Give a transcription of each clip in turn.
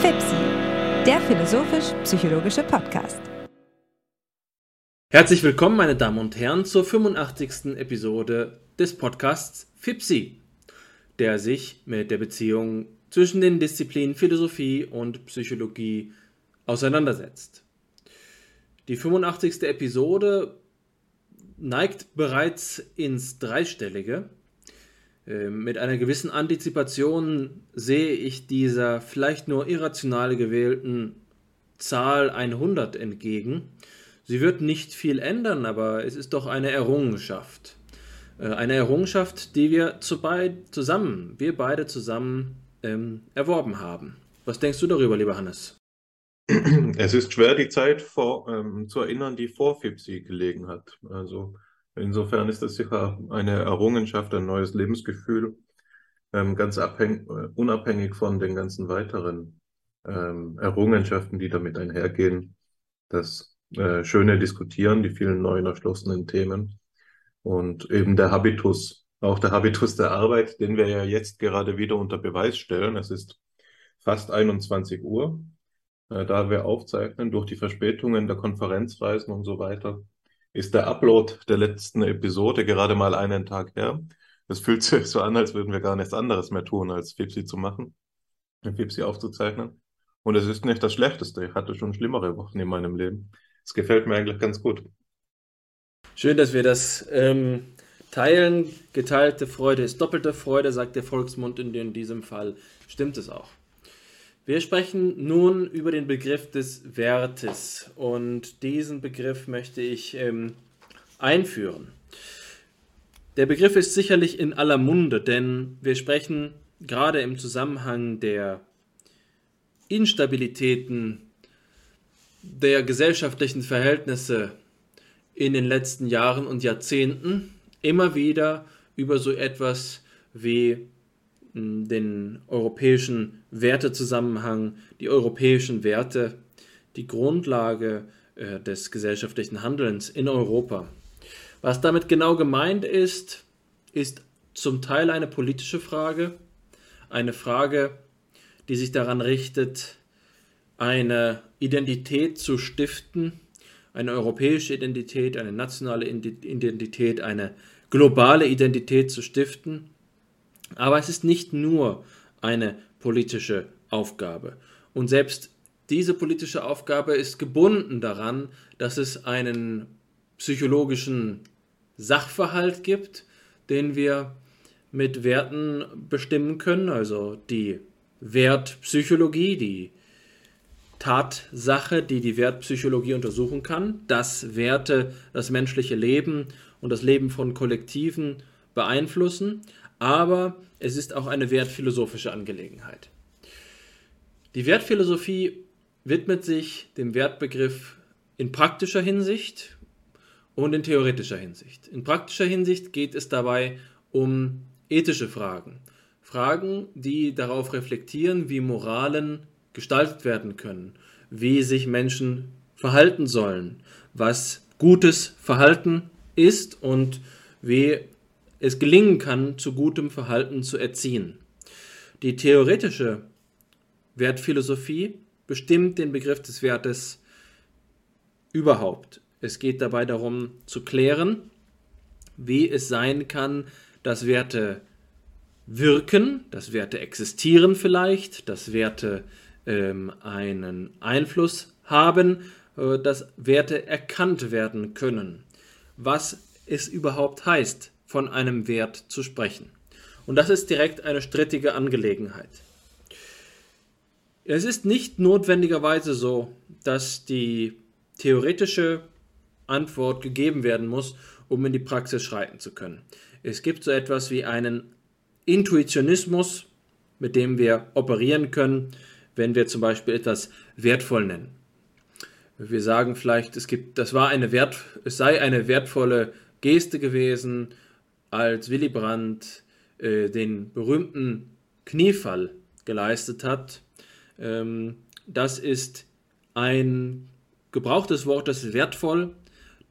FIPSI, der philosophisch-psychologische Podcast. Herzlich willkommen, meine Damen und Herren, zur 85. Episode des Podcasts FIPSI, der sich mit der Beziehung zwischen den Disziplinen Philosophie und Psychologie auseinandersetzt. Die 85. Episode neigt bereits ins Dreistellige. Ähm, mit einer gewissen Antizipation sehe ich dieser vielleicht nur irrational gewählten Zahl 100 entgegen. Sie wird nicht viel ändern, aber es ist doch eine Errungenschaft. Äh, eine Errungenschaft, die wir zu zusammen, wir beide zusammen ähm, erworben haben. Was denkst du darüber, lieber Hannes? Es ist schwer, die Zeit vor, ähm, zu erinnern, die vor FIPSI gelegen hat. Also insofern ist das sicher eine Errungenschaft, ein neues Lebensgefühl, ähm, ganz äh, unabhängig von den ganzen weiteren ähm, Errungenschaften, die damit einhergehen. Das äh, schöne Diskutieren, die vielen neuen erschlossenen Themen und eben der Habitus, auch der Habitus der Arbeit, den wir ja jetzt gerade wieder unter Beweis stellen. Es ist fast 21 Uhr äh, da wir aufzeichnen, durch die Verspätungen der Konferenzreisen und so weiter, ist der Upload der letzten Episode gerade mal einen Tag her. Es fühlt sich so an, als würden wir gar nichts anderes mehr tun, als Fipsi zu machen, Fipsi aufzuzeichnen. Und es ist nicht das Schlechteste. Ich hatte schon schlimmere Wochen in meinem Leben. Es gefällt mir eigentlich ganz gut. Schön, dass wir das ähm, teilen. Geteilte Freude ist doppelte Freude, sagt der Volksmund in diesem Fall. Stimmt es auch. Wir sprechen nun über den Begriff des Wertes und diesen Begriff möchte ich ähm, einführen. Der Begriff ist sicherlich in aller Munde, denn wir sprechen gerade im Zusammenhang der Instabilitäten der gesellschaftlichen Verhältnisse in den letzten Jahren und Jahrzehnten immer wieder über so etwas wie den europäischen Wertezusammenhang, die europäischen Werte, die Grundlage äh, des gesellschaftlichen Handelns in Europa. Was damit genau gemeint ist, ist zum Teil eine politische Frage, eine Frage, die sich daran richtet, eine Identität zu stiften, eine europäische Identität, eine nationale Identität, eine globale Identität zu stiften aber es ist nicht nur eine politische Aufgabe. Und selbst diese politische Aufgabe ist gebunden daran, dass es einen psychologischen Sachverhalt gibt, den wir mit Werten bestimmen können, also die Wertpsychologie, die Tatsache, die die Wertpsychologie untersuchen kann, dass Werte das menschliche Leben und das Leben von Kollektiven beeinflussen, aber es ist auch eine wertphilosophische Angelegenheit. Die Wertphilosophie widmet sich dem Wertbegriff in praktischer Hinsicht und in theoretischer Hinsicht. In praktischer Hinsicht geht es dabei um ethische Fragen. Fragen, die darauf reflektieren, wie Moralen gestaltet werden können, wie sich Menschen verhalten sollen, was gutes Verhalten ist und wie es gelingen kann, zu gutem Verhalten zu erziehen. Die theoretische Wertphilosophie bestimmt den Begriff des Wertes überhaupt. Es geht dabei darum zu klären, wie es sein kann, dass Werte wirken, dass Werte existieren vielleicht, dass Werte ähm, einen Einfluss haben, äh, dass Werte erkannt werden können. Was es überhaupt heißt, von einem Wert zu sprechen. Und das ist direkt eine strittige Angelegenheit. Es ist nicht notwendigerweise so, dass die theoretische Antwort gegeben werden muss, um in die Praxis schreiten zu können. Es gibt so etwas wie einen Intuitionismus, mit dem wir operieren können, wenn wir zum Beispiel etwas wertvoll nennen. Wir sagen vielleicht, es gibt, das war eine Wert, es sei eine wertvolle Geste gewesen, als Willy Brandt äh, den berühmten Kniefall geleistet hat. Ähm, das ist ein gebrauchtes Wort, das ist wertvoll,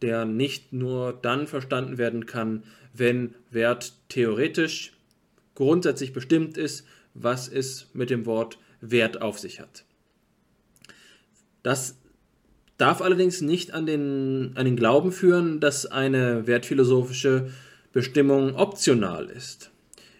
der nicht nur dann verstanden werden kann, wenn Wert theoretisch grundsätzlich bestimmt ist, was es mit dem Wort Wert auf sich hat. Das darf allerdings nicht an den, an den Glauben führen, dass eine wertphilosophische Bestimmung optional ist.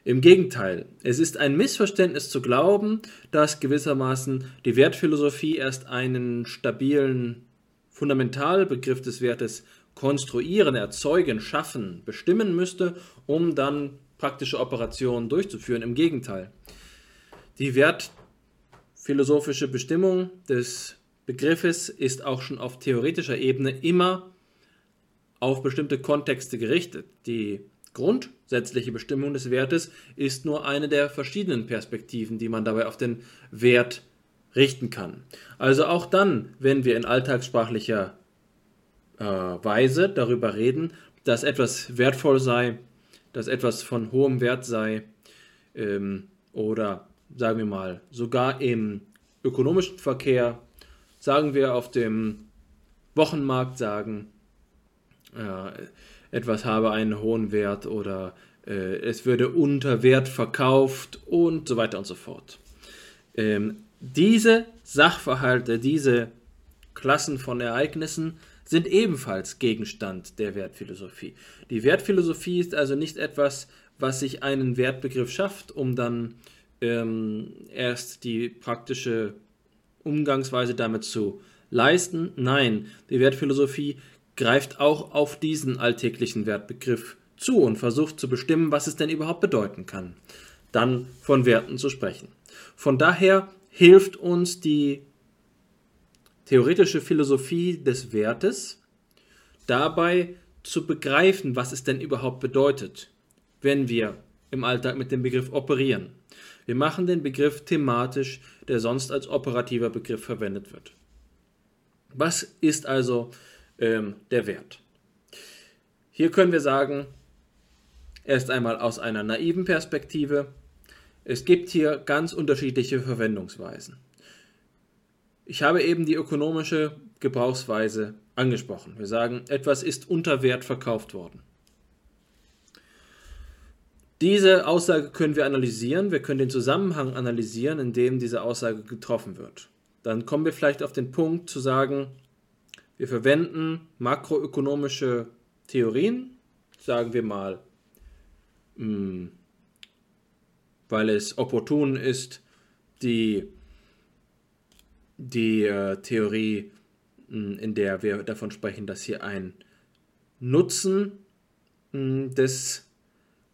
Im Gegenteil, es ist ein Missverständnis zu glauben, dass gewissermaßen die Wertphilosophie erst einen stabilen Fundamentalbegriff des Wertes konstruieren, erzeugen, schaffen, bestimmen müsste, um dann praktische Operationen durchzuführen. Im Gegenteil. Die wertphilosophische Bestimmung des Begriffes ist auch schon auf theoretischer Ebene immer auf bestimmte Kontexte gerichtet. Die grundsätzliche Bestimmung des Wertes ist nur eine der verschiedenen Perspektiven, die man dabei auf den Wert richten kann. Also auch dann, wenn wir in alltagssprachlicher äh, Weise darüber reden, dass etwas wertvoll sei, dass etwas von hohem Wert sei ähm, oder sagen wir mal sogar im ökonomischen Verkehr sagen wir auf dem Wochenmarkt sagen, äh, etwas habe einen hohen Wert oder äh, es würde unter Wert verkauft und so weiter und so fort. Ähm, diese Sachverhalte, diese Klassen von Ereignissen sind ebenfalls Gegenstand der Wertphilosophie. Die Wertphilosophie ist also nicht etwas, was sich einen Wertbegriff schafft, um dann ähm, erst die praktische Umgangsweise damit zu leisten. Nein, die Wertphilosophie greift auch auf diesen alltäglichen Wertbegriff zu und versucht zu bestimmen, was es denn überhaupt bedeuten kann, dann von Werten zu sprechen. Von daher hilft uns die theoretische Philosophie des Wertes dabei zu begreifen, was es denn überhaupt bedeutet, wenn wir im Alltag mit dem Begriff operieren. Wir machen den Begriff thematisch, der sonst als operativer Begriff verwendet wird. Was ist also ähm, der Wert? Hier können wir sagen, erst einmal aus einer naiven Perspektive, es gibt hier ganz unterschiedliche Verwendungsweisen. Ich habe eben die ökonomische Gebrauchsweise angesprochen. Wir sagen, etwas ist unter Wert verkauft worden. Diese Aussage können wir analysieren. Wir können den Zusammenhang analysieren, in dem diese Aussage getroffen wird. Dann kommen wir vielleicht auf den Punkt zu sagen, wir verwenden makroökonomische Theorien, sagen wir mal, hm, weil es opportun ist, die, die äh, Theorie, hm, in der wir davon sprechen, dass hier ein Nutzen hm, des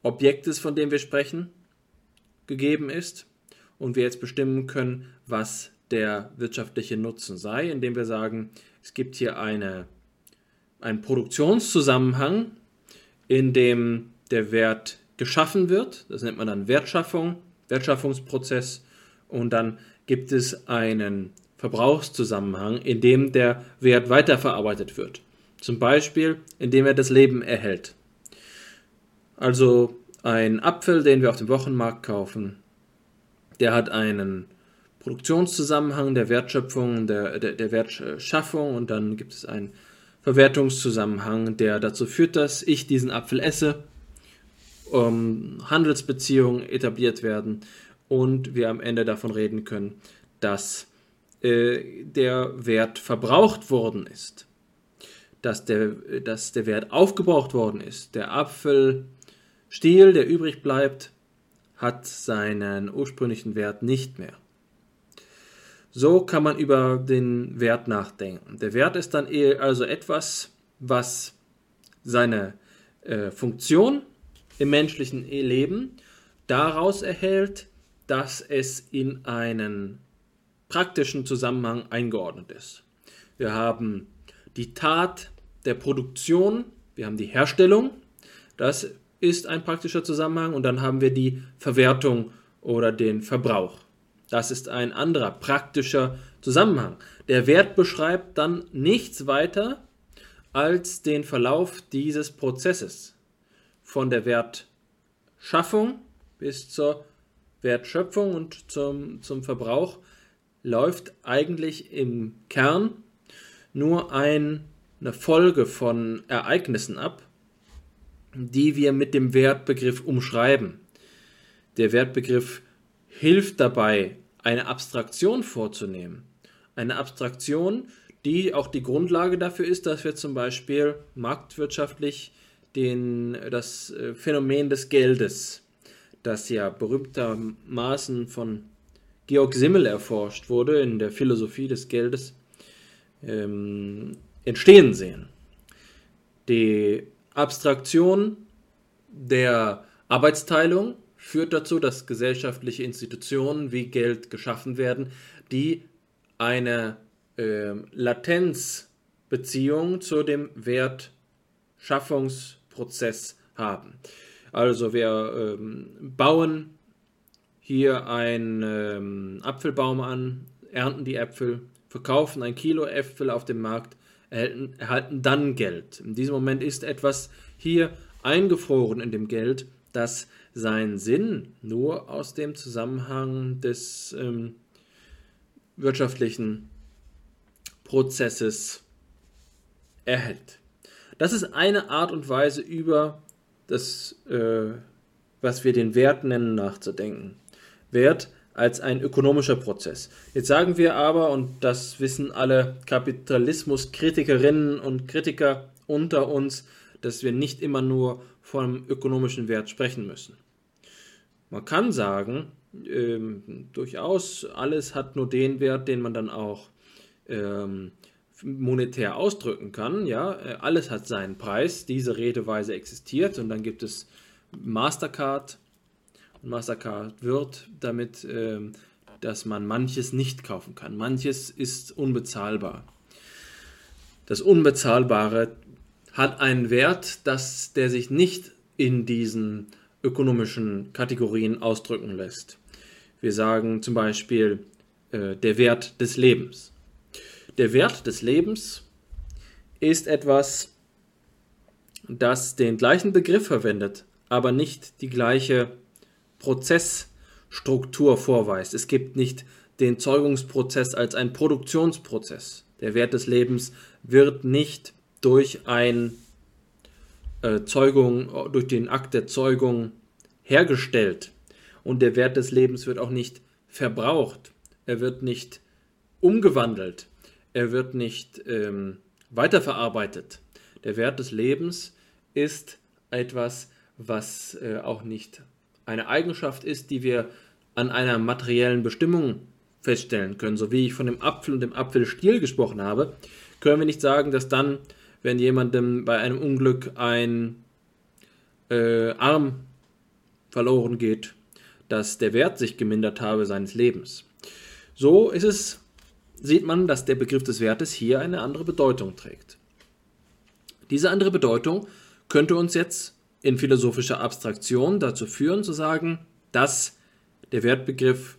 Objektes, von dem wir sprechen, gegeben ist und wir jetzt bestimmen können, was der wirtschaftliche Nutzen sei, indem wir sagen, es gibt hier eine, einen Produktionszusammenhang, in dem der Wert geschaffen wird, das nennt man dann Wertschaffung, Wertschaffungsprozess, und dann gibt es einen Verbrauchszusammenhang, in dem der Wert weiterverarbeitet wird. Zum Beispiel, indem er das Leben erhält. Also ein Apfel, den wir auf dem Wochenmarkt kaufen, der hat einen Produktionszusammenhang der Wertschöpfung, der, der, der Wertschaffung und dann gibt es einen Verwertungszusammenhang, der dazu führt, dass ich diesen Apfel esse, um Handelsbeziehungen etabliert werden und wir am Ende davon reden können, dass äh, der Wert verbraucht worden ist, dass der, dass der Wert aufgebraucht worden ist. Der Apfel Stiel, der übrig bleibt, hat seinen ursprünglichen Wert nicht mehr. So kann man über den Wert nachdenken. Der Wert ist dann also etwas, was seine äh, Funktion im menschlichen Leben daraus erhält, dass es in einen praktischen Zusammenhang eingeordnet ist. Wir haben die Tat der Produktion, wir haben die Herstellung, das ist ein praktischer Zusammenhang und dann haben wir die Verwertung oder den Verbrauch. Das ist ein anderer praktischer Zusammenhang. Der Wert beschreibt dann nichts weiter als den Verlauf dieses Prozesses von der Wertschaffung bis zur Wertschöpfung und zum, zum Verbrauch läuft eigentlich im Kern nur ein, eine Folge von Ereignissen ab, die wir mit dem Wertbegriff umschreiben. der Wertbegriff hilft dabei, eine Abstraktion vorzunehmen. Eine Abstraktion, die auch die Grundlage dafür ist, dass wir zum Beispiel marktwirtschaftlich den, das äh, Phänomen des Geldes, das ja berühmtermaßen von Georg Simmel erforscht wurde in der Philosophie des Geldes, ähm, entstehen sehen. Die Abstraktion der Arbeitsteilung führt dazu, dass gesellschaftliche Institutionen wie Geld geschaffen werden, die eine äh, Latenzbeziehung zu dem Wertschaffungsprozess haben. Also wir ähm, bauen hier einen ähm, Apfelbaum an, ernten die Äpfel, verkaufen ein Kilo Äpfel auf dem Markt, erhalten, erhalten dann Geld. In diesem Moment ist etwas hier eingefroren in dem Geld, das seinen Sinn nur aus dem Zusammenhang des ähm, wirtschaftlichen Prozesses erhält. Das ist eine Art und Weise über das, äh, was wir den Wert nennen, nachzudenken. Wert als ein ökonomischer Prozess. Jetzt sagen wir aber, und das wissen alle Kapitalismuskritikerinnen und Kritiker unter uns, dass wir nicht immer nur vom ökonomischen Wert sprechen müssen. Man kann sagen, ähm, durchaus alles hat nur den Wert, den man dann auch ähm, monetär ausdrücken kann. Ja, äh, alles hat seinen Preis. Diese Redeweise existiert und dann gibt es Mastercard. Und Mastercard wird damit, ähm, dass man manches nicht kaufen kann. Manches ist unbezahlbar. Das Unbezahlbare hat einen Wert, dass der sich nicht in diesen ökonomischen Kategorien ausdrücken lässt. Wir sagen zum Beispiel äh, der Wert des Lebens. Der Wert des Lebens ist etwas, das den gleichen Begriff verwendet, aber nicht die gleiche Prozessstruktur vorweist. Es gibt nicht den Zeugungsprozess als ein Produktionsprozess. Der Wert des Lebens wird nicht durch ein äh, Zeugung, durch den Akt der Zeugung hergestellt. Und der Wert des Lebens wird auch nicht verbraucht. Er wird nicht umgewandelt. Er wird nicht ähm, weiterverarbeitet. Der Wert des Lebens ist etwas, was äh, auch nicht eine Eigenschaft ist, die wir an einer materiellen Bestimmung feststellen können. So wie ich von dem Apfel und dem Apfelstiel gesprochen habe, können wir nicht sagen, dass dann wenn jemandem bei einem Unglück ein äh, Arm verloren geht, dass der Wert sich gemindert habe seines Lebens. So ist es, sieht man, dass der Begriff des Wertes hier eine andere Bedeutung trägt. Diese andere Bedeutung könnte uns jetzt in philosophischer Abstraktion dazu führen, zu sagen, dass der Wertbegriff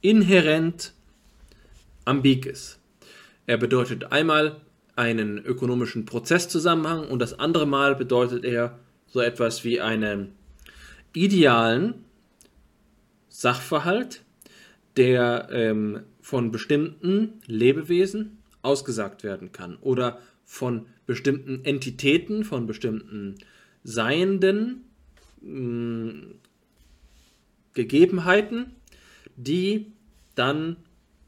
inhärent ambig ist. Er bedeutet einmal einen ökonomischen Prozesszusammenhang und das andere Mal bedeutet er so etwas wie einen idealen Sachverhalt, der ähm, von bestimmten Lebewesen ausgesagt werden kann oder von bestimmten Entitäten, von bestimmten Seienden, mh, mm, Gegebenheiten, die dann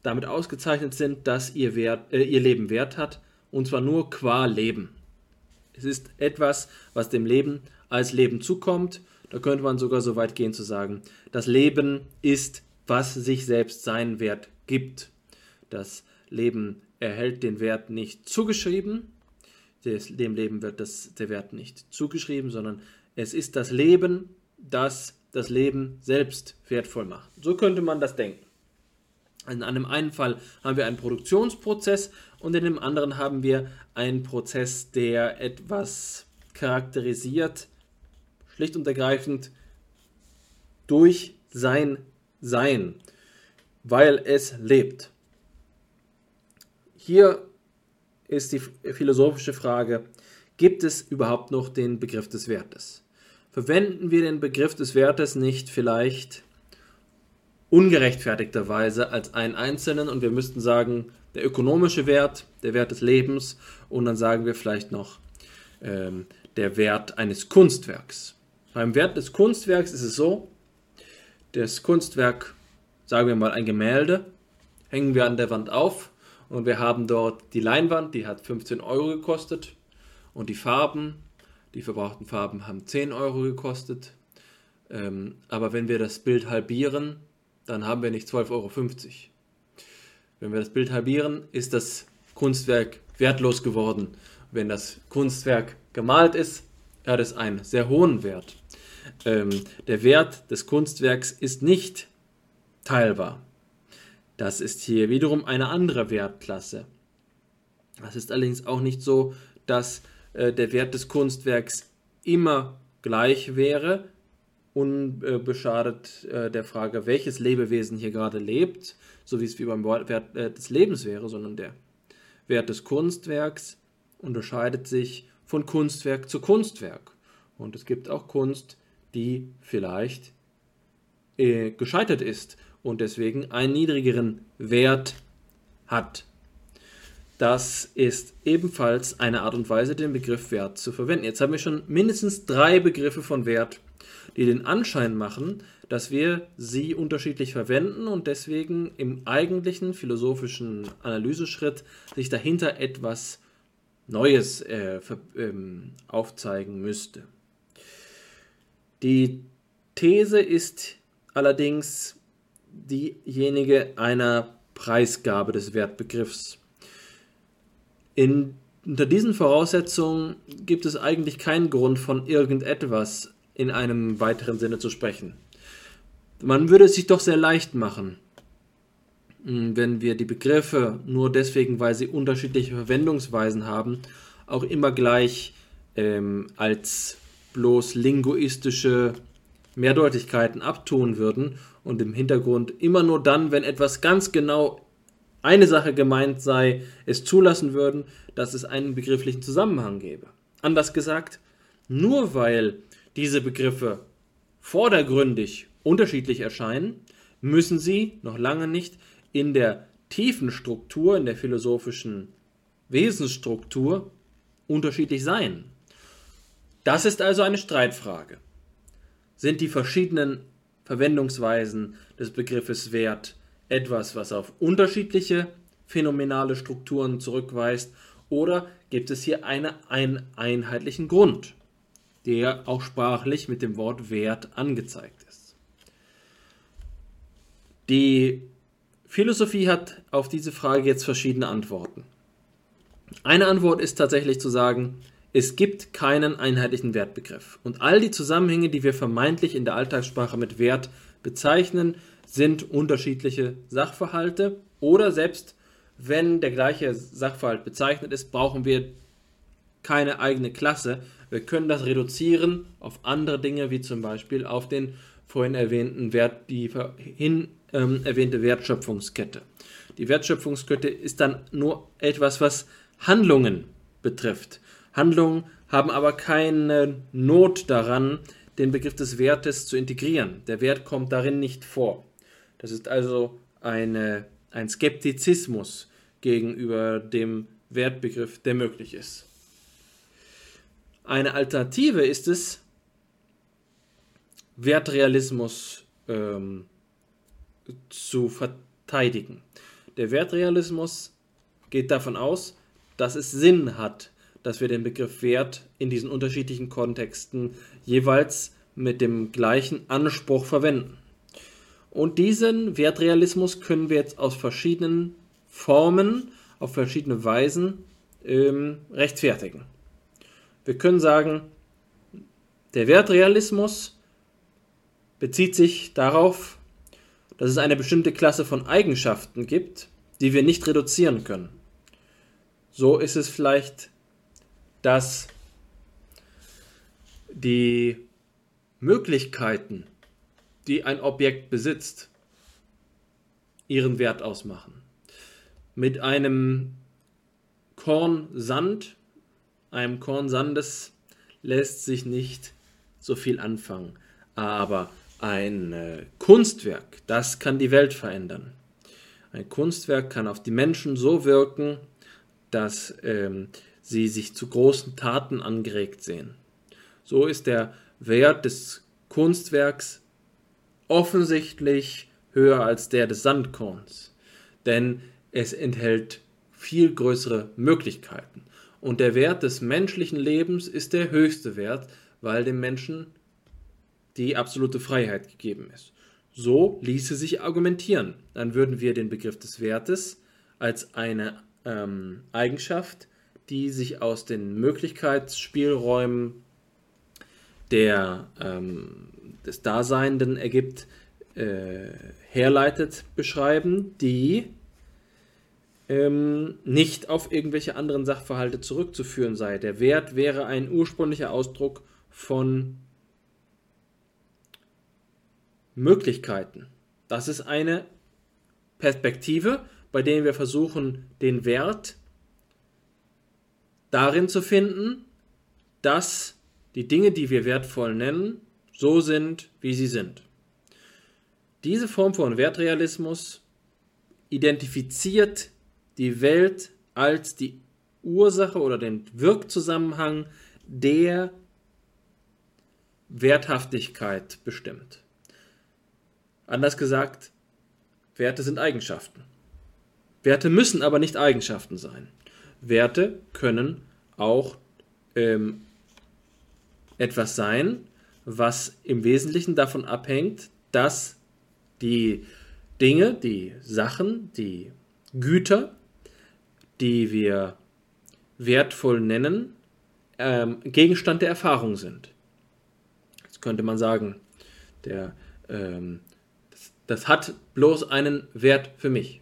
damit ausgezeichnet sind, dass ihr, Wert, äh, ihr Leben Wert hat und zwar nur qua Leben. Es ist etwas, was dem Leben als Leben zukommt. Da könnte man sogar so weit gehen zu sagen, das Leben ist, was sich selbst seinen Wert gibt. Das Leben erhält den Wert nicht zugeschrieben, dem Leben wird das, der Wert nicht zugeschrieben, sondern es ist das Leben, das das Leben selbst wertvoll macht. So könnte man das denken. In einem einen Fall haben wir einen Produktionsprozess und in dem anderen haben wir einen Prozess, der etwas charakterisiert, schlicht und ergreifend durch sein Sein, weil es lebt. Hier ist die philosophische Frage, gibt es überhaupt noch den Begriff des Wertes? Verwenden wir den Begriff des Wertes nicht vielleicht ungerechtfertigterweise als einen einzelnen und wir müssten sagen, der ökonomische Wert, der Wert des Lebens und dann sagen wir vielleicht noch ähm, der Wert eines Kunstwerks. Beim Wert des Kunstwerks ist es so, das Kunstwerk, sagen wir mal ein Gemälde, hängen wir an der Wand auf und wir haben dort die Leinwand, die hat 15 Euro gekostet und die Farben, die verbrauchten Farben haben 10 Euro gekostet. Ähm, aber wenn wir das Bild halbieren, dann haben wir nicht 12,50 Euro. Wenn wir das Bild halbieren, ist das Kunstwerk wertlos geworden. Wenn das Kunstwerk gemalt ist, hat es einen sehr hohen Wert. Ähm, der Wert des Kunstwerks ist nicht teilbar. Das ist hier wiederum eine andere Wertklasse. Es ist allerdings auch nicht so, dass äh, der Wert des Kunstwerks immer gleich wäre, unbeschadet äh, der Frage, welches Lebewesen hier gerade lebt, so wie es wie beim Wert äh, des Lebens wäre, sondern der Wert des Kunstwerks unterscheidet sich von Kunstwerk zu Kunstwerk. Und es gibt auch Kunst, die vielleicht äh, gescheitert ist und deswegen einen niedrigeren Wert hat. Das ist ebenfalls eine Art und Weise, den Begriff Wert zu verwenden. Jetzt haben wir schon mindestens drei Begriffe von Wert, die den Anschein machen, dass wir sie unterschiedlich verwenden und deswegen im eigentlichen philosophischen Analyseschritt sich dahinter etwas Neues äh, ähm, aufzeigen müsste. Die These ist allerdings diejenige einer Preisgabe des Wertbegriffs. In, unter diesen Voraussetzungen gibt es eigentlich keinen Grund von irgendetwas in einem weiteren Sinne zu sprechen. Man würde es sich doch sehr leicht machen, hm, wenn wir die Begriffe nur deswegen, weil sie unterschiedliche Verwendungsweisen haben, auch immer gleich ähm, als bloß linguistische Mehrdeutigkeiten abtun würden und im Hintergrund immer nur dann, wenn etwas ganz genau eine Sache gemeint sei, es zulassen würden, dass es einen begrifflichen Zusammenhang gäbe. Anders gesagt, nur weil diese Begriffe vordergründig unterschiedlich erscheinen, müssen sie noch lange nicht in der tiefen Struktur, in der philosophischen Wesensstruktur unterschiedlich sein. Das ist also eine Streitfrage. Sind die verschiedenen Verwendungsweisen des Begriffes Wert etwas, was auf unterschiedliche phänomenale Strukturen zurückweist, oder gibt es hier eine, einen einheitlichen Grund, der auch sprachlich mit dem Wort Wert angezeigt ist? Die Philosophie hat auf diese Frage jetzt verschiedene Antworten. Eine Antwort ist tatsächlich zu sagen, es gibt keinen einheitlichen Wertbegriff. Und all die Zusammenhänge, die wir vermeintlich in der Alltagssprache mit Wert bezeichnen, sind unterschiedliche Sachverhalte. Oder selbst wenn der gleiche Sachverhalt bezeichnet ist, brauchen wir keine eigene Klasse. Wir können das reduzieren auf andere Dinge, wie zum Beispiel auf den vorhin erwähnten Wert, die vorhin ähm, erwähnte Wertschöpfungskette. Die Wertschöpfungskette ist dann nur etwas, was Handlungen betrifft. Handlungen haben aber keine Not daran, den Begriff des Wertes zu integrieren. Der Wert kommt darin nicht vor. Das ist also eine, ein Skeptizismus gegenüber dem Wertbegriff, der möglich ist. Eine Alternative ist es, Wertrealismus ähm, zu verteidigen. Der Wertrealismus geht davon aus, dass es Sinn hat, dass wir den Begriff Wert in diesen unterschiedlichen Kontexten jeweils mit dem gleichen Anspruch verwenden. Und diesen Wertrealismus können wir jetzt aus verschiedenen Formen, auf verschiedene Weisen ähm, rechtfertigen. Wir können sagen, der Wertrealismus bezieht sich darauf, dass es eine bestimmte Klasse von Eigenschaften gibt, die wir nicht reduzieren können. So ist es vielleicht dass die Möglichkeiten, die ein Objekt besitzt, ihren Wert ausmachen. Mit einem Korn Sand, einem Korn Sandes, lässt sich nicht so viel anfangen. Aber ein äh, Kunstwerk, das kann die Welt verändern. Ein Kunstwerk kann auf die Menschen so wirken, dass ähm, sie sich zu großen Taten angeregt sehen. So ist der Wert des Kunstwerks offensichtlich höher als der des Sandkorns, denn es enthält viel größere Möglichkeiten. Und der Wert des menschlichen Lebens ist der höchste Wert, weil dem Menschen die absolute Freiheit gegeben ist. So ließe sich argumentieren. Dann würden wir den Begriff des Wertes als eine ähm, Eigenschaft, die sich aus den Möglichkeitsspielräumen der, ähm, des Daseinenden ergibt, äh, herleitet, beschreiben, die ähm, nicht auf irgendwelche anderen Sachverhalte zurückzuführen sei. Der Wert wäre ein ursprünglicher Ausdruck von Möglichkeiten. Das ist eine Perspektive, bei der wir versuchen, den Wert darin zu finden, dass die Dinge, die wir wertvoll nennen, so sind, wie sie sind. Diese Form von Wertrealismus identifiziert die Welt als die Ursache oder den Wirkzusammenhang der Werthaftigkeit bestimmt. Anders gesagt, Werte sind Eigenschaften. Werte müssen aber nicht Eigenschaften sein. Werte können auch ähm, etwas sein, was im Wesentlichen davon abhängt, dass die Dinge, die Sachen, die Güter, die wir wertvoll nennen, ähm, Gegenstand der Erfahrung sind. Jetzt könnte man sagen, der, ähm, das, das hat bloß einen Wert für mich.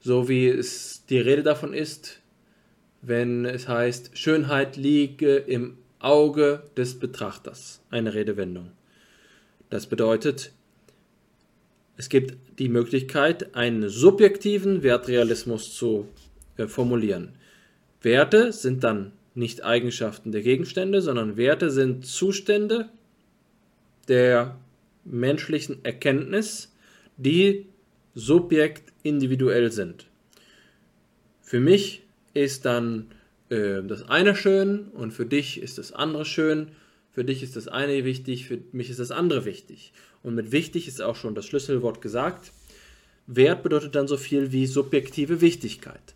So wie es die Rede davon ist, wenn es heißt, Schönheit liege im Auge des Betrachters. Eine Redewendung. Das bedeutet, es gibt die Möglichkeit, einen subjektiven Wertrealismus zu äh, formulieren. Werte sind dann nicht Eigenschaften der Gegenstände, sondern Werte sind Zustände der menschlichen Erkenntnis, die subjekt individuell sind. Für mich ist dann äh, das eine schön und für dich ist das andere schön. Für dich ist das eine wichtig, für mich ist das andere wichtig. Und mit wichtig ist auch schon das Schlüsselwort gesagt. Wert bedeutet dann so viel wie subjektive Wichtigkeit.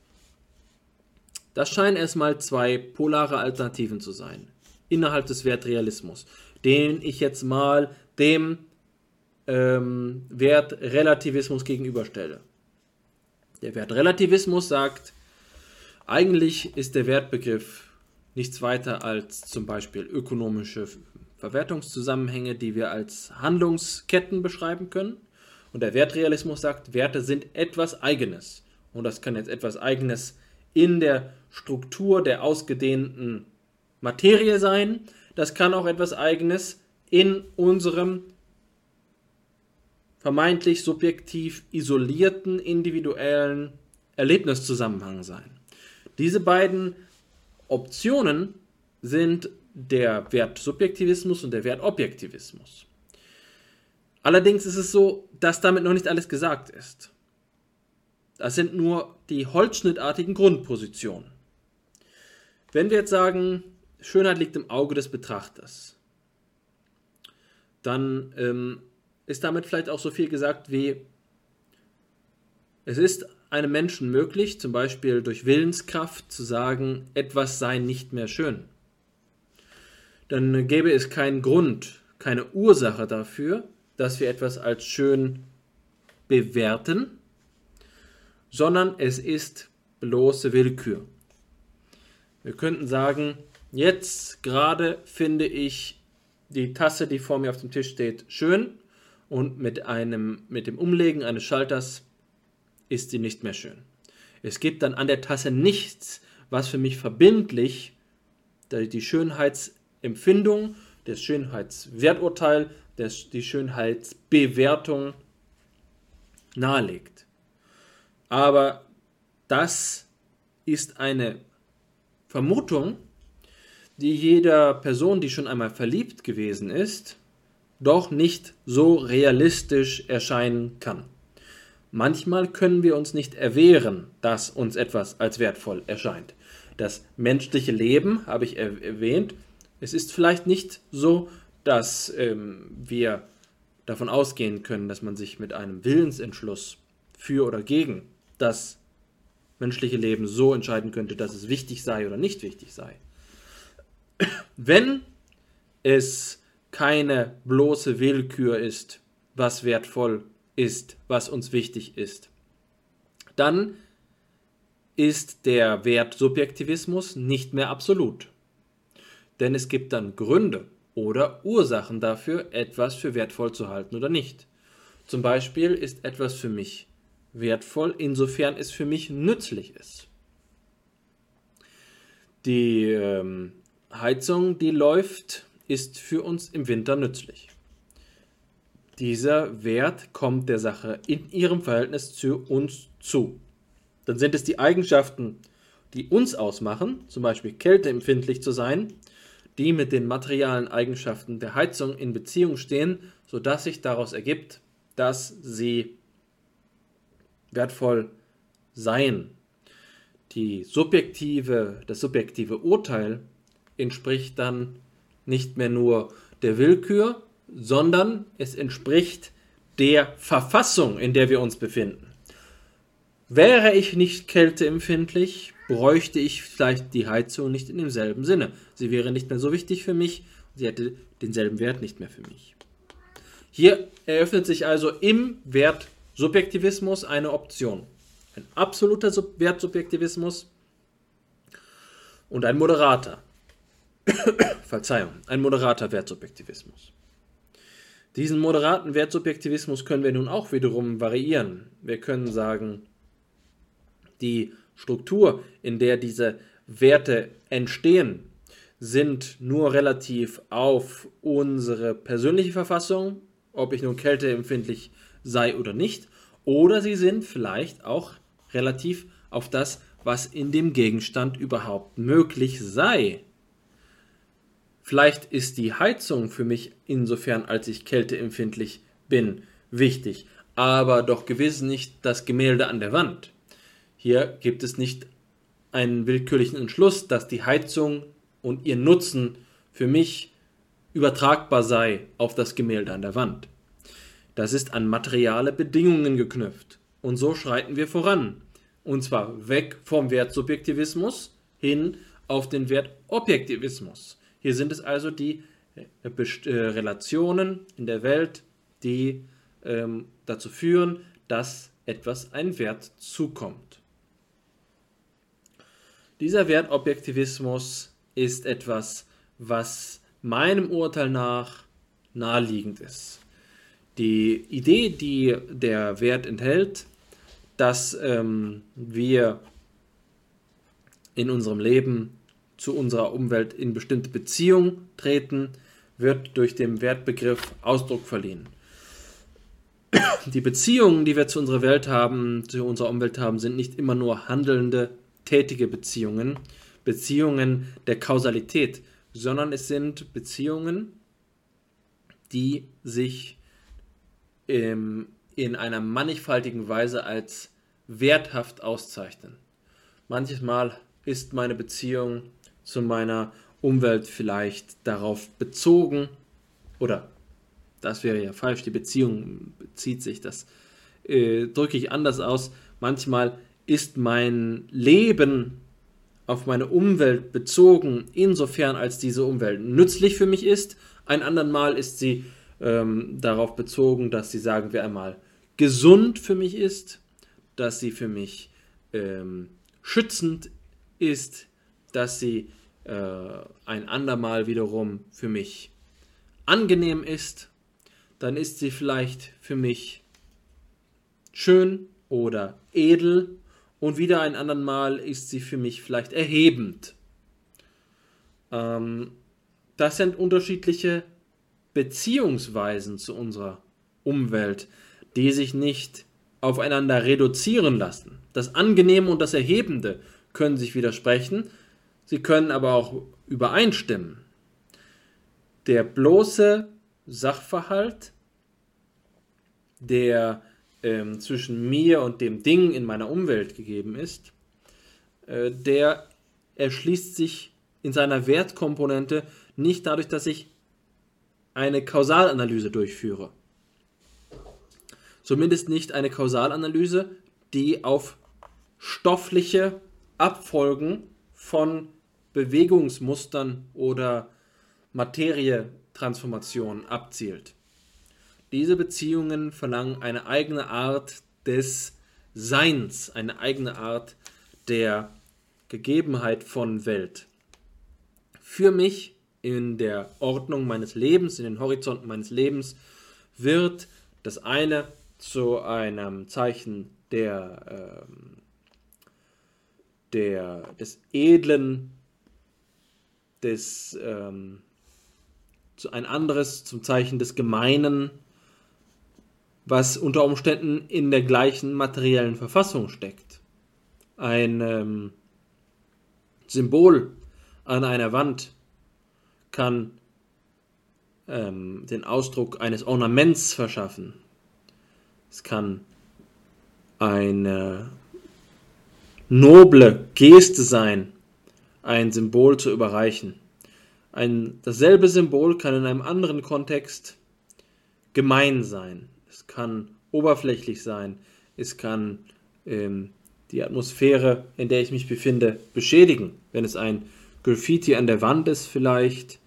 Das scheinen erstmal zwei polare Alternativen zu sein innerhalb des Wertrealismus, den ich jetzt mal dem ähm, Wertrelativismus gegenüberstelle. Der Wertrelativismus sagt, eigentlich ist der Wertbegriff nichts weiter als zum Beispiel ökonomische Verwertungszusammenhänge, die wir als Handlungsketten beschreiben können. Und der Wertrealismus sagt, Werte sind etwas Eigenes. Und das kann jetzt etwas Eigenes sein in der Struktur der ausgedehnten Materie sein. Das kann auch etwas Eigenes in unserem vermeintlich subjektiv isolierten individuellen Erlebniszusammenhang sein. Diese beiden Optionen sind der Wertsubjektivismus und der Wertobjektivismus. Allerdings ist es so, dass damit noch nicht alles gesagt ist. Das sind nur die holzschnittartigen Grundpositionen. Wenn wir jetzt sagen, Schönheit liegt im Auge des Betrachters, dann ähm, ist damit vielleicht auch so viel gesagt wie, es ist einem Menschen möglich, zum Beispiel durch Willenskraft, zu sagen, etwas sei nicht mehr schön. Dann gäbe es keinen Grund, keine Ursache dafür, dass wir etwas als schön bewerten, sondern es ist bloße Willkür. Wir könnten sagen, jetzt gerade finde ich die Tasse, die vor mir auf dem Tisch steht, schön und mit, einem, mit dem Umlegen eines Schalters ist sie nicht mehr schön. Es gibt dann an der Tasse nichts, was für mich verbindlich die Schönheitsempfindung, das Schönheitswerturteil, das, die Schönheitsbewertung nahelegt. Aber das ist eine Vermutung, die jeder Person, die schon einmal verliebt gewesen ist, doch nicht so realistisch erscheinen kann. Manchmal können wir uns nicht erwehren, dass uns etwas als wertvoll erscheint. Das menschliche Leben, habe ich erwähnt, es ist vielleicht nicht so, dass ähm, wir davon ausgehen können, dass man sich mit einem Willensentschluss für oder gegen das menschliche Leben so entscheiden könnte, dass es wichtig sei oder nicht wichtig sei. Wenn es keine bloße Willkür ist, was wertvoll ist, was uns wichtig ist, dann ist der Wertsubjektivismus nicht mehr absolut. Denn es gibt dann Gründe oder Ursachen dafür, etwas für wertvoll zu halten oder nicht. Zum Beispiel ist etwas für mich wertvoll, insofern es für mich nützlich ist. Die ähm, Heizung, die läuft, ist für uns im Winter nützlich. Dieser Wert kommt der Sache in ihrem Verhältnis zu uns zu. Dann sind es die Eigenschaften, die uns ausmachen, zum Beispiel kälteempfindlich zu sein, die mit den materialen Eigenschaften der Heizung in Beziehung stehen, sodass sich daraus ergibt, dass sie wertvoll seien. Die subjektive, das subjektive Urteil entspricht dann nicht mehr nur der Willkür, sondern es entspricht der Verfassung, in der wir uns befinden. Wäre ich nicht kälteempfindlich, bräuchte ich vielleicht die Heizung nicht in demselben Sinne. Sie wäre nicht mehr so wichtig für mich, sie hätte denselben Wert nicht mehr für mich. Hier eröffnet sich also im Wertsubjektivismus eine Option. Ein absoluter Wertsubjektivismus und ein moderater. Verzeihung, ein moderater Wertsubjektivismus. Diesen moderaten Wertsubjektivismus können wir nun auch wiederum variieren. Wir können sagen, die Struktur, in der diese Werte entstehen, sind nur relativ auf unsere persönliche Verfassung, ob ich nun kälteempfindlich sei oder nicht, oder sie sind vielleicht auch relativ auf das, was in dem Gegenstand überhaupt möglich sei. Vielleicht ist die Heizung für mich insofern, als ich kälteempfindlich bin, wichtig, aber doch gewiss nicht das Gemälde an der Wand. Hier gibt es nicht einen willkürlichen Entschluss, dass die Heizung und ihr Nutzen für mich übertragbar sei auf das Gemälde an der Wand. Das ist an materiale Bedingungen geknüpft. Und so schreiten wir voran. Und zwar weg vom Wertsubjektivismus hin auf den Wertobjektivismus. Hier sind es also die äh, äh, Relationen in der Welt, die ähm, dazu führen, dass etwas ein Wert zukommt. Dieser Wertobjektivismus ist etwas, was meinem Urteil nach naheliegend ist. Die Idee, die der Wert enthält, dass ähm, wir in unserem Leben zu unserer Umwelt in bestimmte Beziehung treten, wird durch den Wertbegriff Ausdruck verliehen. Die Beziehungen, die wir zu unserer Welt haben, zu unserer Umwelt haben, sind nicht immer nur handelnde tätige Beziehungen, Beziehungen der Kausalität, sondern es sind Beziehungen, die sich ähm, in einer mannigfaltigen Weise als werthaft auszeichnen. Manches Mal ist meine Beziehung zu meiner Umwelt vielleicht darauf bezogen, oder das wäre ja falsch, die Beziehung bezieht sich, das äh, drücke ich anders aus. Manchmal ist mein Leben auf meine Umwelt bezogen, insofern als diese Umwelt nützlich für mich ist. Ein andern Mal ist sie ähm, darauf bezogen, dass sie, sagen wir einmal, gesund für mich ist, dass sie für mich ähm, schützend ist, dass sie äh, ein andermal wiederum für mich angenehm ist, dann ist sie vielleicht für mich schön oder edel und wieder ein andern Mal ist sie für mich vielleicht erhebend. Ähm, das sind unterschiedliche Beziehungsweisen zu unserer Umwelt, die sich nicht aufeinander reduzieren lassen. Das Angenehme und das Erhebende können sich widersprechen, sie können aber auch übereinstimmen. Der bloße Sachverhalt, der ähm, zwischen mir und dem Ding in meiner Umwelt gegeben ist, äh, der erschließt sich in seiner Wertkomponente nicht dadurch, dass ich eine Kausalanalyse durchführe. zumindest nicht eine Kausalanalyse, die auf stoffliche Abfolgen von Bewegungsmustern oder Materietransformationen abzielt. Diese Beziehungen verlangen eine eigene Art des Seins, eine eigene Art der Gegebenheit von Welt. Für mich in der Ordnung meines Lebens, in den Horizonten meines Lebens, wird das eine zu einem Zeichen der, ähm, der, des Edlen, des, ähm, ein anderes zum Zeichen des Gemeinen, was unter Umständen in der gleichen materiellen Verfassung steckt. Ein ähm, Symbol an einer Wand kann ähm, den Ausdruck eines Ornaments verschaffen. Es kann eine noble Geste sein, ein Symbol zu überreichen. Ein, dasselbe Symbol kann in einem anderen Kontext gemein sein. Es kann oberflächlich sein. Es kann ähm, die Atmosphäre, in der ich mich befinde, beschädigen. Wenn es ein Graffiti an der Wand ist vielleicht.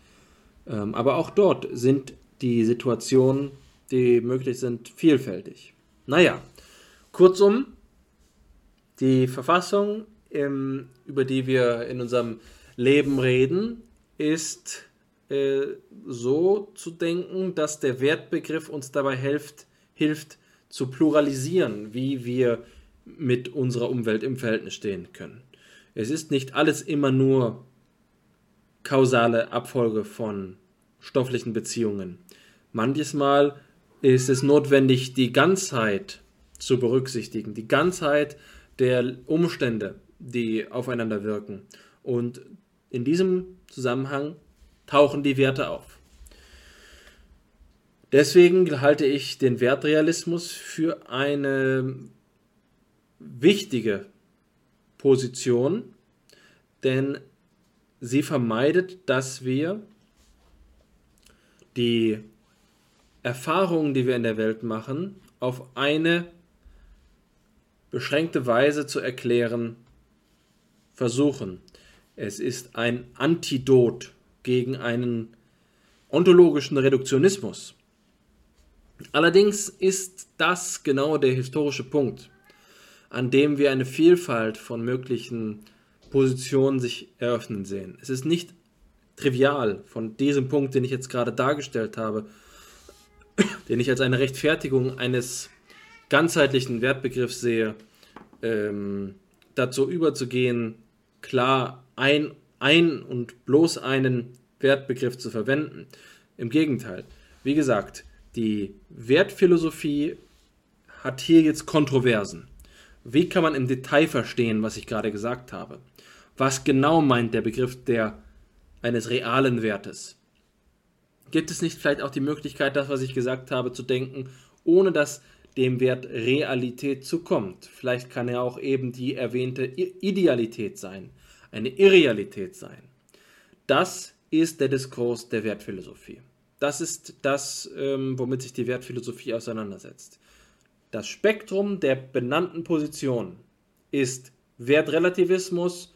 Ähm, aber auch dort sind die Situationen, die möglich sind, vielfältig. Naja, kurzum, die Verfassung, ähm, über die wir in unserem Leben reden, ist äh, so zu denken, dass der Wertbegriff uns dabei hilft, hilft zu pluralisieren, wie wir mit unserer Umwelt im Verhältnis stehen können. Es ist nicht alles immer nur kausale Abfolge von stofflichen Beziehungen. Manches Mal ist es notwendig, die Ganzheit zu berücksichtigen, die Ganzheit der Umstände, die aufeinander wirken. Und in diesem Zusammenhang tauchen die Werte auf. Deswegen halte ich den Wertrealismus für eine wichtige Position, denn sie vermeidet, dass wir die Erfahrungen, die wir in der Welt machen, auf eine beschränkte Weise zu erklären versuchen. Es ist ein Antidot gegen einen ontologischen Reduktionismus. Allerdings ist das genau der historische Punkt, an dem wir eine Vielfalt von möglichen Positionen sich eröffnen sehen. Es ist nicht trivial von diesem Punkt, den ich jetzt gerade dargestellt habe, den ich als eine Rechtfertigung eines ganzheitlichen Wertbegriffs sehe, ähm, dazu überzugehen, klar ein, ein und bloß einen Wertbegriff zu verwenden. Im Gegenteil, wie gesagt, die Wertphilosophie hat hier jetzt Kontroversen. Wie kann man im Detail verstehen, was ich gerade gesagt habe? Was genau meint der Begriff der, eines realen Wertes? Gibt es nicht vielleicht auch die Möglichkeit, das, was ich gesagt habe, zu denken, ohne dass dem Wert Realität zukommt? Vielleicht kann er auch eben die erwähnte Idealität sein, eine Irrealität sein. Das ist der Diskurs der Wertphilosophie. Das ist das, ähm, womit sich die Wertphilosophie auseinandersetzt. Das Spektrum der benannten Positionen ist Wertrelativismus,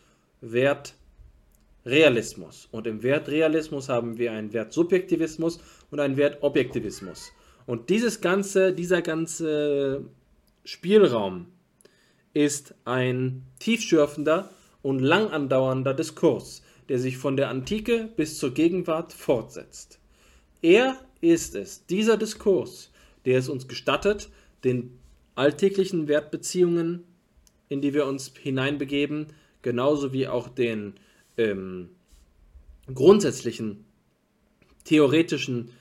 Wertrealismus. Und im Wertrealismus haben wir einen Wertsubjektivismus und einen Wertobjektivismus. Und dieses ganze, dieser ganze Spielraum ist ein tiefschürfender und lang andauernder Diskurs, der sich von der Antike bis zur Gegenwart fortsetzt. Er ist es, dieser Diskurs, der es uns gestattet, den alltäglichen Wertbeziehungen, in die wir uns hineinbegeben, genauso wie auch den ähm, grundsätzlichen theoretischen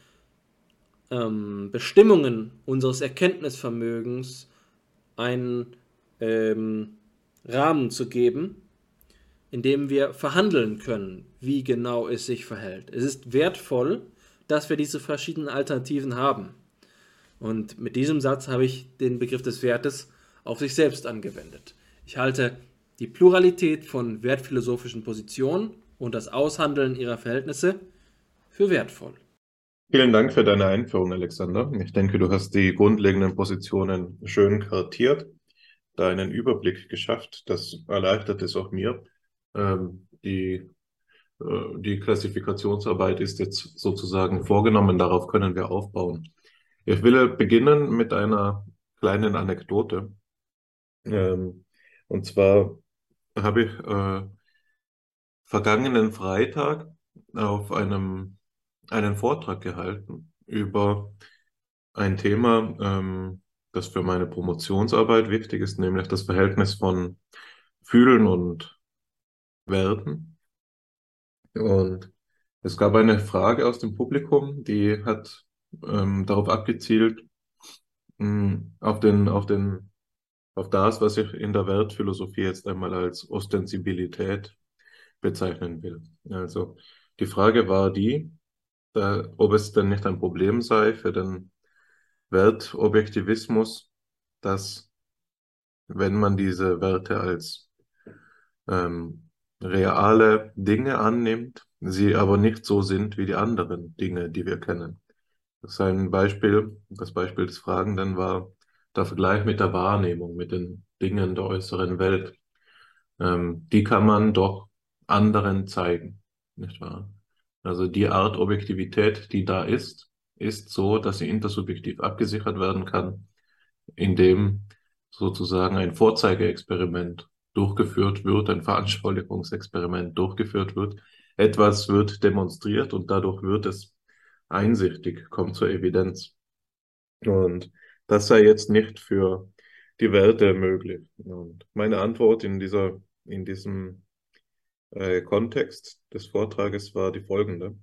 ähm, Bestimmungen unseres Erkenntnisvermögens einen ähm, Rahmen zu geben, in dem wir verhandeln können, wie genau es sich verhält. Es ist wertvoll, dass wir diese verschiedenen Alternativen haben. Und mit diesem Satz habe ich den Begriff des Wertes auf sich selbst angewendet. Ich halte die Pluralität von wertphilosophischen Positionen und das Aushandeln ihrer Verhältnisse für wertvoll. Vielen Dank für deine Einführung, Alexander. Ich denke, du hast die grundlegenden Positionen schön kartiert, da einen Überblick geschafft. Das erleichtert es auch mir. Ähm, die, äh, die Klassifikationsarbeit ist jetzt sozusagen vorgenommen, darauf können wir aufbauen. Ich will beginnen mit einer kleinen Anekdote. Ähm, und zwar habe ich äh, vergangenen Freitag auf einem einen Vortrag gehalten über ein Thema, ähm, das für meine Promotionsarbeit wichtig ist, nämlich das Verhältnis von Fühlen und Werden. Und es gab eine Frage aus dem Publikum, die hat ähm, darauf abgezielt, mh, hm, auf den, auf den, auf das, was ich in der Wertphilosophie jetzt einmal als Ostensibilität bezeichnen will. Also die Frage war die, da, ob es denn nicht ein Problem sei für den Wertobjektivismus, dass wenn man diese Werte als ähm, reale Dinge annimmt, sie aber nicht so sind wie die anderen Dinge, die wir kennen. Das ist ein Beispiel, das Beispiel des Fragenden war der Vergleich mit der Wahrnehmung, mit den Dingen der äußeren Welt. Ähm, die kann man doch anderen zeigen, nicht wahr? Also die Art Objektivität, die da ist, ist so, dass sie intersubjektiv abgesichert werden kann, indem sozusagen ein Vorzeigeexperiment durchgeführt wird, ein Veranschaulichungsexperiment durchgeführt wird. Etwas wird demonstriert und dadurch wird es einsichtig, kommt zur Evidenz. Und das sei jetzt nicht für die Werte möglich. Und meine Antwort in dieser, in diesem äh, Kontext des Vortrages war die folgende,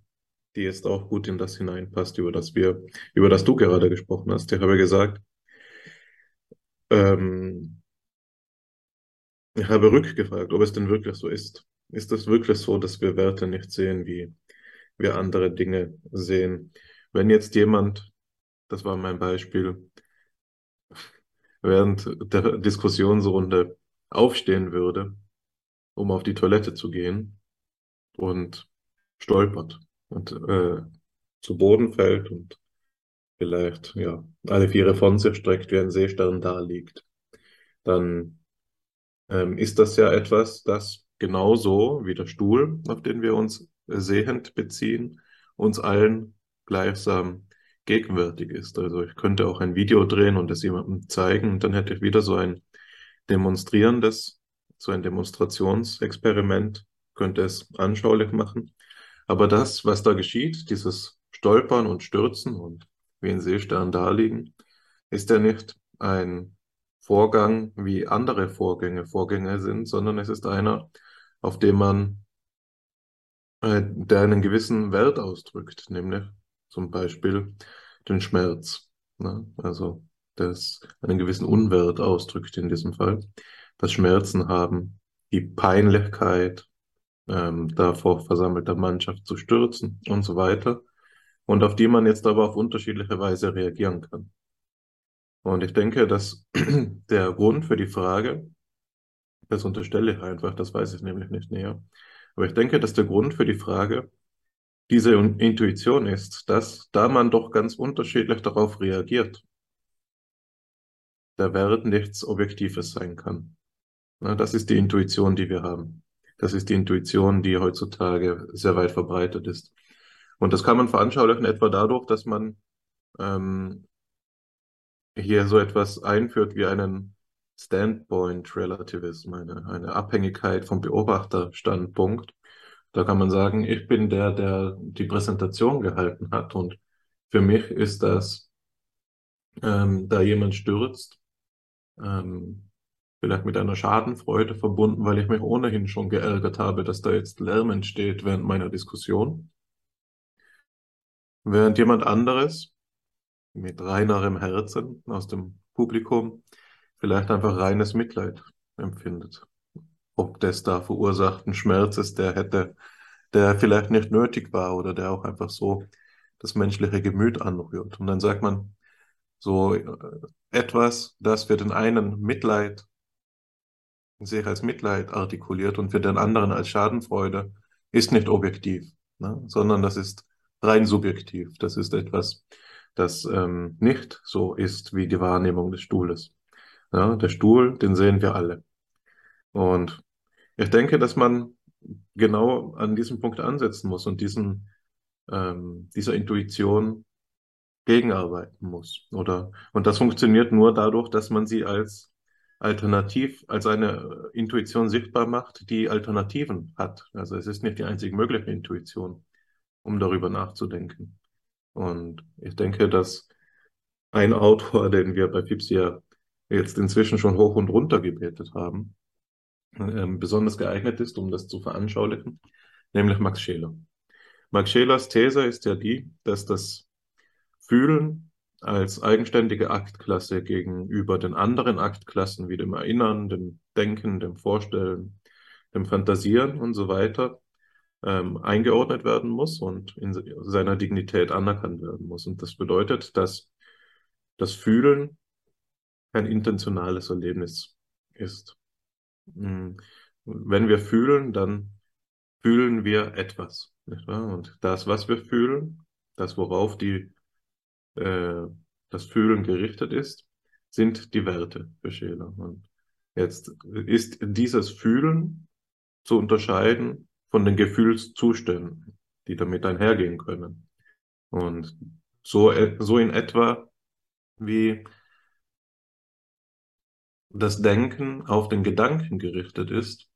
die jetzt auch gut in das hineinpasst, über das wir, über das du gerade gesprochen hast. Ich habe gesagt, ähm, ich habe rückgefragt, ob es denn wirklich so ist. Ist es wirklich so, dass wir Werte nicht sehen, wie wir andere Dinge sehen? Wenn jetzt jemand, das war mein Beispiel, während der Diskussionsrunde aufstehen würde um auf die Toilette zu gehen und stolpert und äh, zu Boden fällt und vielleicht ja alle Viere von sich streckt, wie ein Seestern da liegt, dann ähm, ist das ja etwas, das genauso wie der Stuhl, auf den wir uns sehend beziehen, uns allen gleichsam gegenwärtig ist. Also ich könnte auch ein Video drehen und es jemandem zeigen und dann hätte ich wieder so ein demonstrierendes so ein Demonstrationsexperiment könnte es anschaulich machen. Aber das, was da geschieht, dieses Stolpern und Stürzen und wie ein Seestern daliegen, ist ja nicht ein Vorgang, wie andere Vorgänge Vorgänge sind, sondern es ist einer, auf dem man, äh, der einen gewissen Wert ausdrückt, nämlich zum Beispiel den Schmerz. Ne? Also das einen gewissen Unwert ausdrückt in diesem Fall das Schmerzen haben, die Peinlichkeit, ähm, da vor versammelter Mannschaft zu stürzen und so weiter. Und auf die man jetzt aber auf unterschiedliche Weise reagieren kann. Und ich denke, dass der Grund für die Frage, das unterstelle ich einfach, das weiß ich nämlich nicht näher, aber ich denke, dass der Grund für die Frage diese Intuition ist, dass da man doch ganz unterschiedlich darauf reagiert, der Wert nichts Objektives sein kann. Na, das ist die Intuition, die wir haben. Das ist die Intuition, die heutzutage sehr weit verbreitet ist. Und das kann man veranschaulichen etwa dadurch, dass man ähm, hier so etwas einführt wie einen Standpoint Relativism, eine, eine Abhängigkeit vom Beobachterstandpunkt. Da kann man sagen, ich bin der, der die Präsentation gehalten hat. Und für mich ist das, ähm, da jemand stürzt, ähm, vielleicht mit einer Schadenfreude verbunden, weil ich mich ohnehin schon geärgert habe, dass da jetzt Lärm entsteht während meiner Diskussion. Während jemand anderes mit reinerem Herzen aus dem Publikum vielleicht einfach reines Mitleid empfindet. Ob des da verursachten Schmerzes, der hätte, der vielleicht nicht nötig war oder der auch einfach so das menschliche Gemüt anrührt. Und dann sagt man so äh, etwas, das für den einen Mitleid sich als Mitleid artikuliert und für den anderen als Schadenfreude, ist nicht objektiv, ne? sondern das ist rein subjektiv. Das ist etwas, das ähm, nicht so ist wie die Wahrnehmung des Stuhles. Ja, der Stuhl, den sehen wir alle. Und ich denke, dass man genau an diesem Punkt ansetzen muss und diesen, ähm, dieser Intuition gegenarbeiten muss. Oder, und das funktioniert nur dadurch, dass man sie als alternativ, als eine Intuition sichtbar macht, die Alternativen hat. Also es ist nicht die einzig mögliche Intuition, um darüber nachzudenken. Und ich denke, dass ein Autor, den wir bei Fipsia jetzt inzwischen schon hoch und runter gebetet haben, ähm, besonders geeignet ist, um das zu veranschaulichen, nämlich Max Scheler. Max Schelers These ist ja die, dass das Fühlen als eigenständige Aktklasse gegenüber den anderen Aktklassen wie dem Erinnern, dem Denken, dem Vorstellen, dem Fantasieren und so weiter ähm, eingeordnet werden muss und in seiner Dignität anerkannt werden muss. Und das bedeutet, dass das Fühlen ein intentionales Erlebnis ist. Hm. Wenn wir fühlen, dann fühlen wir etwas. Und das, was wir fühlen, das, worauf die, äh, das Fühlen gerichtet ist, sind die Werte für Scheler. Und jetzt ist dieses Fühlen zu unterscheiden von den Gefühlszuständen, die damit einhergehen können. Und so, so in etwa wie das Denken auf den Gedanken gerichtet ist,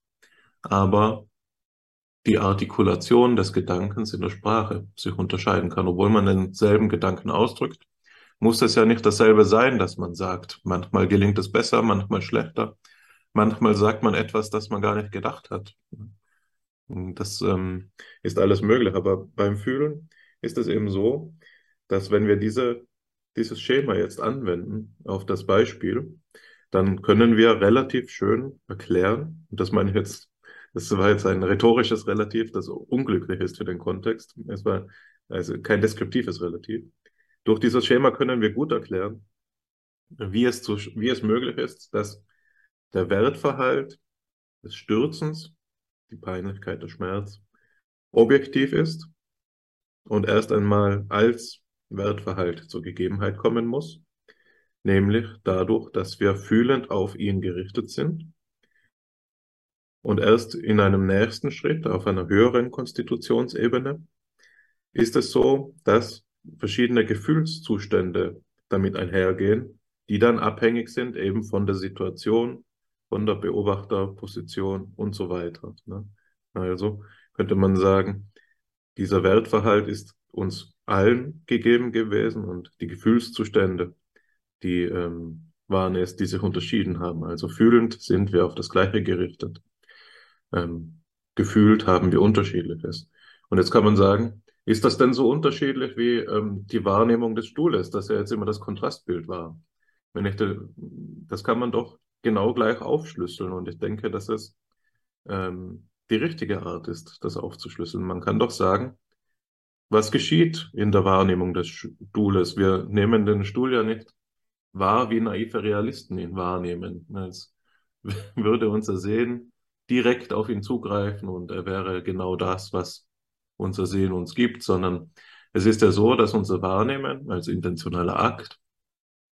aber die Artikulation des Gedankens in der Sprache sich unterscheiden kann. Obwohl man denselben Gedanken ausdrückt, muss es ja nicht dasselbe sein, dass man sagt. Manchmal gelingt es besser, manchmal schlechter. Manchmal sagt man etwas, das man gar nicht gedacht hat. Das ähm, ist alles möglich. Aber beim Fühlen ist es eben so, dass wenn wir diese, dieses Schema jetzt anwenden auf das Beispiel, dann können wir relativ schön erklären, und das meine ich jetzt, das war jetzt ein rhetorisches Relativ, das unglücklich ist für den Kontext. Es war also kein deskriptives Relativ. Durch dieses Schema können wir gut erklären, wie es, zu, wie es möglich ist, dass der Wertverhalt des Stürzens, die Peinlichkeit, der Schmerz, objektiv ist und erst einmal als Wertverhalt zur Gegebenheit kommen muss nämlich dadurch, dass wir fühlend auf ihn gerichtet sind. Und erst in einem nächsten Schritt, auf einer höheren Konstitutionsebene, ist es so, dass verschiedene Gefühlszustände damit einhergehen, die dann abhängig sind eben von der Situation, von der Beobachterposition und so weiter. Ne? Also könnte man sagen, dieser Wertverhalt ist uns allen gegeben gewesen und die Gefühlszustände die ähm, waren es, die sich unterschieden haben. Also fühlend sind wir auf das Gleiche gerichtet. Ähm, gefühlt haben wir unterschiedliches. Und jetzt kann man sagen, ist das denn so unterschiedlich wie ähm, die Wahrnehmung des Stuhles, dass ja jetzt immer das Kontrastbild war? Wenn ich de, das kann man doch genau gleich aufschlüsseln und ich denke, dass es ähm, die richtige Art ist, das aufzuschlüsseln. Man kann doch sagen, was geschieht in der Wahrnehmung des Stuhles? Wir nehmen den Stuhl ja nicht wahr, wie naive Realisten ihn wahrnehmen. Als würde unser Sehen direkt auf ihn zugreifen und er wäre genau das, was unser Sehen uns gibt, sondern es ist ja so, dass unser Wahrnehmen als intentionaler Akt,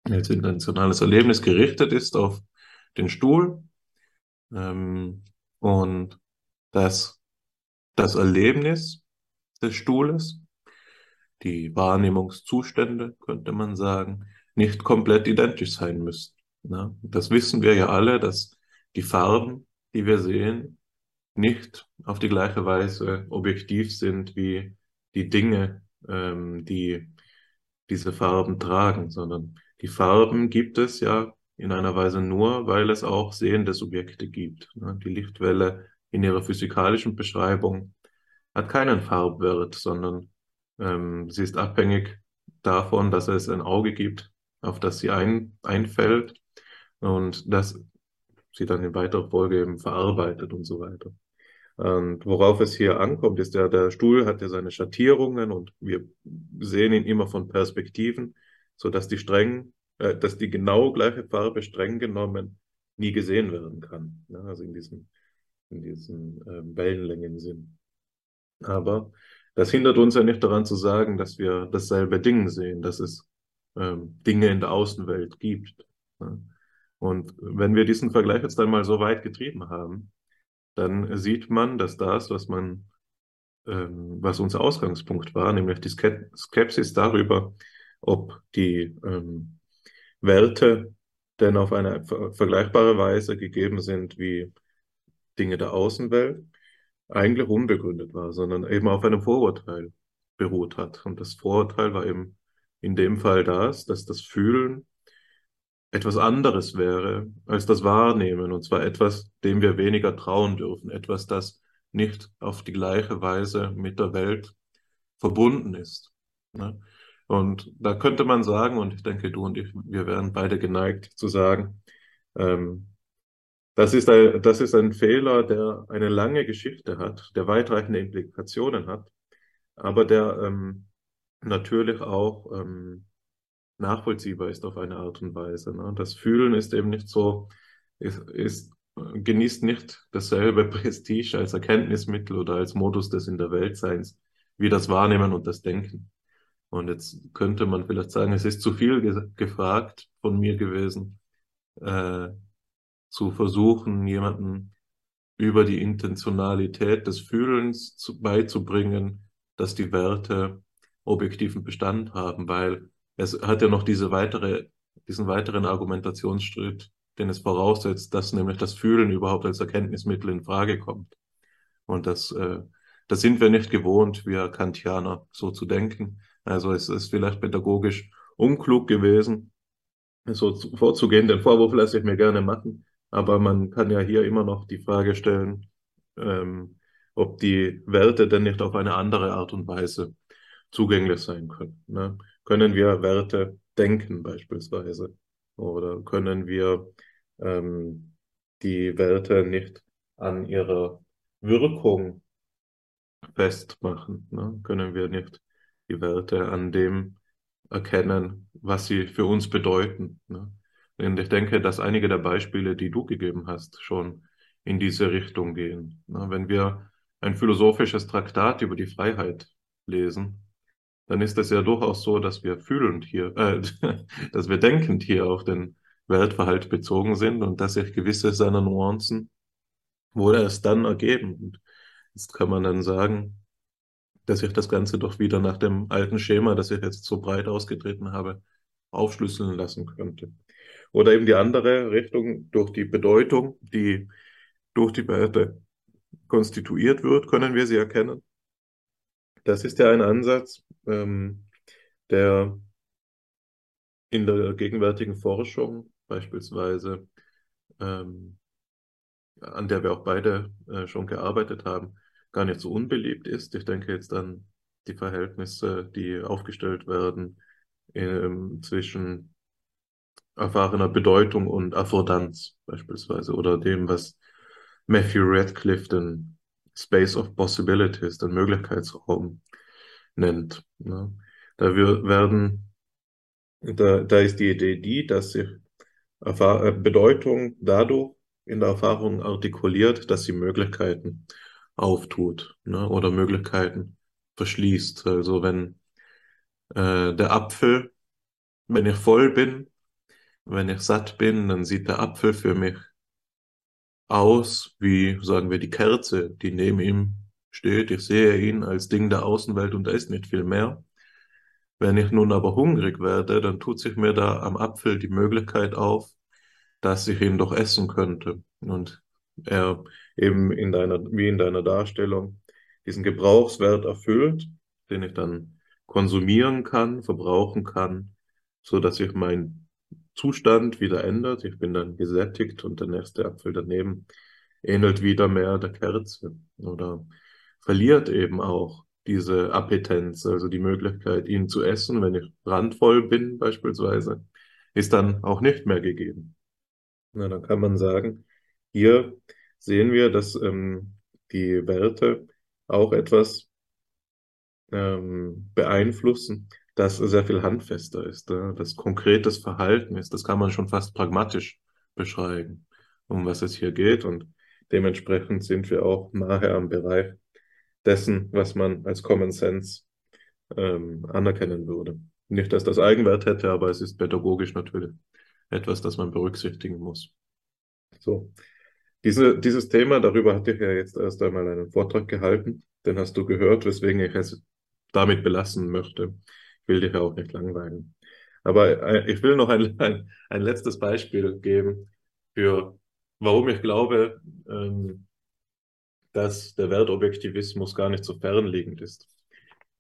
als intentionales Erlebnis gerichtet ist auf den Stuhl ähm, und dass das Erlebnis des Stuhles, die Wahrnehmungszustände, könnte man sagen, nicht komplett identisch sein müssen. Ne? Das wissen wir ja alle, dass die Farben, die wir sehen, nicht auf die gleiche Weise objektiv sind wie die Dinge, ähm, die diese Farben tragen, sondern die Farben gibt es ja in einer Weise nur, weil es auch sehende Subjekte gibt. Ne? Die Lichtwelle in ihrer physikalischen Beschreibung hat keinen Farbwert, sondern ähm, sie ist abhängig davon, dass es ein Auge gibt, auf das sie ein, einfällt und das sie dann in weiterer Folge eben verarbeitet und so weiter. Und worauf es hier ankommt, ist ja, der Stuhl hat ja seine Schattierungen und wir sehen ihn immer von Perspektiven, so dass die streng, äh, dass die genau gleiche Farbe streng genommen nie gesehen werden kann. Ja, also in diesem, in diesem äh, Wellenlängensinn. Aber das hindert uns ja nicht daran zu sagen, dass wir dasselbe Ding sehen, dass es ähm, Dinge in der Außenwelt gibt. Ne? Und wenn wir diesen Vergleich jetzt dann mal so weit getrieben haben, dann sieht man, dass das, was man, ähm, was unser Ausgangspunkt war, nämlich die Skepsis darüber, ob die ähm, Werte denn auf eine vergleichbare Weise gegeben sind wie Dinge der Außenwelt, eigentlich unbegründet war, sondern eben auf einem Vorurteil beruht hat. Und das Vorurteil war eben in dem Fall das, dass das Fühlen etwas anderes wäre als das Wahrnehmen, und zwar etwas, dem wir weniger trauen dürfen, etwas, das nicht auf die gleiche Weise mit der Welt verbunden ist. Ne? Und da könnte man sagen, und ich denke, du und ich, wir wären beide geneigt zu sagen, ähm, das ist, ein, das ist ein Fehler, der eine lange Geschichte hat, der weitreichende Implikationen hat, aber der ähm, natürlich auch ähm, nachvollziehbar ist auf eine Art und Weise. Ne? Das Fühlen ist eben nicht so, ist, ist, genießt nicht dasselbe Prestige als Erkenntnismittel oder als Modus des In der Weltseins wie das Wahrnehmen und das Denken. Und jetzt könnte man vielleicht sagen, es ist zu viel ge gefragt von mir gewesen, äh, zu versuchen, jemanden über die Intentionalität des Fühlens zu, beizubringen, dass die Werte objektiven Bestand haben, weil es hat ja noch diese weitere, diesen weiteren Argumentationsschritt, den es voraussetzt, dass nämlich das Fühlen überhaupt als Erkenntnismittel in Frage kommt. Und das, äh, das sind wir nicht gewohnt, wir Kantianer, so zu denken. Also es ist vielleicht pädagogisch unklug gewesen, so vorzugehen. Den Vorwurf lasse ich mir gerne machen. Aber man kann ja hier immer noch die Frage stellen, ähm, ob die Werte denn nicht auf eine andere Art und Weise zugänglich sein können. Ne? Können wir Werte denken beispielsweise? Oder können wir ähm, die Werte nicht an ihrer Wirkung festmachen? Ne? Können wir nicht die Werte an dem erkennen, was sie für uns bedeuten? Ne? Und ich denke, dass einige der Beispiele, die du gegeben hast, schon in diese Richtung gehen. Wenn wir ein philosophisches Traktat über die Freiheit lesen, dann ist es ja durchaus so, dass wir fühlend hier, äh, dass wir denkend hier auf den Weltverhalt bezogen sind und dass sich gewisse seiner Nuancen wohl erst dann ergeben. Und jetzt kann man dann sagen, dass ich das Ganze doch wieder nach dem alten Schema, das ich jetzt so breit ausgetreten habe, aufschlüsseln lassen könnte. Oder eben die andere Richtung, durch die Bedeutung, die durch die Werte konstituiert wird, können wir sie erkennen. Das ist ja ein Ansatz, ähm, der in der gegenwärtigen Forschung beispielsweise, ähm, an der wir auch beide äh, schon gearbeitet haben, gar nicht so unbeliebt ist. Ich denke jetzt an die Verhältnisse, die aufgestellt werden ähm, zwischen erfahrener Bedeutung und Affordanz beispielsweise oder dem, was Matthew Radcliffe den Space of Possibilities, den Möglichkeitsraum nennt. Ne? Da wir werden, da, da ist die Idee die, dass sich äh, Bedeutung dadurch in der Erfahrung artikuliert, dass sie Möglichkeiten auftut ne? oder Möglichkeiten verschließt. Also wenn äh, der Apfel, wenn ich voll bin, wenn ich satt bin, dann sieht der Apfel für mich aus wie, sagen wir, die Kerze, die neben ihm steht. Ich sehe ihn als Ding der Außenwelt und da ist nicht viel mehr. Wenn ich nun aber hungrig werde, dann tut sich mir da am Apfel die Möglichkeit auf, dass ich ihn doch essen könnte. Und er eben in deiner, wie in deiner Darstellung, diesen Gebrauchswert erfüllt, den ich dann konsumieren kann, verbrauchen kann, so dass ich mein Zustand wieder ändert. Ich bin dann gesättigt und der nächste Apfel daneben ähnelt wieder mehr der Kerze oder verliert eben auch diese Appetenz, also die Möglichkeit, ihn zu essen, wenn ich brandvoll bin beispielsweise, ist dann auch nicht mehr gegeben. Na, dann kann man sagen, hier sehen wir, dass ähm, die Werte auch etwas ähm, beeinflussen, das sehr viel handfester ist, das konkretes Verhalten ist. Das kann man schon fast pragmatisch beschreiben, um was es hier geht. Und dementsprechend sind wir auch nahe am Bereich dessen, was man als Common Sense ähm, anerkennen würde. Nicht, dass das Eigenwert hätte, aber es ist pädagogisch natürlich etwas, das man berücksichtigen muss. So. Diese, dieses Thema, darüber hatte ich ja jetzt erst einmal einen Vortrag gehalten. Den hast du gehört, weswegen ich es damit belassen möchte. Will dich auch nicht langweilen. Aber äh, ich will noch ein, ein, ein letztes Beispiel geben für, warum ich glaube, ähm, dass der Wertobjektivismus gar nicht so fernliegend ist.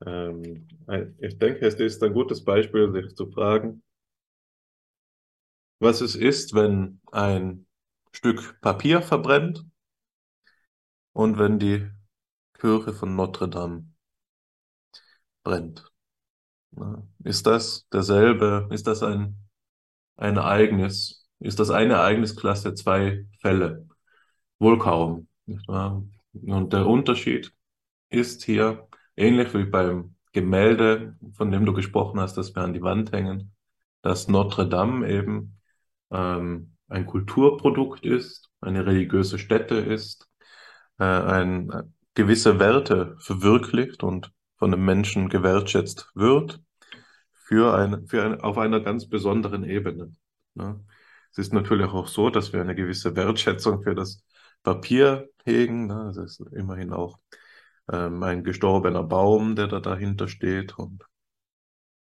Ähm, ich denke, es ist ein gutes Beispiel, sich zu fragen, was es ist, wenn ein Stück Papier verbrennt und wenn die Kirche von Notre Dame brennt. Ist das derselbe, ist das ein, ein Ereignis, ist das eine Ereignisklasse zwei Fälle? Wohl kaum. Und der Unterschied ist hier, ähnlich wie beim Gemälde, von dem du gesprochen hast, das wir an die Wand hängen, dass Notre Dame eben ähm, ein Kulturprodukt ist, eine religiöse Stätte ist, äh, ein, äh, gewisse Werte verwirklicht und von dem Menschen gewertschätzt wird, für eine, für eine, auf einer ganz besonderen Ebene. Ne? Es ist natürlich auch so, dass wir eine gewisse Wertschätzung für das Papier hegen. Ne? Das ist immerhin auch ähm, ein gestorbener Baum, der da dahinter steht und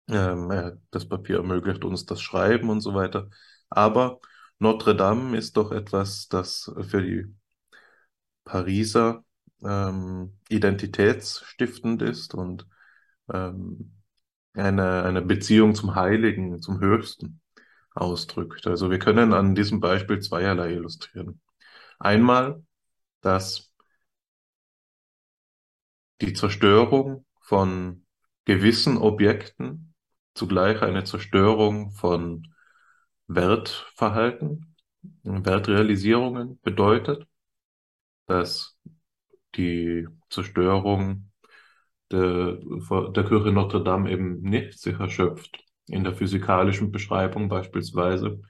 ähm, das Papier ermöglicht uns das Schreiben und so weiter. Aber Notre Dame ist doch etwas, das für die Pariser ähm, identitätsstiftend ist und ähm, eine, eine Beziehung zum Heiligen, zum Höchsten ausdrückt. Also wir können an diesem Beispiel zweierlei illustrieren. Einmal, dass die Zerstörung von gewissen Objekten zugleich eine Zerstörung von Wertverhalten, Wertrealisierungen bedeutet, dass die Zerstörung der, der Kirche Notre Dame eben nicht sich erschöpft in der physikalischen Beschreibung beispielsweise,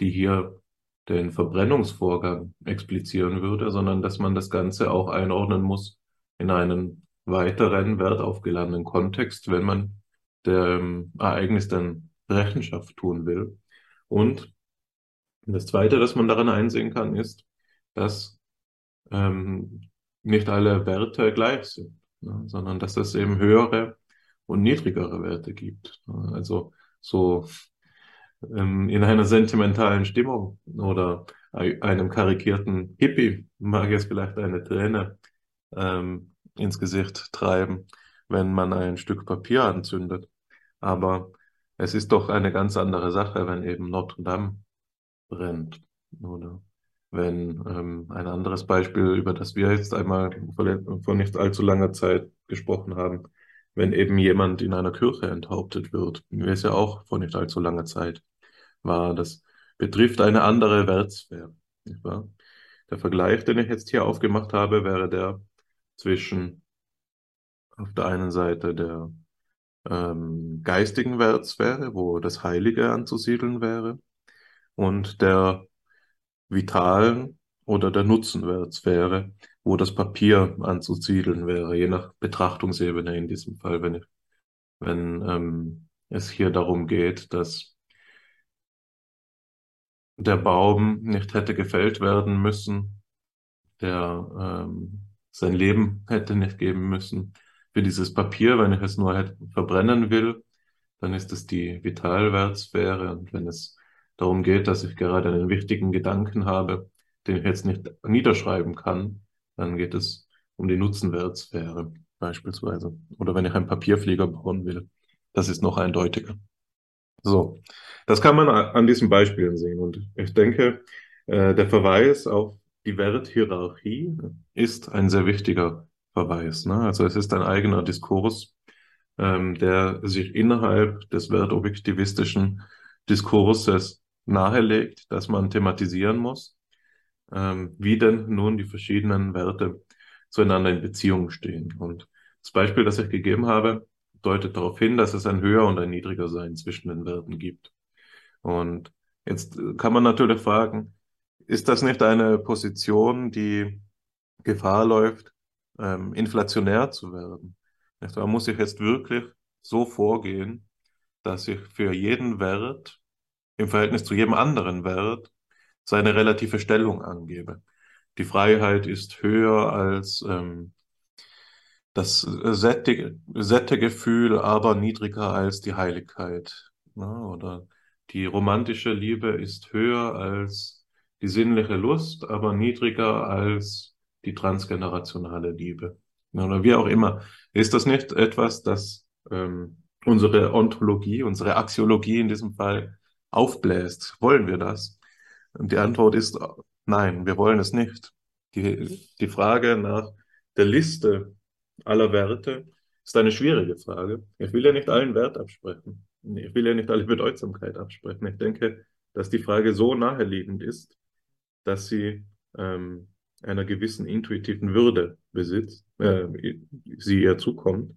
die hier den Verbrennungsvorgang explizieren würde, sondern dass man das Ganze auch einordnen muss in einen weiteren wertaufgeladenen Kontext, wenn man dem Ereignis dann Rechenschaft tun will. Und das Zweite, das man darin einsehen kann, ist, dass ähm, nicht alle Werte gleich sind, ne, sondern dass es eben höhere und niedrigere Werte gibt. Also so ähm, in einer sentimentalen Stimmung oder einem karikierten Hippie mag es vielleicht eine Träne ähm, ins Gesicht treiben, wenn man ein Stück Papier anzündet. Aber es ist doch eine ganz andere Sache, wenn eben Notre Dame brennt. Oder wenn ähm, ein anderes Beispiel, über das wir jetzt einmal vor, vor nicht allzu langer Zeit gesprochen haben, wenn eben jemand in einer Kirche enthauptet wird, wie es ja auch vor nicht allzu langer Zeit war. Das betrifft eine andere wahr? Der Vergleich, den ich jetzt hier aufgemacht habe, wäre der zwischen auf der einen Seite der ähm, geistigen Wertsphäre, wo das Heilige anzusiedeln wäre, und der vitalen oder der Nutzenwertsphäre, wo das Papier anzusiedeln wäre, je nach Betrachtungsebene in diesem Fall, wenn, ich, wenn ähm, es hier darum geht, dass der Baum nicht hätte gefällt werden müssen, der ähm, sein Leben hätte nicht geben müssen. Für dieses Papier, wenn ich es nur verbrennen will, dann ist es die Vitalwertsphäre. Und wenn es darum geht, dass ich gerade einen wichtigen Gedanken habe, den ich jetzt nicht niederschreiben kann, dann geht es um die Nutzenwertsphäre beispielsweise. Oder wenn ich einen Papierflieger bauen will. Das ist noch eindeutiger. So, das kann man an diesen Beispielen sehen. Und ich denke, äh, der Verweis auf die Werthierarchie ist ein sehr wichtiger Verweis. Ne? Also es ist ein eigener Diskurs, ähm, der sich innerhalb des wertobjektivistischen Diskurses nahelegt, dass man thematisieren muss, ähm, wie denn nun die verschiedenen Werte zueinander in Beziehung stehen. Und das Beispiel, das ich gegeben habe, deutet darauf hin, dass es ein höher und ein niedriger Sein zwischen den Werten gibt. Und jetzt kann man natürlich fragen, ist das nicht eine Position, die Gefahr läuft, ähm, inflationär zu werden. Da muss ich jetzt wirklich so vorgehen, dass ich für jeden Wert im Verhältnis zu jedem anderen Wert seine relative Stellung angebe. Die Freiheit ist höher als ähm, das Sättegefühl, aber niedriger als die Heiligkeit. Ne? Oder die romantische Liebe ist höher als die sinnliche Lust, aber niedriger als die transgenerationale Liebe. Oder wie auch immer. Ist das nicht etwas, das ähm, unsere Ontologie, unsere Axiologie in diesem Fall aufbläst? Wollen wir das? Und die Antwort ist nein, wir wollen es nicht. Die, die Frage nach der Liste aller Werte ist eine schwierige Frage. Ich will ja nicht allen Wert absprechen. Ich will ja nicht alle Bedeutsamkeit absprechen. Ich denke, dass die Frage so naheliegend ist, dass sie ähm, einer gewissen intuitiven Würde besitzt, äh, sie ihr zukommt.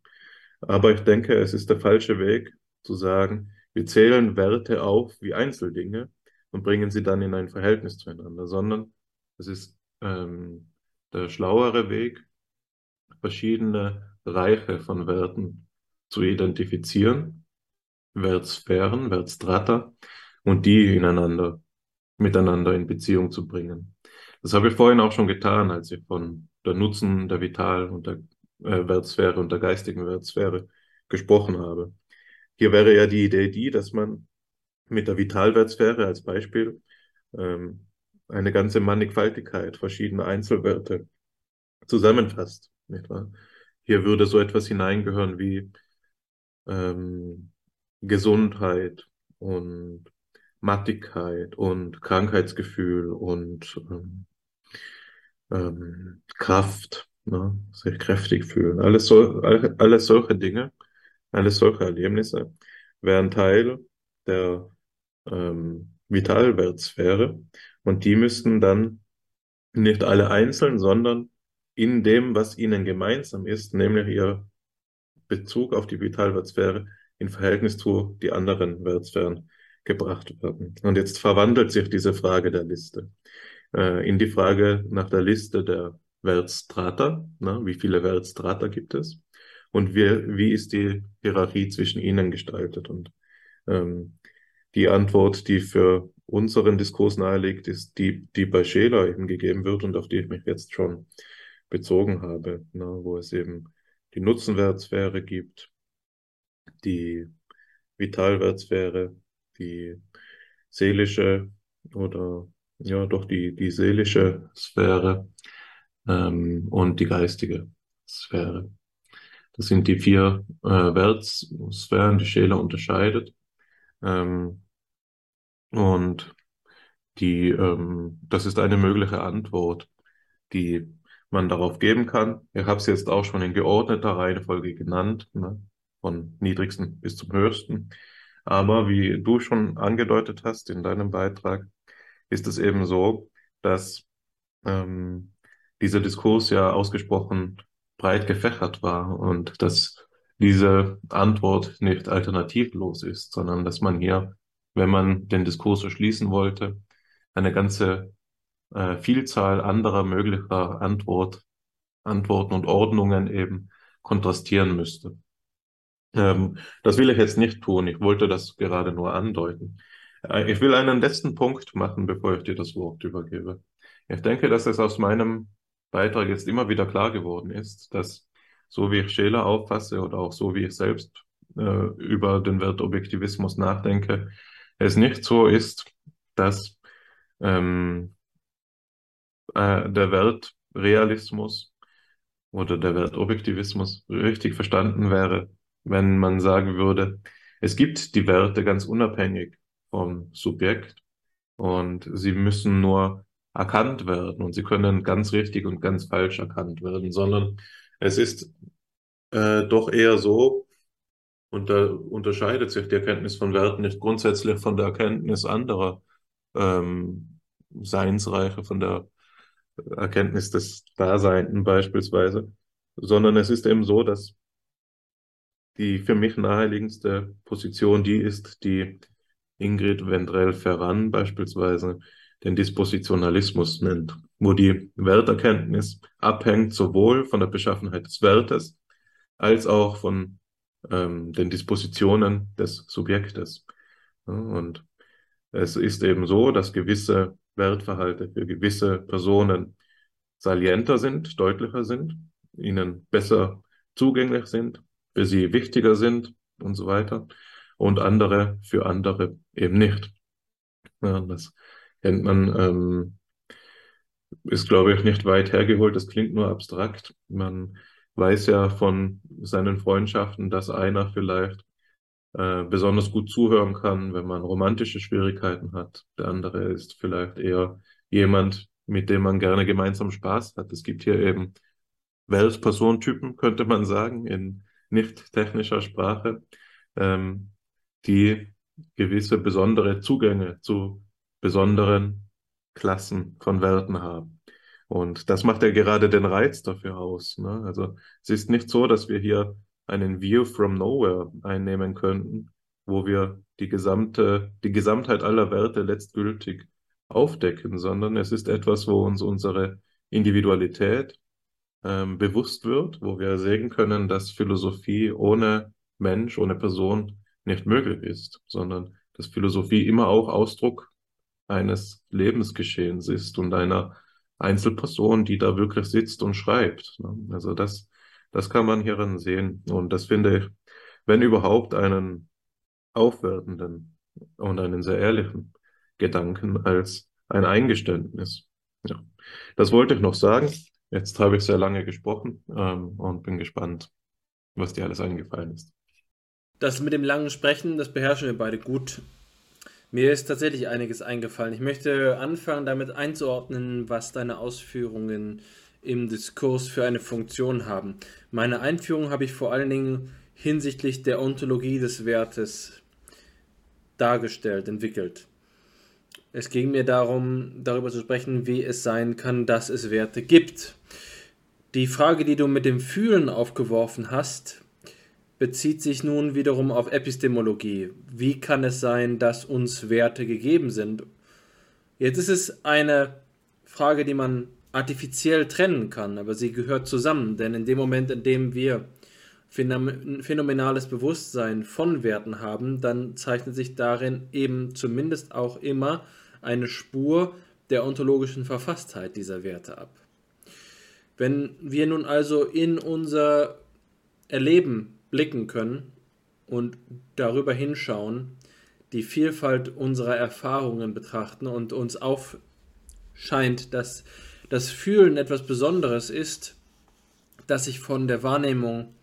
Aber ich denke, es ist der falsche Weg zu sagen, wir zählen Werte auf wie Einzeldinge und bringen sie dann in ein Verhältnis zueinander, sondern es ist ähm, der schlauere Weg, verschiedene Reiche von Werten zu identifizieren, Wertsphären, Wertstrata, und die ineinander, miteinander in Beziehung zu bringen. Das habe ich vorhin auch schon getan, als ich von der Nutzen der Vital- und der äh, Wertsphäre und der geistigen Wertsphäre gesprochen habe. Hier wäre ja die Idee die, dass man mit der Vitalwertsphäre als Beispiel ähm, eine ganze Mannigfaltigkeit verschiedener Einzelwerte zusammenfasst. Nicht wahr? Hier würde so etwas hineingehören wie ähm, Gesundheit und Mattigkeit und Krankheitsgefühl und ähm, ähm, Kraft, ne? sich kräftig fühlen. Alles, so, alles solche Dinge, alles solche Erlebnisse wären Teil der ähm, Vitalwertsphäre und die müssten dann nicht alle einzeln, sondern in dem, was ihnen gemeinsam ist, nämlich ihr Bezug auf die Vitalwertsphäre in Verhältnis zu die anderen Wertsphären gebracht werden. Und jetzt verwandelt sich diese Frage der Liste äh, in die Frage nach der Liste der Wertstrata. Ne? Wie viele Wertstrata gibt es? Und wie, wie ist die Hierarchie zwischen ihnen gestaltet? Und ähm, die Antwort, die für unseren Diskurs naheliegt, ist die, die bei Scheler eben gegeben wird und auf die ich mich jetzt schon bezogen habe, ne, wo es eben die Nutzenwertsphäre gibt, die Vitalwertsphäre, die seelische oder ja doch die, die seelische Sphäre ähm, und die geistige Sphäre. Das sind die vier äh, Wertsphären, die Scheler unterscheidet. Ähm, und die, ähm, das ist eine mögliche Antwort, die man darauf geben kann. Ich habe es jetzt auch schon in geordneter Reihenfolge genannt, ne? von niedrigsten bis zum höchsten. Aber wie du schon angedeutet hast in deinem Beitrag, ist es eben so, dass ähm, dieser Diskurs ja ausgesprochen breit gefächert war und dass diese Antwort nicht alternativlos ist, sondern dass man hier wenn man den Diskurs erschließen wollte, eine ganze äh, Vielzahl anderer möglicher Antwort, Antworten und Ordnungen eben kontrastieren müsste. Ähm, das will ich jetzt nicht tun. Ich wollte das gerade nur andeuten. Äh, ich will einen letzten Punkt machen, bevor ich dir das Wort übergebe. Ich denke, dass es aus meinem Beitrag jetzt immer wieder klar geworden ist, dass so wie ich Scheler auffasse oder auch so wie ich selbst äh, über den Wert Objektivismus nachdenke, es nicht so ist, dass ähm, äh, der Wertrealismus oder der Wertobjektivismus richtig verstanden wäre, wenn man sagen würde, es gibt die Werte ganz unabhängig vom Subjekt und sie müssen nur erkannt werden. Und sie können ganz richtig und ganz falsch erkannt werden, sondern es ist äh, doch eher so, und da unterscheidet sich die Erkenntnis von Werten nicht grundsätzlich von der Erkenntnis anderer ähm, Seinsreiche, von der Erkenntnis des Daseinten beispielsweise, sondern es ist eben so, dass die für mich naheliegendste Position die ist, die Ingrid Vendrell Ferran beispielsweise den Dispositionalismus nennt, wo die Werterkenntnis abhängt sowohl von der Beschaffenheit des Wertes als auch von ähm, den Dispositionen des Subjektes. Und es ist eben so, dass gewisse Wertverhalte für gewisse Personen salienter sind, deutlicher sind, ihnen besser zugänglich sind, für sie wichtiger sind und so weiter und andere für andere eben nicht. Ja, das kennt man, ähm, ist glaube ich nicht weit hergeholt, das klingt nur abstrakt. Man weiß ja von seinen Freundschaften, dass einer vielleicht äh, besonders gut zuhören kann, wenn man romantische Schwierigkeiten hat. Der andere ist vielleicht eher jemand, mit dem man gerne gemeinsam Spaß hat. Es gibt hier eben Weltpersontypen, könnte man sagen, in nicht technischer Sprache, ähm, die gewisse besondere Zugänge zu besonderen Klassen von Welten haben. Und das macht ja gerade den Reiz dafür aus. Ne? Also es ist nicht so, dass wir hier einen View from Nowhere einnehmen könnten, wo wir die gesamte, die Gesamtheit aller Werte letztgültig aufdecken, sondern es ist etwas, wo uns unsere Individualität ähm, bewusst wird, wo wir sehen können, dass Philosophie ohne Mensch, ohne Person nicht möglich ist, sondern dass Philosophie immer auch Ausdruck eines Lebensgeschehens ist und einer Einzelperson, die da wirklich sitzt und schreibt. Ne? Also das, das kann man hierin sehen. Und das finde ich, wenn überhaupt, einen aufwertenden und einen sehr ehrlichen Gedanken als ein Eingeständnis. Ja. Das wollte ich noch sagen. Jetzt habe ich sehr lange gesprochen ähm, und bin gespannt, was dir alles eingefallen ist. Das mit dem langen Sprechen, das beherrschen wir beide gut. Mir ist tatsächlich einiges eingefallen. Ich möchte anfangen, damit einzuordnen, was deine Ausführungen im Diskurs für eine Funktion haben. Meine Einführung habe ich vor allen Dingen hinsichtlich der Ontologie des Wertes dargestellt, entwickelt. Es ging mir darum, darüber zu sprechen, wie es sein kann, dass es Werte gibt. Die Frage, die du mit dem Fühlen aufgeworfen hast, bezieht sich nun wiederum auf Epistemologie. Wie kann es sein, dass uns Werte gegeben sind? Jetzt ist es eine Frage, die man artifiziell trennen kann, aber sie gehört zusammen, denn in dem Moment, in dem wir phänomenales Bewusstsein von Werten haben, dann zeichnet sich darin eben zumindest auch immer eine Spur der ontologischen Verfasstheit dieser Werte ab. Wenn wir nun also in unser Erleben blicken können und darüber hinschauen, die Vielfalt unserer Erfahrungen betrachten und uns aufscheint, dass das Fühlen etwas Besonderes ist, das sich von der Wahrnehmung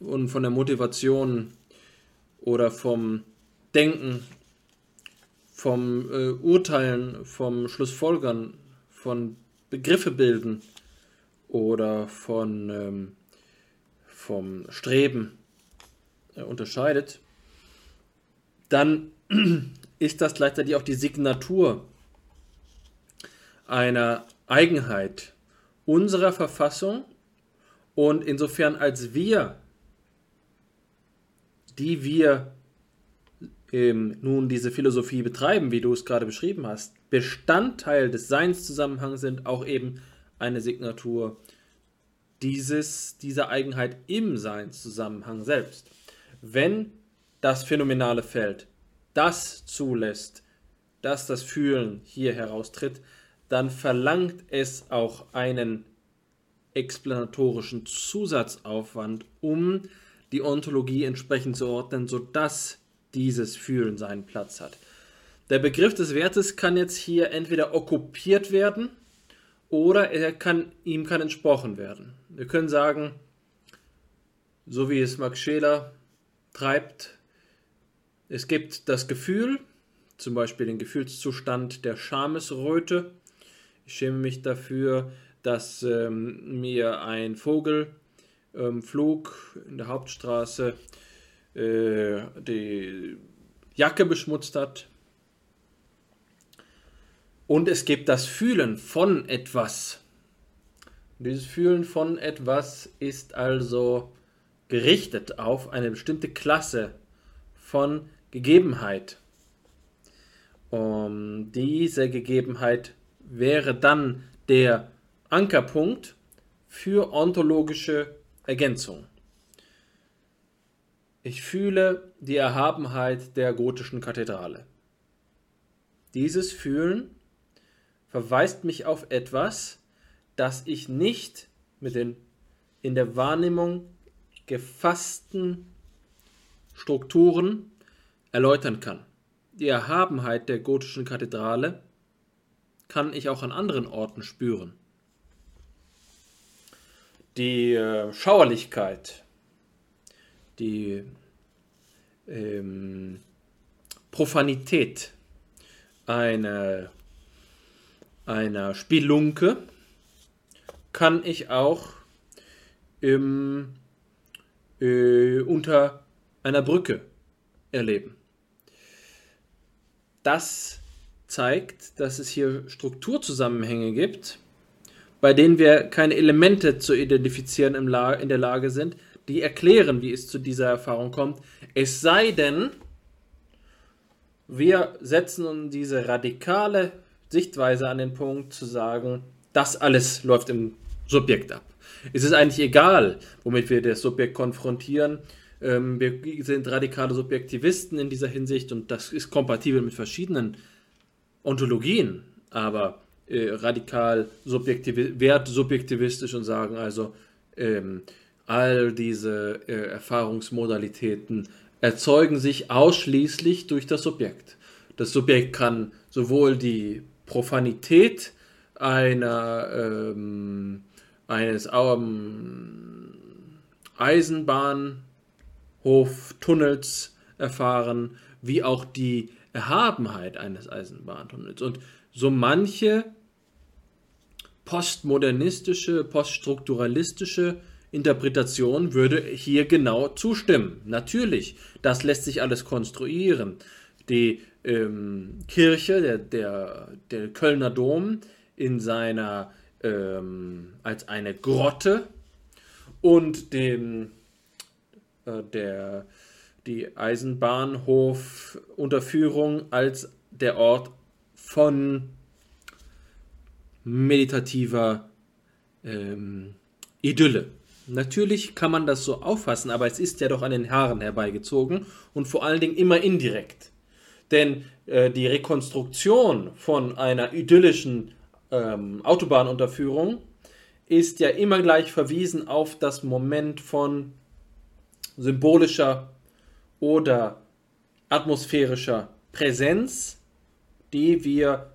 und von der Motivation oder vom Denken vom äh, Urteilen, vom Schlussfolgern, von Begriffe bilden oder von, ähm, vom Streben äh, unterscheidet, dann ist das gleichzeitig auch die Signatur einer Eigenheit unserer Verfassung und insofern als wir, die wir ähm, nun diese Philosophie betreiben, wie du es gerade beschrieben hast, Bestandteil des Seinszusammenhangs sind, auch eben eine Signatur dieses, dieser Eigenheit im Seinszusammenhang selbst. Wenn das phänomenale Feld das zulässt, dass das Fühlen hier heraustritt, dann verlangt es auch einen explanatorischen Zusatzaufwand, um die Ontologie entsprechend zu ordnen, sodass dieses Fühlen seinen Platz hat. Der Begriff des Wertes kann jetzt hier entweder okkupiert werden oder er kann, ihm kann entsprochen werden. Wir können sagen, so wie es Max Scheler treibt, es gibt das Gefühl, zum Beispiel den Gefühlszustand der Schamesröte. Ich schäme mich dafür, dass ähm, mir ein Vogel ähm, flog in der Hauptstraße äh, die Jacke beschmutzt hat. Und es gibt das Fühlen von etwas. dieses Fühlen von etwas ist also gerichtet auf eine bestimmte Klasse von Gegebenheit. Um, diese Gegebenheit wäre dann der Ankerpunkt für ontologische Ergänzung. Ich fühle die Erhabenheit der gotischen Kathedrale. Dieses Fühlen verweist mich auf etwas, das ich nicht mit den in der Wahrnehmung gefassten Strukturen erläutern kann. Die Erhabenheit der gotischen Kathedrale kann ich auch an anderen Orten spüren. Die äh, Schauerlichkeit, die ähm, Profanität einer, einer Spielunke kann ich auch im, äh, unter einer Brücke erleben. Das zeigt, dass es hier Strukturzusammenhänge gibt, bei denen wir keine Elemente zu identifizieren in der Lage sind, die erklären, wie es zu dieser Erfahrung kommt. Es sei denn, wir setzen diese radikale Sichtweise an den Punkt zu sagen, das alles läuft im Subjekt ab. Es ist eigentlich egal, womit wir das Subjekt konfrontieren. Ähm, wir sind radikale Subjektivisten in dieser Hinsicht und das ist kompatibel mit verschiedenen Ontologien, aber äh, radikal subjektiv wertsubjektivistisch und sagen also, ähm, all diese äh, Erfahrungsmodalitäten erzeugen sich ausschließlich durch das Subjekt. Das Subjekt kann sowohl die Profanität einer ähm, eines ähm, Eisenbahnhoftunnels erfahren, wie auch die Erhabenheit eines Eisenbahntunnels. Und so manche postmodernistische, poststrukturalistische Interpretation würde hier genau zustimmen. Natürlich, das lässt sich alles konstruieren. Die ähm, Kirche, der, der, der Kölner Dom in seiner ähm, als eine Grotte und dem, äh, der, die Eisenbahnhofunterführung als der Ort von meditativer ähm, Idylle. Natürlich kann man das so auffassen, aber es ist ja doch an den Haaren herbeigezogen und vor allen Dingen immer indirekt. Denn äh, die Rekonstruktion von einer idyllischen ähm, Autobahnunterführung ist ja immer gleich verwiesen auf das Moment von symbolischer oder atmosphärischer Präsenz, die wir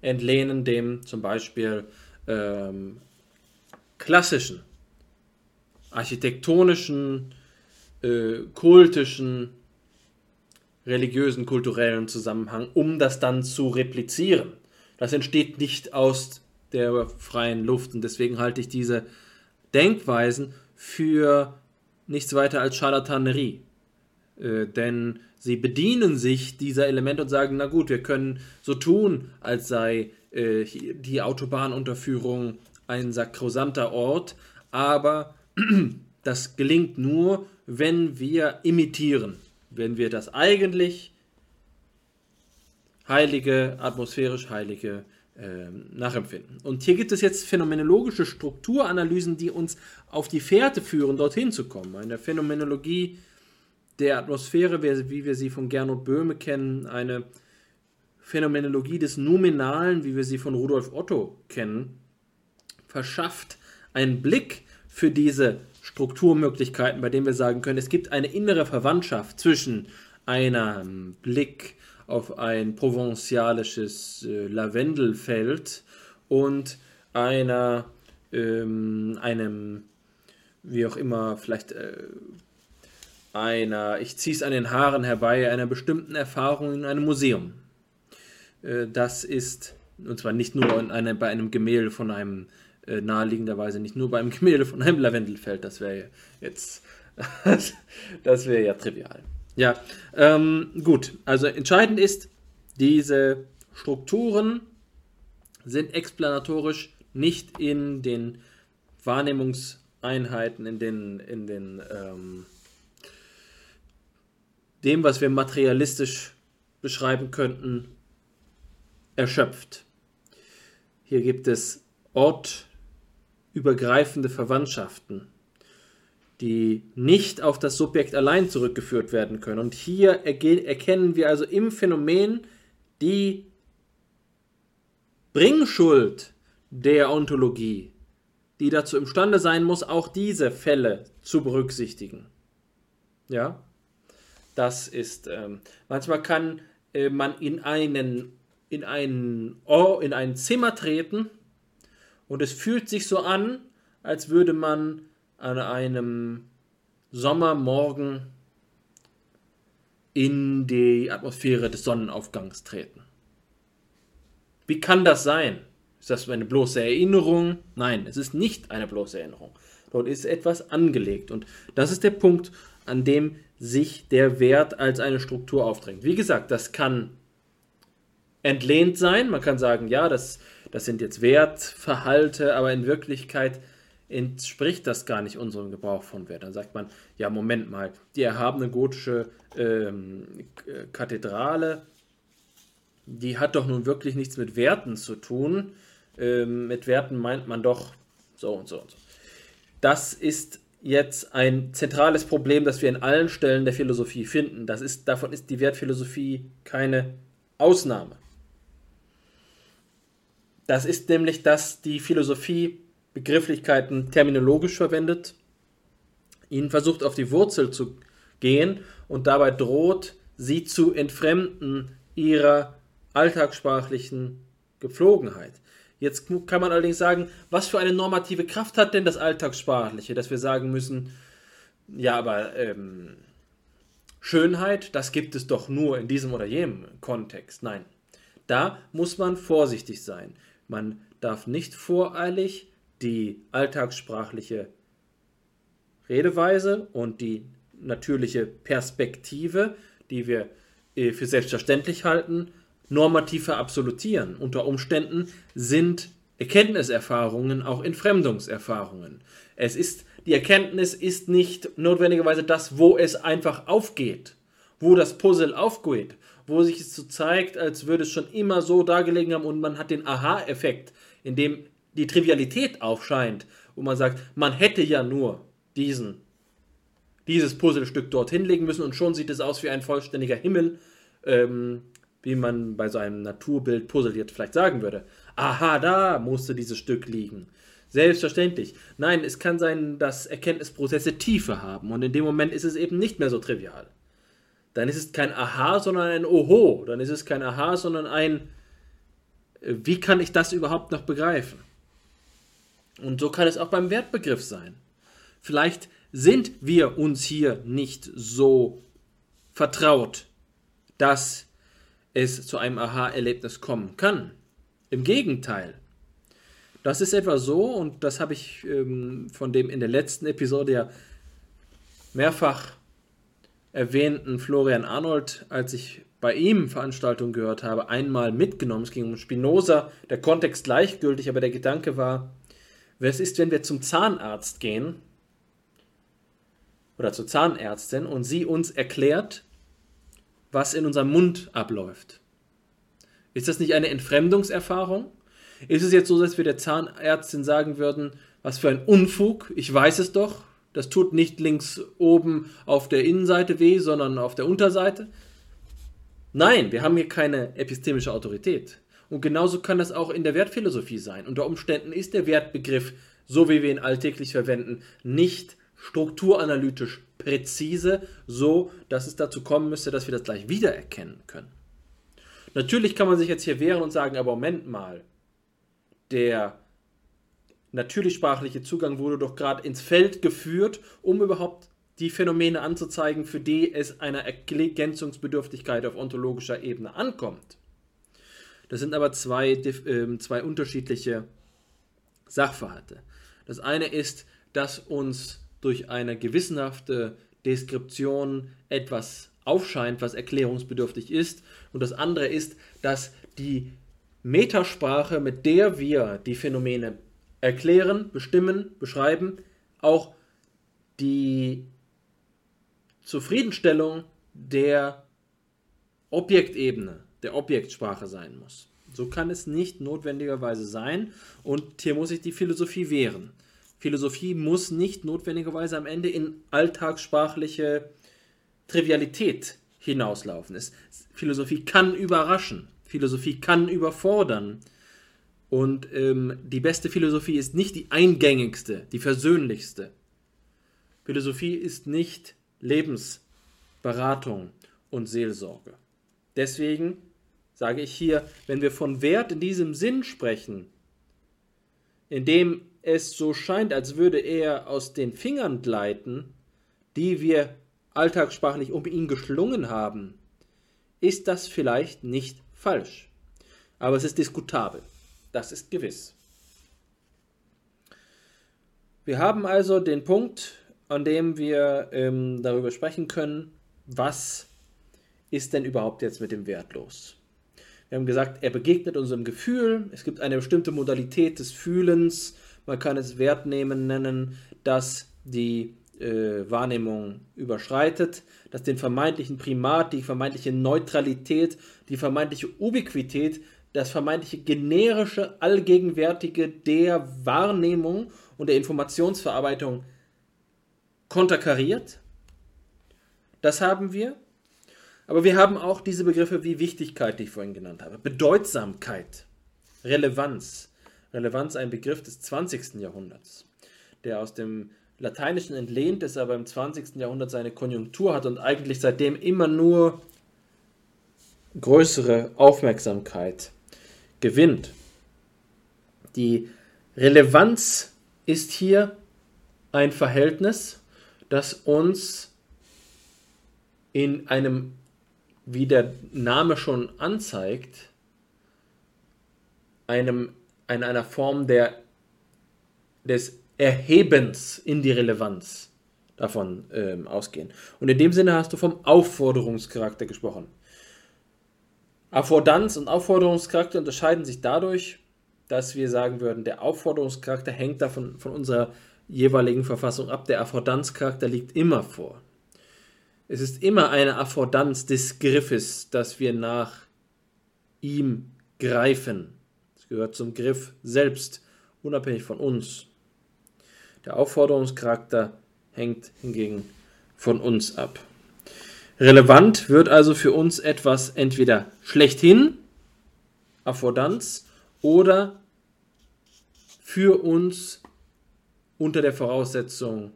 entlehnen dem zum Beispiel ähm, klassischen, architektonischen, äh, kultischen, religiösen, kulturellen Zusammenhang, um das dann zu replizieren. Das entsteht nicht aus der freien Luft und deswegen halte ich diese Denkweisen für nichts weiter als Charlatanerie. Äh, denn sie bedienen sich dieser Elemente und sagen, na gut, wir können so tun, als sei äh, die Autobahnunterführung ein sakrosanter Ort, aber das gelingt nur, wenn wir imitieren, wenn wir das eigentlich heilige, atmosphärisch heilige äh, nachempfinden. Und hier gibt es jetzt phänomenologische Strukturanalysen, die uns auf die Fährte führen, dorthin zu kommen. Eine Phänomenologie der Atmosphäre, wie wir sie von Gernot Böhme kennen, eine Phänomenologie des Nominalen, wie wir sie von Rudolf Otto kennen, verschafft einen Blick für diese Strukturmöglichkeiten, bei denen wir sagen können, es gibt eine innere Verwandtschaft zwischen einem Blick auf ein provenzialisches äh, Lavendelfeld und einer, ähm, einem, wie auch immer, vielleicht äh, einer, ich ziehe es an den Haaren herbei, einer bestimmten Erfahrung in einem Museum. Äh, das ist, und zwar nicht nur in eine, bei einem Gemälde von einem, äh, naheliegenderweise nicht nur beim Gemälde von einem Lavendelfeld, das wäre jetzt, das wäre ja trivial. Ja, ähm, gut. Also entscheidend ist, diese Strukturen sind explanatorisch nicht in den Wahrnehmungseinheiten, in den, in den ähm, dem, was wir materialistisch beschreiben könnten, erschöpft. Hier gibt es ortübergreifende Verwandtschaften, die nicht auf das Subjekt allein zurückgeführt werden können. Und hier erkennen wir also im Phänomen die Bringschuld der Ontologie, die dazu imstande sein muss, auch diese Fälle zu berücksichtigen. Ja, das ist, ähm, manchmal kann äh, man in einen, in, einen in ein Zimmer treten und es fühlt sich so an, als würde man an einem Sommermorgen in die Atmosphäre des Sonnenaufgangs treten. Wie kann das sein? Ist das eine bloße Erinnerung? Nein, es ist nicht eine bloße Erinnerung. Dort ist etwas angelegt. Und das ist der Punkt, an dem sich der Wert als eine Struktur aufdrängt. Wie gesagt, das kann entlehnt sein. Man kann sagen, ja, das, das sind jetzt Wertverhalte, aber in Wirklichkeit entspricht das gar nicht unserem Gebrauch von Wert. Dann sagt man, ja, Moment mal, die erhabene gotische ähm, Kathedrale, die hat doch nun wirklich nichts mit Werten zu tun. Ähm, mit Werten meint man doch so und so und so. Das ist jetzt ein zentrales Problem, das wir in allen Stellen der Philosophie finden. Das ist, davon ist die Wertphilosophie keine Ausnahme. Das ist nämlich, dass die Philosophie Begrifflichkeiten terminologisch verwendet, ihnen versucht auf die Wurzel zu gehen und dabei droht, sie zu entfremden ihrer alltagssprachlichen Gepflogenheit. Jetzt kann man allerdings sagen, was für eine normative Kraft hat denn das Alltagssprachliche, dass wir sagen müssen, ja, aber ähm, Schönheit, das gibt es doch nur in diesem oder jenem Kontext. Nein, da muss man vorsichtig sein. Man darf nicht voreilig die alltagssprachliche Redeweise und die natürliche Perspektive, die wir äh, für selbstverständlich halten, normativ verabsolutieren. Unter Umständen sind Erkenntniserfahrungen auch Entfremdungserfahrungen. Es ist, die Erkenntnis ist nicht notwendigerweise das, wo es einfach aufgeht, wo das Puzzle aufgeht, wo sich es so zeigt, als würde es schon immer so dargelegen haben und man hat den Aha-Effekt, in dem die Trivialität aufscheint, wo man sagt, man hätte ja nur diesen, dieses Puzzlestück dorthin legen müssen und schon sieht es aus wie ein vollständiger Himmel. Ähm, wie man bei so einem Naturbild puzzliert vielleicht sagen würde. Aha, da musste dieses Stück liegen. Selbstverständlich. Nein, es kann sein, dass Erkenntnisprozesse Tiefe haben und in dem Moment ist es eben nicht mehr so trivial. Dann ist es kein Aha, sondern ein Oho. Dann ist es kein Aha, sondern ein äh, Wie kann ich das überhaupt noch begreifen? Und so kann es auch beim Wertbegriff sein. Vielleicht sind wir uns hier nicht so vertraut, dass es zu einem Aha-Erlebnis kommen kann. Im Gegenteil. Das ist etwa so, und das habe ich ähm, von dem in der letzten Episode ja mehrfach erwähnten Florian Arnold, als ich bei ihm Veranstaltungen gehört habe, einmal mitgenommen. Es ging um Spinoza, der Kontext gleichgültig, aber der Gedanke war, was ist, wenn wir zum Zahnarzt gehen oder zur Zahnärztin und sie uns erklärt, was in unserem Mund abläuft. Ist das nicht eine Entfremdungserfahrung? Ist es jetzt so, dass wir der Zahnärztin sagen würden, was für ein Unfug, ich weiß es doch, das tut nicht links oben auf der Innenseite weh, sondern auf der Unterseite? Nein, wir haben hier keine epistemische Autorität. Und genauso kann das auch in der Wertphilosophie sein. Unter Umständen ist der Wertbegriff, so wie wir ihn alltäglich verwenden, nicht strukturanalytisch präzise, so dass es dazu kommen müsste, dass wir das gleich wiedererkennen können. Natürlich kann man sich jetzt hier wehren und sagen, aber Moment mal, der natürlich sprachliche Zugang wurde doch gerade ins Feld geführt, um überhaupt die Phänomene anzuzeigen, für die es einer Ergänzungsbedürftigkeit auf ontologischer Ebene ankommt. Das sind aber zwei, äh, zwei unterschiedliche Sachverhalte. Das eine ist, dass uns durch eine gewissenhafte Deskription etwas aufscheint, was erklärungsbedürftig ist. Und das andere ist, dass die Metasprache, mit der wir die Phänomene erklären, bestimmen, beschreiben, auch die Zufriedenstellung der Objektebene der Objektsprache sein muss. So kann es nicht notwendigerweise sein und hier muss sich die Philosophie wehren. Philosophie muss nicht notwendigerweise am Ende in alltagssprachliche Trivialität hinauslaufen. Es, Philosophie kann überraschen, Philosophie kann überfordern. Und ähm, die beste Philosophie ist nicht die eingängigste, die versöhnlichste. Philosophie ist nicht Lebensberatung und Seelsorge. Deswegen sage ich hier, wenn wir von Wert in diesem Sinn sprechen, in dem es so scheint, als würde er aus den Fingern gleiten, die wir alltagssprachlich um ihn geschlungen haben, ist das vielleicht nicht falsch. Aber es ist diskutabel. Das ist gewiss. Wir haben also den Punkt, an dem wir ähm, darüber sprechen können, was ist denn überhaupt jetzt mit dem Wert los? Wir haben gesagt, er begegnet unserem Gefühl. Es gibt eine bestimmte Modalität des Fühlens. Man kann es Wertnehmen nennen, das die äh, Wahrnehmung überschreitet, das den vermeintlichen Primat, die vermeintliche Neutralität, die vermeintliche Ubiquität, das vermeintliche generische, allgegenwärtige der Wahrnehmung und der Informationsverarbeitung konterkariert. Das haben wir. Aber wir haben auch diese Begriffe wie Wichtigkeit, die ich vorhin genannt habe, Bedeutsamkeit, Relevanz. Relevanz ein Begriff des 20. Jahrhunderts, der aus dem Lateinischen entlehnt ist, aber im 20. Jahrhundert seine Konjunktur hat und eigentlich seitdem immer nur größere Aufmerksamkeit gewinnt. Die Relevanz ist hier ein Verhältnis, das uns in einem wie der Name schon anzeigt, einem, in einer Form der, des Erhebens in die Relevanz davon ähm, ausgehen. Und in dem Sinne hast du vom Aufforderungscharakter gesprochen. Affordanz und Aufforderungscharakter unterscheiden sich dadurch, dass wir sagen würden, der Aufforderungscharakter hängt davon von unserer jeweiligen Verfassung ab. Der Affordanzcharakter liegt immer vor. Es ist immer eine Affordanz des Griffes, dass wir nach ihm greifen. Es gehört zum Griff selbst, unabhängig von uns. Der Aufforderungscharakter hängt hingegen von uns ab. Relevant wird also für uns etwas entweder schlechthin, Affordanz, oder für uns unter der Voraussetzung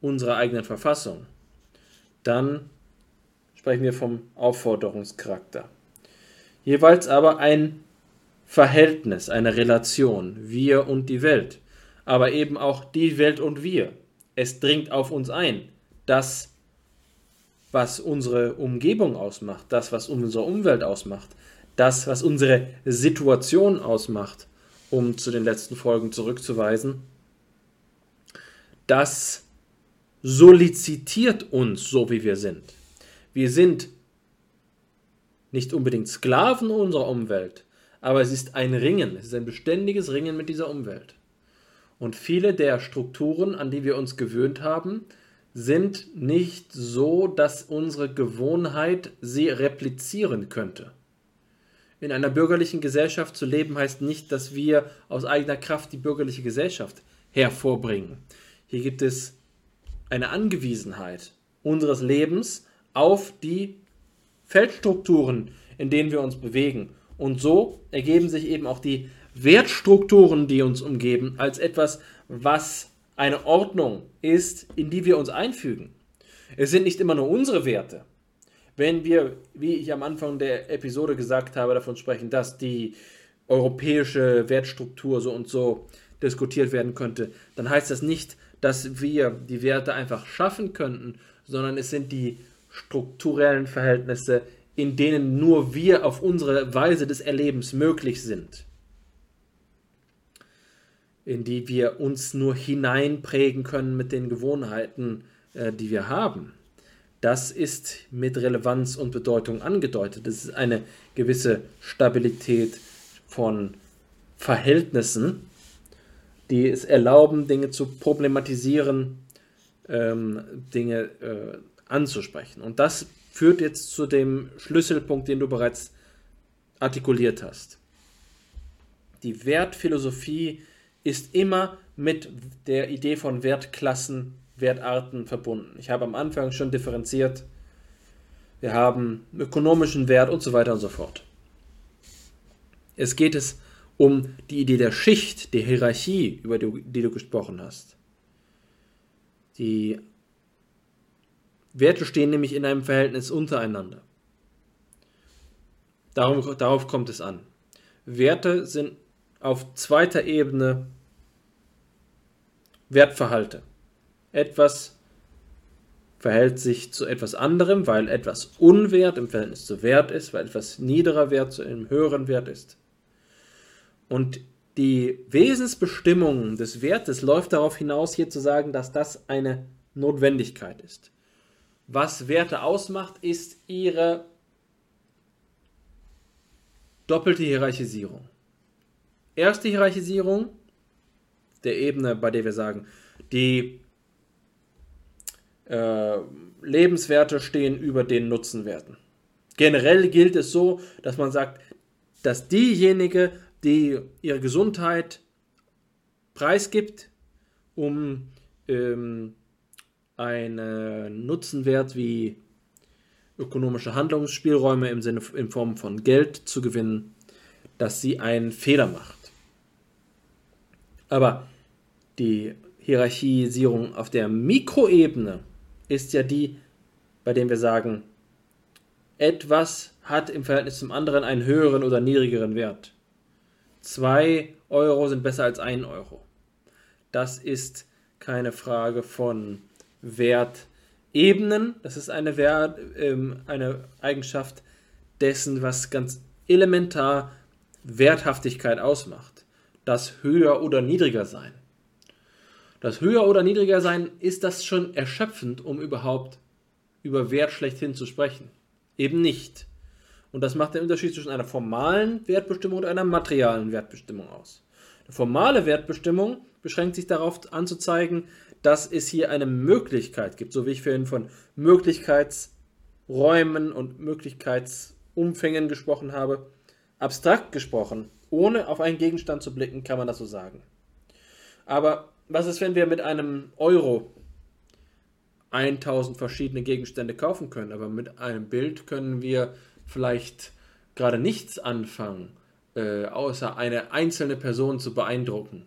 unserer eigenen Verfassung dann sprechen wir vom Aufforderungscharakter. Jeweils aber ein Verhältnis, eine Relation, wir und die Welt, aber eben auch die Welt und wir. Es dringt auf uns ein, das, was unsere Umgebung ausmacht, das, was unsere Umwelt ausmacht, das, was unsere Situation ausmacht, um zu den letzten Folgen zurückzuweisen, das solicitiert uns so, wie wir sind. Wir sind nicht unbedingt Sklaven unserer Umwelt, aber es ist ein Ringen, es ist ein beständiges Ringen mit dieser Umwelt. Und viele der Strukturen, an die wir uns gewöhnt haben, sind nicht so, dass unsere Gewohnheit sie replizieren könnte. In einer bürgerlichen Gesellschaft zu leben heißt nicht, dass wir aus eigener Kraft die bürgerliche Gesellschaft hervorbringen. Hier gibt es eine Angewiesenheit unseres Lebens auf die Feldstrukturen, in denen wir uns bewegen. Und so ergeben sich eben auch die Wertstrukturen, die uns umgeben, als etwas, was eine Ordnung ist, in die wir uns einfügen. Es sind nicht immer nur unsere Werte. Wenn wir, wie ich am Anfang der Episode gesagt habe, davon sprechen, dass die europäische Wertstruktur so und so diskutiert werden könnte, dann heißt das nicht, dass wir die Werte einfach schaffen könnten, sondern es sind die strukturellen Verhältnisse, in denen nur wir auf unsere Weise des Erlebens möglich sind, in die wir uns nur hineinprägen können mit den Gewohnheiten, äh, die wir haben. Das ist mit Relevanz und Bedeutung angedeutet. Das ist eine gewisse Stabilität von Verhältnissen, die es erlauben, Dinge zu problematisieren, ähm, Dinge äh, anzusprechen. Und das führt jetzt zu dem Schlüsselpunkt, den du bereits artikuliert hast. Die Wertphilosophie ist immer mit der Idee von Wertklassen, Wertarten verbunden. Ich habe am Anfang schon differenziert. Wir haben ökonomischen Wert und so weiter und so fort. Es geht es um die Idee der Schicht, der Hierarchie, über die, die du gesprochen hast. Die Werte stehen nämlich in einem Verhältnis untereinander. Darum, darauf kommt es an. Werte sind auf zweiter Ebene Wertverhalte. Etwas verhält sich zu etwas anderem, weil etwas Unwert im Verhältnis zu Wert ist, weil etwas niederer Wert zu einem höheren Wert ist. Und die Wesensbestimmung des Wertes läuft darauf hinaus, hier zu sagen, dass das eine Notwendigkeit ist. Was Werte ausmacht, ist ihre doppelte Hierarchisierung. Erste Hierarchisierung der Ebene, bei der wir sagen, die äh, Lebenswerte stehen über den Nutzenwerten. Generell gilt es so, dass man sagt, dass diejenige, die ihre Gesundheit preisgibt, um ähm, einen Nutzenwert wie ökonomische Handlungsspielräume im Sinne in Form von Geld zu gewinnen, dass sie einen Fehler macht. Aber die Hierarchisierung auf der Mikroebene ist ja die, bei dem wir sagen, etwas hat im Verhältnis zum anderen einen höheren oder niedrigeren Wert. 2 Euro sind besser als 1 Euro. Das ist keine Frage von Wertebenen. Das ist eine, Wert, ähm, eine Eigenschaft dessen, was ganz elementar Werthaftigkeit ausmacht. Das höher oder niedriger sein. Das höher oder niedriger sein ist das schon erschöpfend, um überhaupt über Wert schlechthin zu sprechen. Eben nicht. Und das macht den Unterschied zwischen einer formalen Wertbestimmung und einer materialen Wertbestimmung aus. Eine formale Wertbestimmung beschränkt sich darauf anzuzeigen, dass es hier eine Möglichkeit gibt, so wie ich vorhin von Möglichkeitsräumen und Möglichkeitsumfängen gesprochen habe. Abstrakt gesprochen, ohne auf einen Gegenstand zu blicken, kann man das so sagen. Aber was ist, wenn wir mit einem Euro 1000 verschiedene Gegenstände kaufen können, aber mit einem Bild können wir vielleicht gerade nichts anfangen, äh, außer eine einzelne Person zu beeindrucken.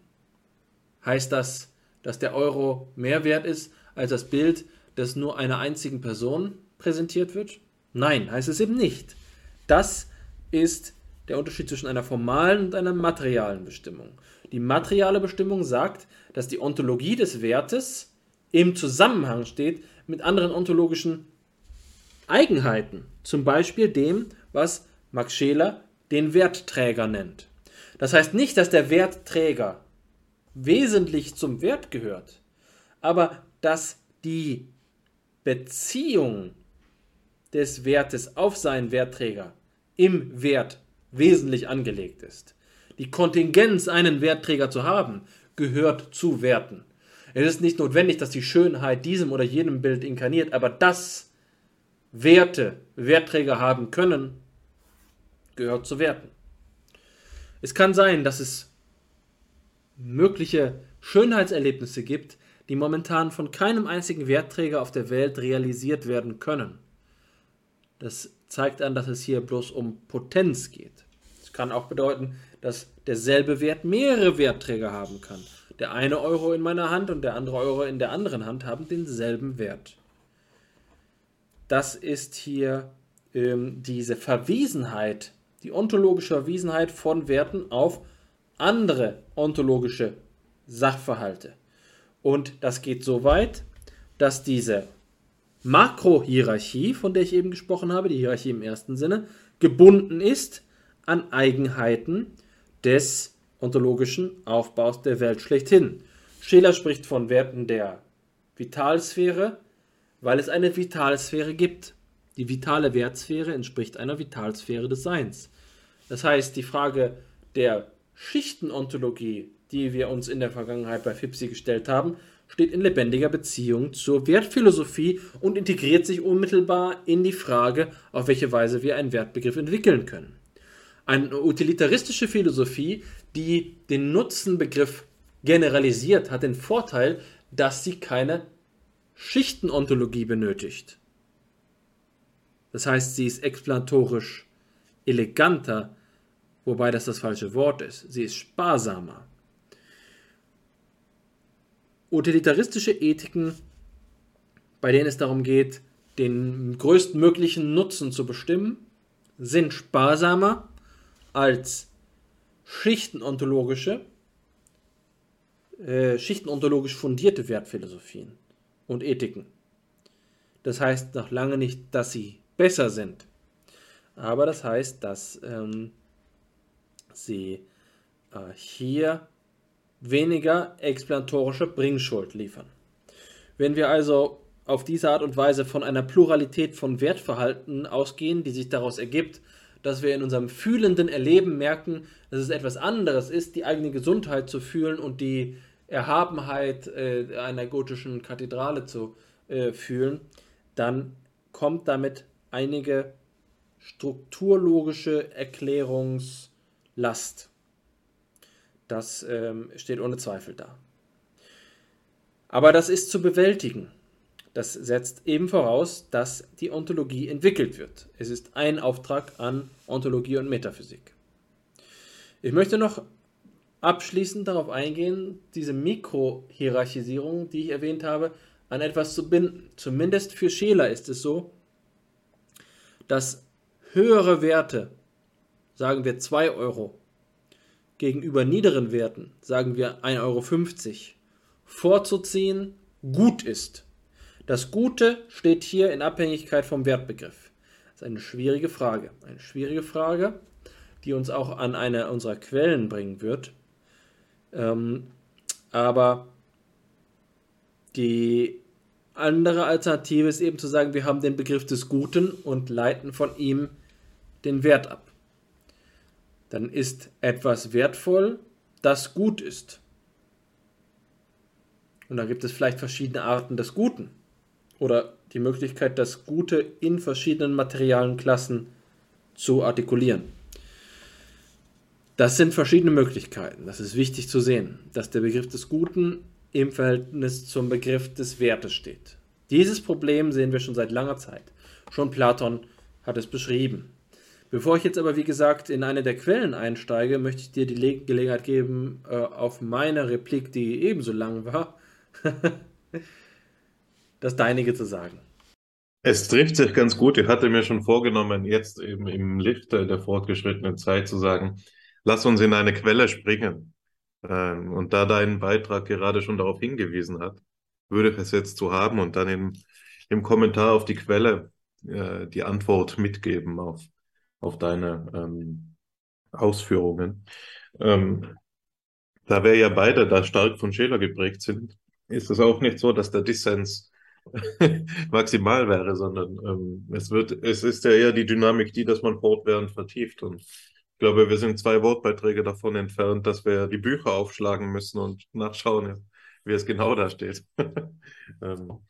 Heißt das, dass der Euro mehr wert ist als das Bild, das nur einer einzigen Person präsentiert wird? Nein, heißt es eben nicht. Das ist der Unterschied zwischen einer formalen und einer materialen Bestimmung. Die materiale Bestimmung sagt, dass die Ontologie des Wertes im Zusammenhang steht mit anderen ontologischen Eigenheiten, zum Beispiel dem, was Max Scheler den Wertträger nennt. Das heißt nicht, dass der Wertträger wesentlich zum Wert gehört, aber dass die Beziehung des Wertes auf seinen Wertträger im Wert wesentlich angelegt ist. Die Kontingenz, einen Wertträger zu haben, gehört zu Werten. Es ist nicht notwendig, dass die Schönheit diesem oder jenem Bild inkarniert, aber dass Werte Wertträger haben können, gehört zu Werten. Es kann sein, dass es mögliche Schönheitserlebnisse gibt, die momentan von keinem einzigen Wertträger auf der Welt realisiert werden können. Das zeigt an, dass es hier bloß um Potenz geht. Kann auch bedeuten, dass derselbe Wert mehrere Wertträger haben kann. Der eine Euro in meiner Hand und der andere Euro in der anderen Hand haben denselben Wert. Das ist hier ähm, diese Verwiesenheit, die ontologische Verwiesenheit von Werten auf andere ontologische Sachverhalte. Und das geht so weit, dass diese Makrohierarchie, von der ich eben gesprochen habe, die Hierarchie im ersten Sinne, gebunden ist an Eigenheiten des ontologischen Aufbaus der Welt schlechthin. Scheler spricht von Werten der Vitalsphäre, weil es eine Vitalsphäre gibt. Die vitale Wertsphäre entspricht einer Vitalsphäre des Seins. Das heißt, die Frage der Schichtenontologie, die wir uns in der Vergangenheit bei Fipsi gestellt haben, steht in lebendiger Beziehung zur Wertphilosophie und integriert sich unmittelbar in die Frage, auf welche Weise wir einen Wertbegriff entwickeln können. Eine utilitaristische Philosophie, die den Nutzenbegriff generalisiert, hat den Vorteil, dass sie keine Schichtenontologie benötigt. Das heißt, sie ist explanatorisch eleganter, wobei das das falsche Wort ist. Sie ist sparsamer. Utilitaristische Ethiken, bei denen es darum geht, den größtmöglichen Nutzen zu bestimmen, sind sparsamer als schichtenontologische, äh, schichtenontologisch fundierte Wertphilosophien und Ethiken. Das heißt noch lange nicht, dass sie besser sind, aber das heißt, dass ähm, sie äh, hier weniger explanatorische Bringschuld liefern. Wenn wir also auf diese Art und Weise von einer Pluralität von Wertverhalten ausgehen, die sich daraus ergibt, dass wir in unserem fühlenden Erleben merken, dass es etwas anderes ist, die eigene Gesundheit zu fühlen und die Erhabenheit äh, einer gotischen Kathedrale zu äh, fühlen, dann kommt damit einige strukturlogische Erklärungslast. Das ähm, steht ohne Zweifel da. Aber das ist zu bewältigen. Das setzt eben voraus, dass die Ontologie entwickelt wird. Es ist ein Auftrag an Ontologie und Metaphysik. Ich möchte noch abschließend darauf eingehen, diese Mikrohierarchisierung, die ich erwähnt habe, an etwas zu binden. Zumindest für Scheler ist es so, dass höhere Werte, sagen wir 2 Euro, gegenüber niederen Werten, sagen wir 1,50 Euro, vorzuziehen gut ist. Das Gute steht hier in Abhängigkeit vom Wertbegriff. Das ist eine schwierige Frage. Eine schwierige Frage, die uns auch an eine unserer Quellen bringen wird. Ähm, aber die andere Alternative ist eben zu sagen, wir haben den Begriff des Guten und leiten von ihm den Wert ab dann ist etwas wertvoll, das gut ist. Und da gibt es vielleicht verschiedene Arten des Guten oder die Möglichkeit, das Gute in verschiedenen materialen Klassen zu artikulieren. Das sind verschiedene Möglichkeiten. Das ist wichtig zu sehen, dass der Begriff des Guten im Verhältnis zum Begriff des Wertes steht. Dieses Problem sehen wir schon seit langer Zeit. Schon Platon hat es beschrieben. Bevor ich jetzt aber, wie gesagt, in eine der Quellen einsteige, möchte ich dir die Le Gelegenheit geben, äh, auf meine Replik, die ebenso lang war, das Deinige zu sagen. Es trifft sich ganz gut. Ich hatte mir schon vorgenommen, jetzt eben im Licht der fortgeschrittenen Zeit zu sagen, lass uns in eine Quelle springen. Ähm, und da dein Beitrag gerade schon darauf hingewiesen hat, würde ich es jetzt so haben und dann im, im Kommentar auf die Quelle äh, die Antwort mitgeben auf auf deine ähm, Ausführungen. Ähm, da wir ja beide da stark von Scheler geprägt sind, ist es auch nicht so, dass der Dissens maximal wäre, sondern ähm, es wird, es ist ja eher die Dynamik, die, dass man fortwährend vertieft. Und ich glaube, wir sind zwei Wortbeiträge davon entfernt, dass wir die Bücher aufschlagen müssen und nachschauen, wie es genau da steht. ähm,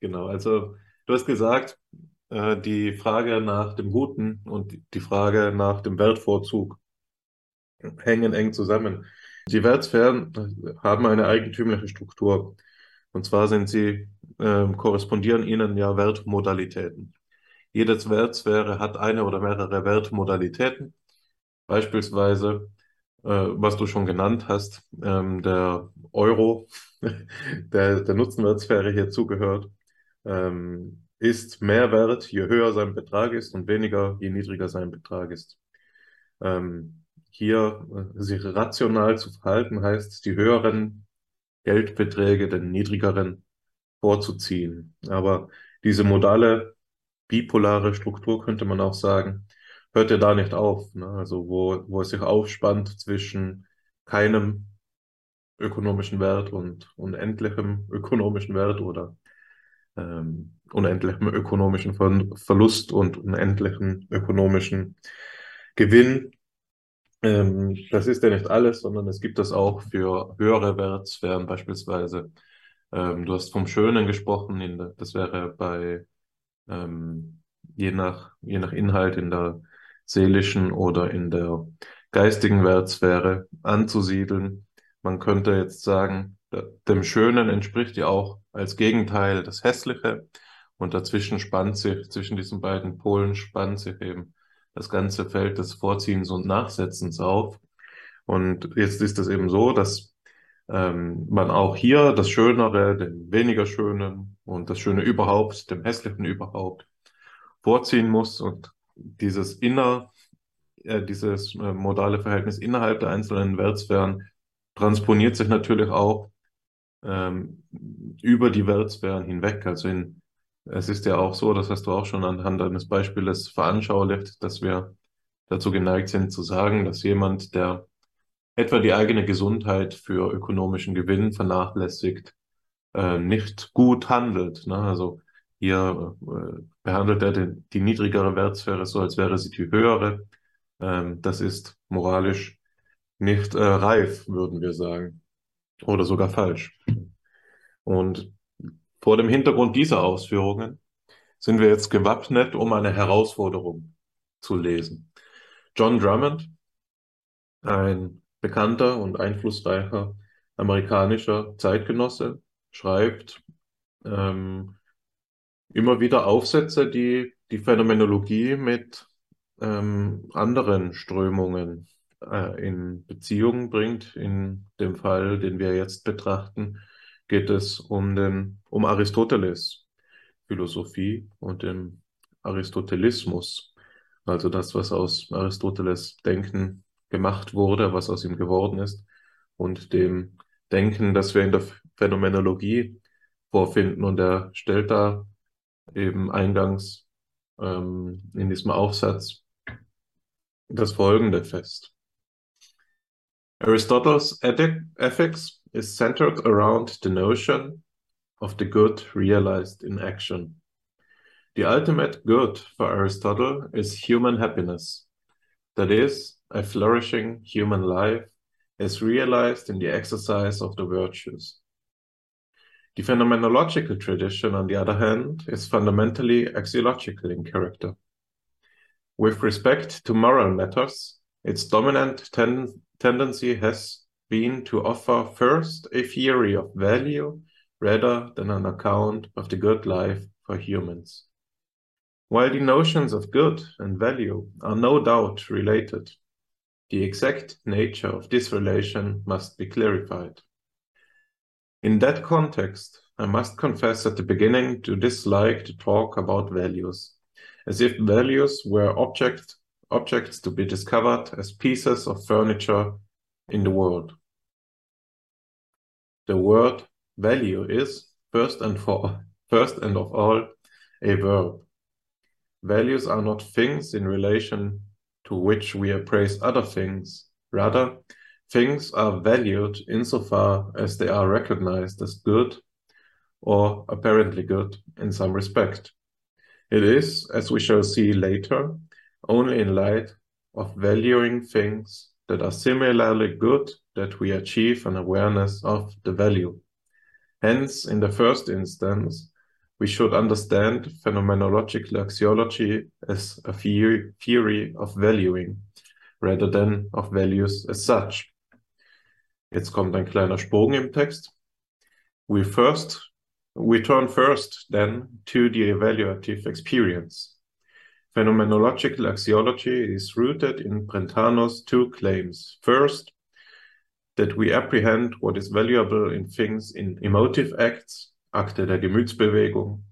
genau, also du hast gesagt, äh, die Frage nach dem Guten und die Frage nach dem Wertvorzug hängen eng zusammen. Die Wertsphären haben eine eigentümliche Struktur. Und zwar sind sie, äh, korrespondieren ihnen ja Wertmodalitäten. Jede Wertsphäre hat eine oder mehrere Wertmodalitäten. Beispielsweise, äh, was du schon genannt hast, ähm, der Euro, der, der Nutzenwertsphäre hier zugehört, ähm, ist mehr wert, je höher sein Betrag ist und weniger, je niedriger sein Betrag ist. Ähm, hier äh, sich rational zu verhalten heißt, die höheren Geldbeträge den niedrigeren vorzuziehen. Aber diese modale, bipolare Struktur könnte man auch sagen, hört ja da nicht auf. Ne? Also wo, wo es sich aufspannt zwischen keinem ökonomischen Wert und unendlichem ökonomischen Wert oder ähm, unendlichem ökonomischen Verlust und unendlichen ökonomischen Gewinn. Ähm, das ist ja nicht alles, sondern es gibt das auch für höhere Wertsphären, beispielsweise Ähm, du hast vom Schönen gesprochen, in das wäre bei ähm, je nach, je nach Inhalt in der seelischen oder in der geistigen Wertsphäre anzusiedeln. Man könnte jetzt sagen, dem Schönen entspricht ja auch als Gegenteil das Hässliche und dazwischen spannt sich, zwischen diesen beiden Polen spannt sich eben das ganze Feld des Vorziehens und Nachsetzens auf. Und jetzt ist es eben so, dass ähm, man auch hier das Schönere, dem weniger Schönen und das Schöne überhaupt, dem Hässlichen überhaupt vorziehen muss und dieses inner, äh, dieses äh, modale Verhältnis innerhalb der einzelnen Wertsphären transponiert sich natürlich auch ähm, über die Wertsphären hinweg. Also in, es ist ja auch so, das hast du auch schon anhand eines Beispiels veranschaulicht, dass wir dazu geneigt sind zu sagen, dass jemand, der etwa die eigene Gesundheit für ökonomischen Gewinn vernachlässigt, äh, nicht gut handelt. Ne? Also hier äh, behandelt er die, die, niedrigere Wertsphäre so, als wäre sie die höhere. Ähm, das ist moralisch nicht äh, reif, würden wir sagen. Oder sogar falsch. Und vor dem Hintergrund dieser Ausführungen sind wir jetzt gewappnet, um eine Herausforderung zu lesen. John Drummond, ein bekannter und einflussreicher amerikanischer Zeitgenosse, schreibt ähm, immer wieder Aufsätze, die die Phänomenologie mit ähm, anderen Strömungen äh, in Beziehung bringt. In dem Fall, den wir jetzt betrachten, geht es um den um Aristoteles Philosophie und den Aristotelismus, also das, was aus Aristoteles Denken gemacht wurde, was aus ihm geworden ist, und dem Denken, das wir in der Phänomenologie vorfinden. Und er stellt da eben eingangs ähm, in diesem Aufsatz das Folgende fest. Aristotle's ethics is centered around the notion of the good realized in action. The ultimate good for Aristotle is human happiness, that is, a flourishing human life as realized in the exercise of the virtues. The phenomenological tradition, on the other hand, is fundamentally axiological in character. With respect to moral matters, its dominant ten tendency has been to offer first a theory of value rather than an account of the good life for humans. While the notions of good and value are no doubt related, the exact nature of this relation must be clarified. In that context, I must confess at the beginning to dislike to talk about values, as if values were object, objects to be discovered as pieces of furniture in the world. The word value is, first and, for, first and of all, a verb. Values are not things in relation to which we appraise other things. Rather, things are valued insofar as they are recognized as good or apparently good in some respect. It is, as we shall see later, only in light of valuing things that are similarly good that we achieve an awareness of the value. Hence, in the first instance, we should understand phenomenological axiology as a theory of valuing rather than of values as such. Jetzt kommt ein kleiner Sprung im Text. We first, we turn first then to the evaluative experience. Phenomenological axiology is rooted in Brentano's two claims. First, that we apprehend what is valuable in things in emotive acts Akte der Gemütsbewegung,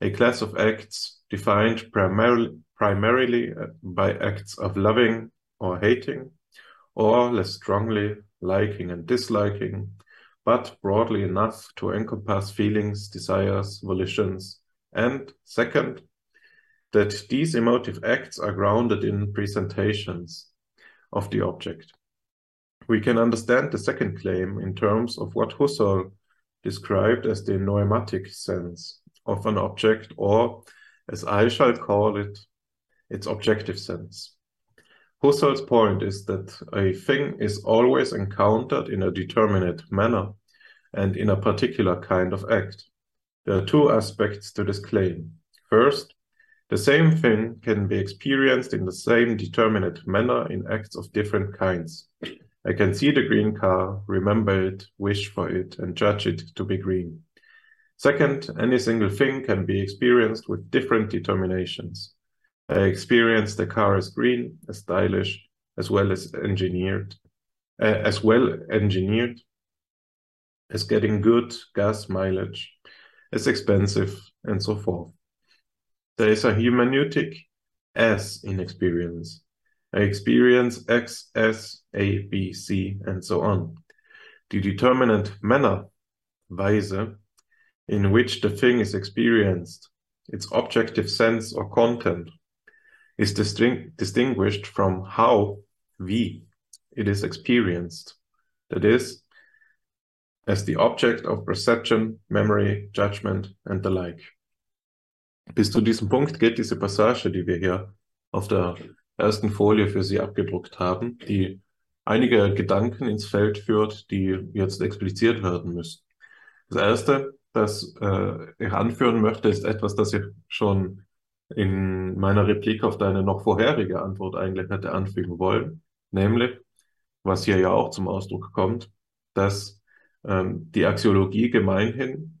a class of acts defined primarily, primarily uh, by acts of loving or hating, or less strongly liking and disliking, but broadly enough to encompass feelings, desires, volitions, and second, that these emotive acts are grounded in presentations of the object. We can understand the second claim in terms of what Husserl described as the noematic sense of an object, or as I shall call it, its objective sense. Husserl's point is that a thing is always encountered in a determinate manner, and in a particular kind of act. There are two aspects to this claim. First, the same thing can be experienced in the same determinate manner in acts of different kinds. I can see the green car, remember it, wish for it, and judge it to be green. Second, any single thing can be experienced with different determinations. I experience the car as green, as stylish, as well as engineered, uh, as well engineered, as getting good gas mileage, as expensive, and so forth. There is a hermeneutic as in experience. I experience X, S, A, B, C, and so on. The determinant manner, Weise, in which the thing is experienced, its objective sense or content, is distinct, distinguished from how, wie, it is experienced. That is, as the object of perception, memory, judgment, and the like. Bis zu diesem Punkt geht diese Passage, die wir hier auf der ersten Folie für Sie abgedruckt haben, die einige Gedanken ins Feld führt, die jetzt expliziert werden müssen. Das erste, das äh, ich anführen möchte, ist etwas, das ich schon in meiner Replik auf deine noch vorherige Antwort eigentlich hätte anfügen wollen, nämlich, was hier ja auch zum Ausdruck kommt, dass ähm, die Axiologie gemeinhin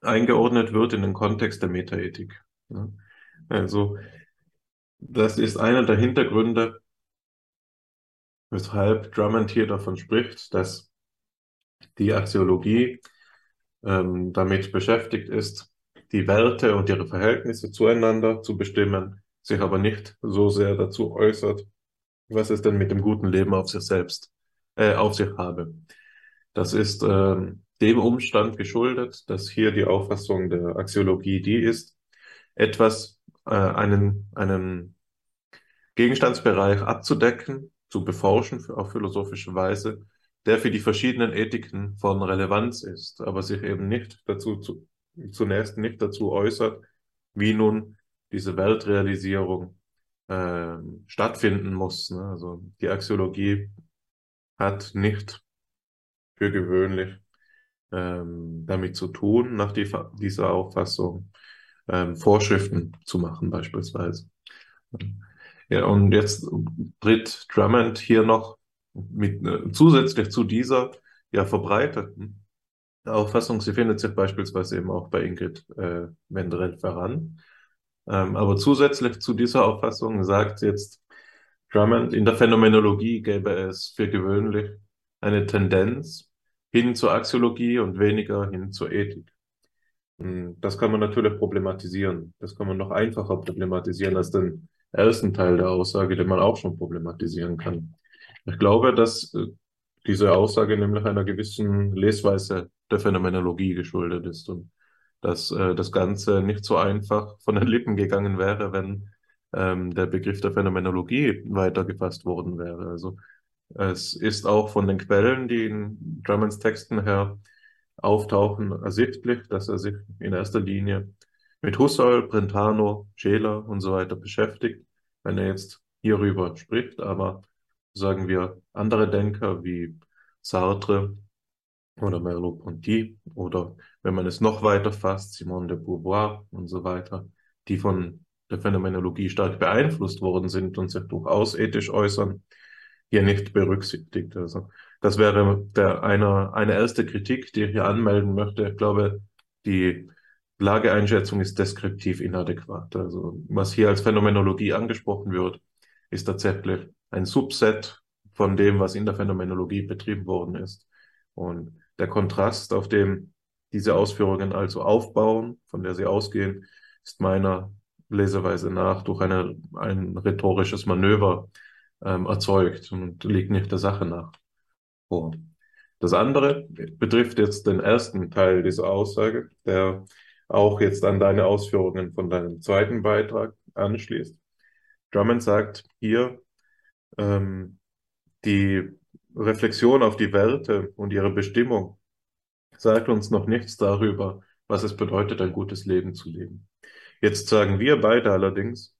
eingeordnet wird in den Kontext der Metaethik. Ja. Also das ist einer der Hintergründe, weshalb Drummond hier davon spricht, dass die Axiologie ähm, damit beschäftigt ist, die Werte und ihre Verhältnisse zueinander zu bestimmen, sich aber nicht so sehr dazu äußert, was es denn mit dem guten Leben auf sich selbst, äh, auf sich habe. Das ist äh, dem Umstand geschuldet, dass hier die Auffassung der Axiologie die ist, etwas, äh, einen, einen Gegenstandsbereich abzudecken, zu beforschen, auf philosophische Weise, der für die verschiedenen Ethiken von Relevanz ist, aber sich eben nicht dazu, zu, zunächst nicht dazu äußert, wie nun diese Weltrealisierung äh, stattfinden muss. Ne? Also die Axiologie hat nicht für gewöhnlich ähm, damit zu tun, nach die, dieser Auffassung ähm, Vorschriften zu machen beispielsweise. Ja, und jetzt tritt Drummond hier noch mit, äh, zusätzlich zu dieser ja verbreiteten Auffassung, sie findet sich beispielsweise eben auch bei Ingrid äh, Wendrell voran. Ähm, aber zusätzlich zu dieser Auffassung sagt jetzt Drummond, in der Phänomenologie gäbe es für gewöhnlich eine Tendenz, hin zur Axiologie und weniger hin zur Ethik. Hm, das kann man natürlich problematisieren. Das kann man noch einfacher problematisieren als den ersten Teil der Aussage, den man auch schon problematisieren kann. Ich glaube, dass äh, diese Aussage nämlich einer gewissen Lesweise der Phänomenologie geschuldet ist und dass äh, das Ganze nicht so einfach von den Lippen gegangen wäre, wenn ähm, der Begriff der Phänomenologie weitergefasst worden wäre. Also es ist auch von den Quellen, die in Drummonds Texten her auftauchen, ersichtlich, dass er sich in erster Linie mit Husserl, Brentano, Scheler und so weiter beschäftigt, wenn er jetzt hierüber spricht. Aber sagen wir andere Denker wie Sartre oder Merleau-Ponty oder wenn man es noch weiter fasst, Simone de Beauvoir und so weiter, die von der Phänomenologie stark beeinflusst worden sind und sich durchaus ethisch äußern, hier nicht berücksichtigt. Also das wäre der eine, eine erste Kritik, die ich hier anmelden möchte. Ich glaube, die Lageeinschätzung ist deskriptiv inadäquat. Also was hier als Phänomenologie angesprochen wird, ist tatsächlich ein Subset von dem, was in der Phänomenologie betrieben worden ist. Und der Kontrast, auf dem diese Ausführungen also aufbauen, von der sie ausgehen, ist meiner Leseweise nach durch eine, ein rhetorisches Manöver ähm, erzeugt und liegt nicht der Sache nach. Vor. Das andere betrifft jetzt den ersten Teil dieser Aussage, der auch jetzt an deine Ausführungen von deinem zweiten Beitrag anschließt. Drummond sagt hier, ähm, die Reflexion auf die Werte und ihre Bestimmung sagt uns noch nichts darüber, was es bedeutet, ein gutes Leben zu leben. Jetzt sagen wir beide allerdings,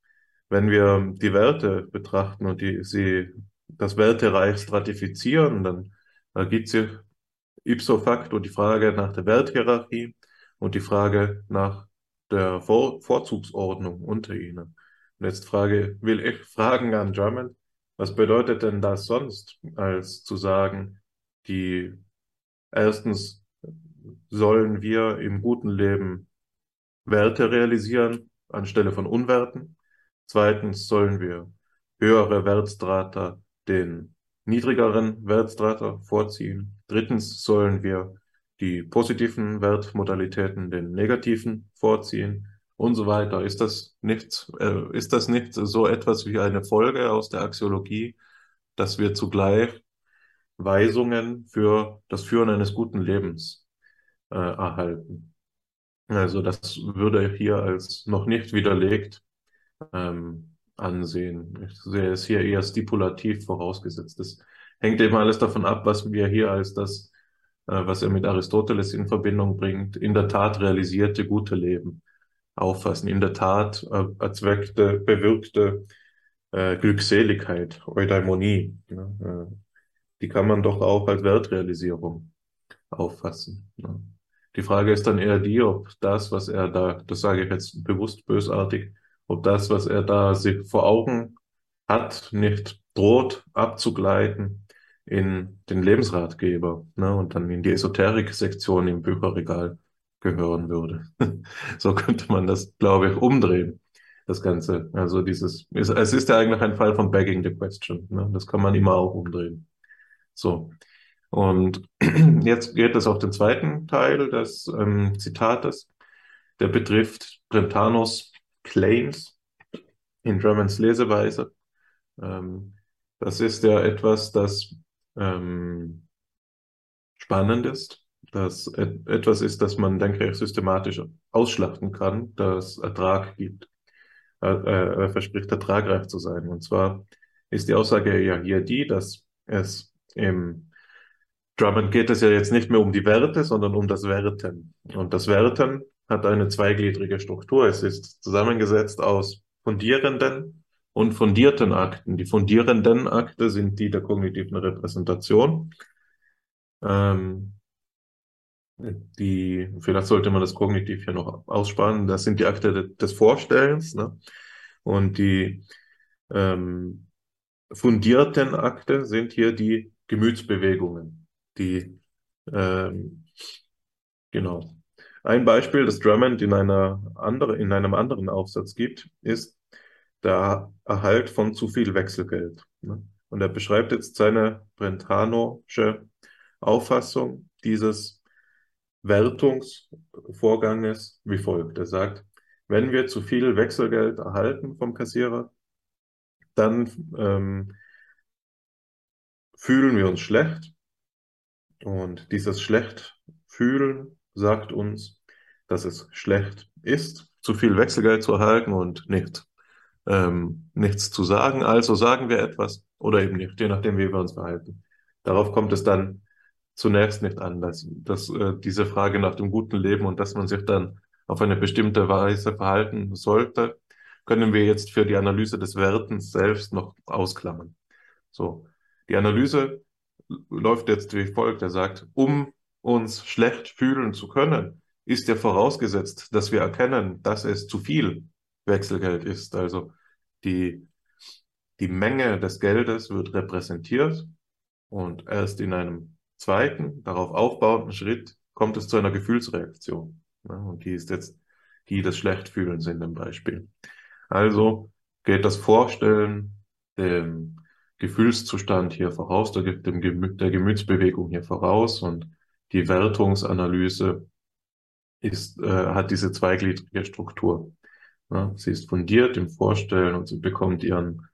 wenn wir die Werte betrachten und die, sie, das Wertereich stratifizieren, dann ergibt sich ipso facto die Frage nach der Werthierarchie und die Frage nach der Vor Vorzugsordnung unter ihnen. Und jetzt frage, will ich fragen an Drummond, was bedeutet denn das sonst, als zu sagen, die erstens sollen wir im guten Leben Werte realisieren anstelle von Unwerten. Zweitens sollen wir höhere Wertstrata den niedrigeren Wertstrata vorziehen. Drittens sollen wir die positiven Wertmodalitäten den negativen vorziehen und so weiter. Ist das nicht, äh, ist das nicht so etwas wie eine Folge aus der Axiologie, dass wir zugleich Weisungen für das Führen eines guten Lebens äh, erhalten? Also das würde hier als noch nicht widerlegt ähm, ansehen. Ich sehe es hier eher stipulativ vorausgesetzt. Das hängt eben alles davon ab, was wir hier als das, äh, was er mit Aristoteles in Verbindung bringt, in der Tat realisierte gute Leben auffassen. In der Tat äh, erzweckte, bewirkte äh, Glückseligkeit, Eudaimonie. Äh, die kann man doch auch als Wertrealisierung auffassen. Ja. Die Frage ist dann eher die, ob das, was er da, das sage ich jetzt bewusst bösartig, ob das, was er da sich vor Augen hat, nicht droht abzugleiten in den Lebensratgeber ne, und dann in die Esoterik-Sektion im Bücherregal gehören würde. so könnte man das, glaube ich, umdrehen, das Ganze. Also dieses, es ist ja eigentlich ein Fall von begging the question. Ne? Das kann man immer auch umdrehen. So. Und jetzt geht es auf den zweiten Teil des ähm, Zitates. Der betrifft Brentanos Claims in Drummonds Leseweise. Ähm, das ist ja etwas, das ähm, spannend ist, das et etwas ist, das man, denke ich, systematisch ausschlachten kann, das Ertrag gibt. Er, er verspricht ertragreich zu sein. Und zwar ist die Aussage ja hier die, dass es im Drummond geht es ja jetzt nicht mehr um die Werte, sondern um das Werten. Und das Werten hat eine zweigliedrige Struktur. Es ist zusammengesetzt aus fundierenden und fundierten Akten. Die fundierenden Akte sind die der kognitiven Repräsentation. Ähm, die, vielleicht sollte man das kognitiv hier noch aussparen. Das sind die Akte des Vorstellens. Ne? Und die ähm, fundierten Akte sind hier die Gemütsbewegungen, die ähm, genau ein Beispiel, das Drummond in einer andere, in einem anderen Aufsatz gibt, ist der Erhalt von zu viel Wechselgeld. Ne? Und er beschreibt jetzt seine Brentanosche Auffassung dieses Wertungsvorganges wie folgt. Er sagt, wenn wir zu viel Wechselgeld erhalten vom Kassierer, dann ähm, fühlen wir uns schlecht. Und dieses Schlechtfühlen sagt uns, dass es schlecht ist, zu viel Wechselgeld zu erhalten und nicht, ähm, nichts zu sagen. Also sagen wir etwas oder eben nicht, je nachdem, wie wir uns verhalten. Darauf kommt es dann zunächst nicht an, dass, dass äh, diese Frage nach dem guten Leben und dass man sich dann auf eine bestimmte Weise verhalten sollte, können wir jetzt für die Analyse des Wertens selbst noch ausklammern. So, die Analyse läuft jetzt wie folgt. Er sagt, um uns schlecht fühlen zu können, ist ja vorausgesetzt, dass wir erkennen, dass es zu viel Wechselgeld ist. Also die, die Menge des Geldes wird repräsentiert und erst in einem zweiten, darauf aufbauenden Schritt kommt es zu einer Gefühlsreaktion. Und die ist jetzt die des Schlechtfühlens in dem Beispiel. Also geht das Vorstellen dem Gefühlszustand hier voraus, der, dem, der Gemütsbewegung hier voraus und die Wertungsanalyse ist, äh, hat diese zweigliedrige Struktur. Ja, sie ist fundiert im Vorstellen und sie bekommt ihren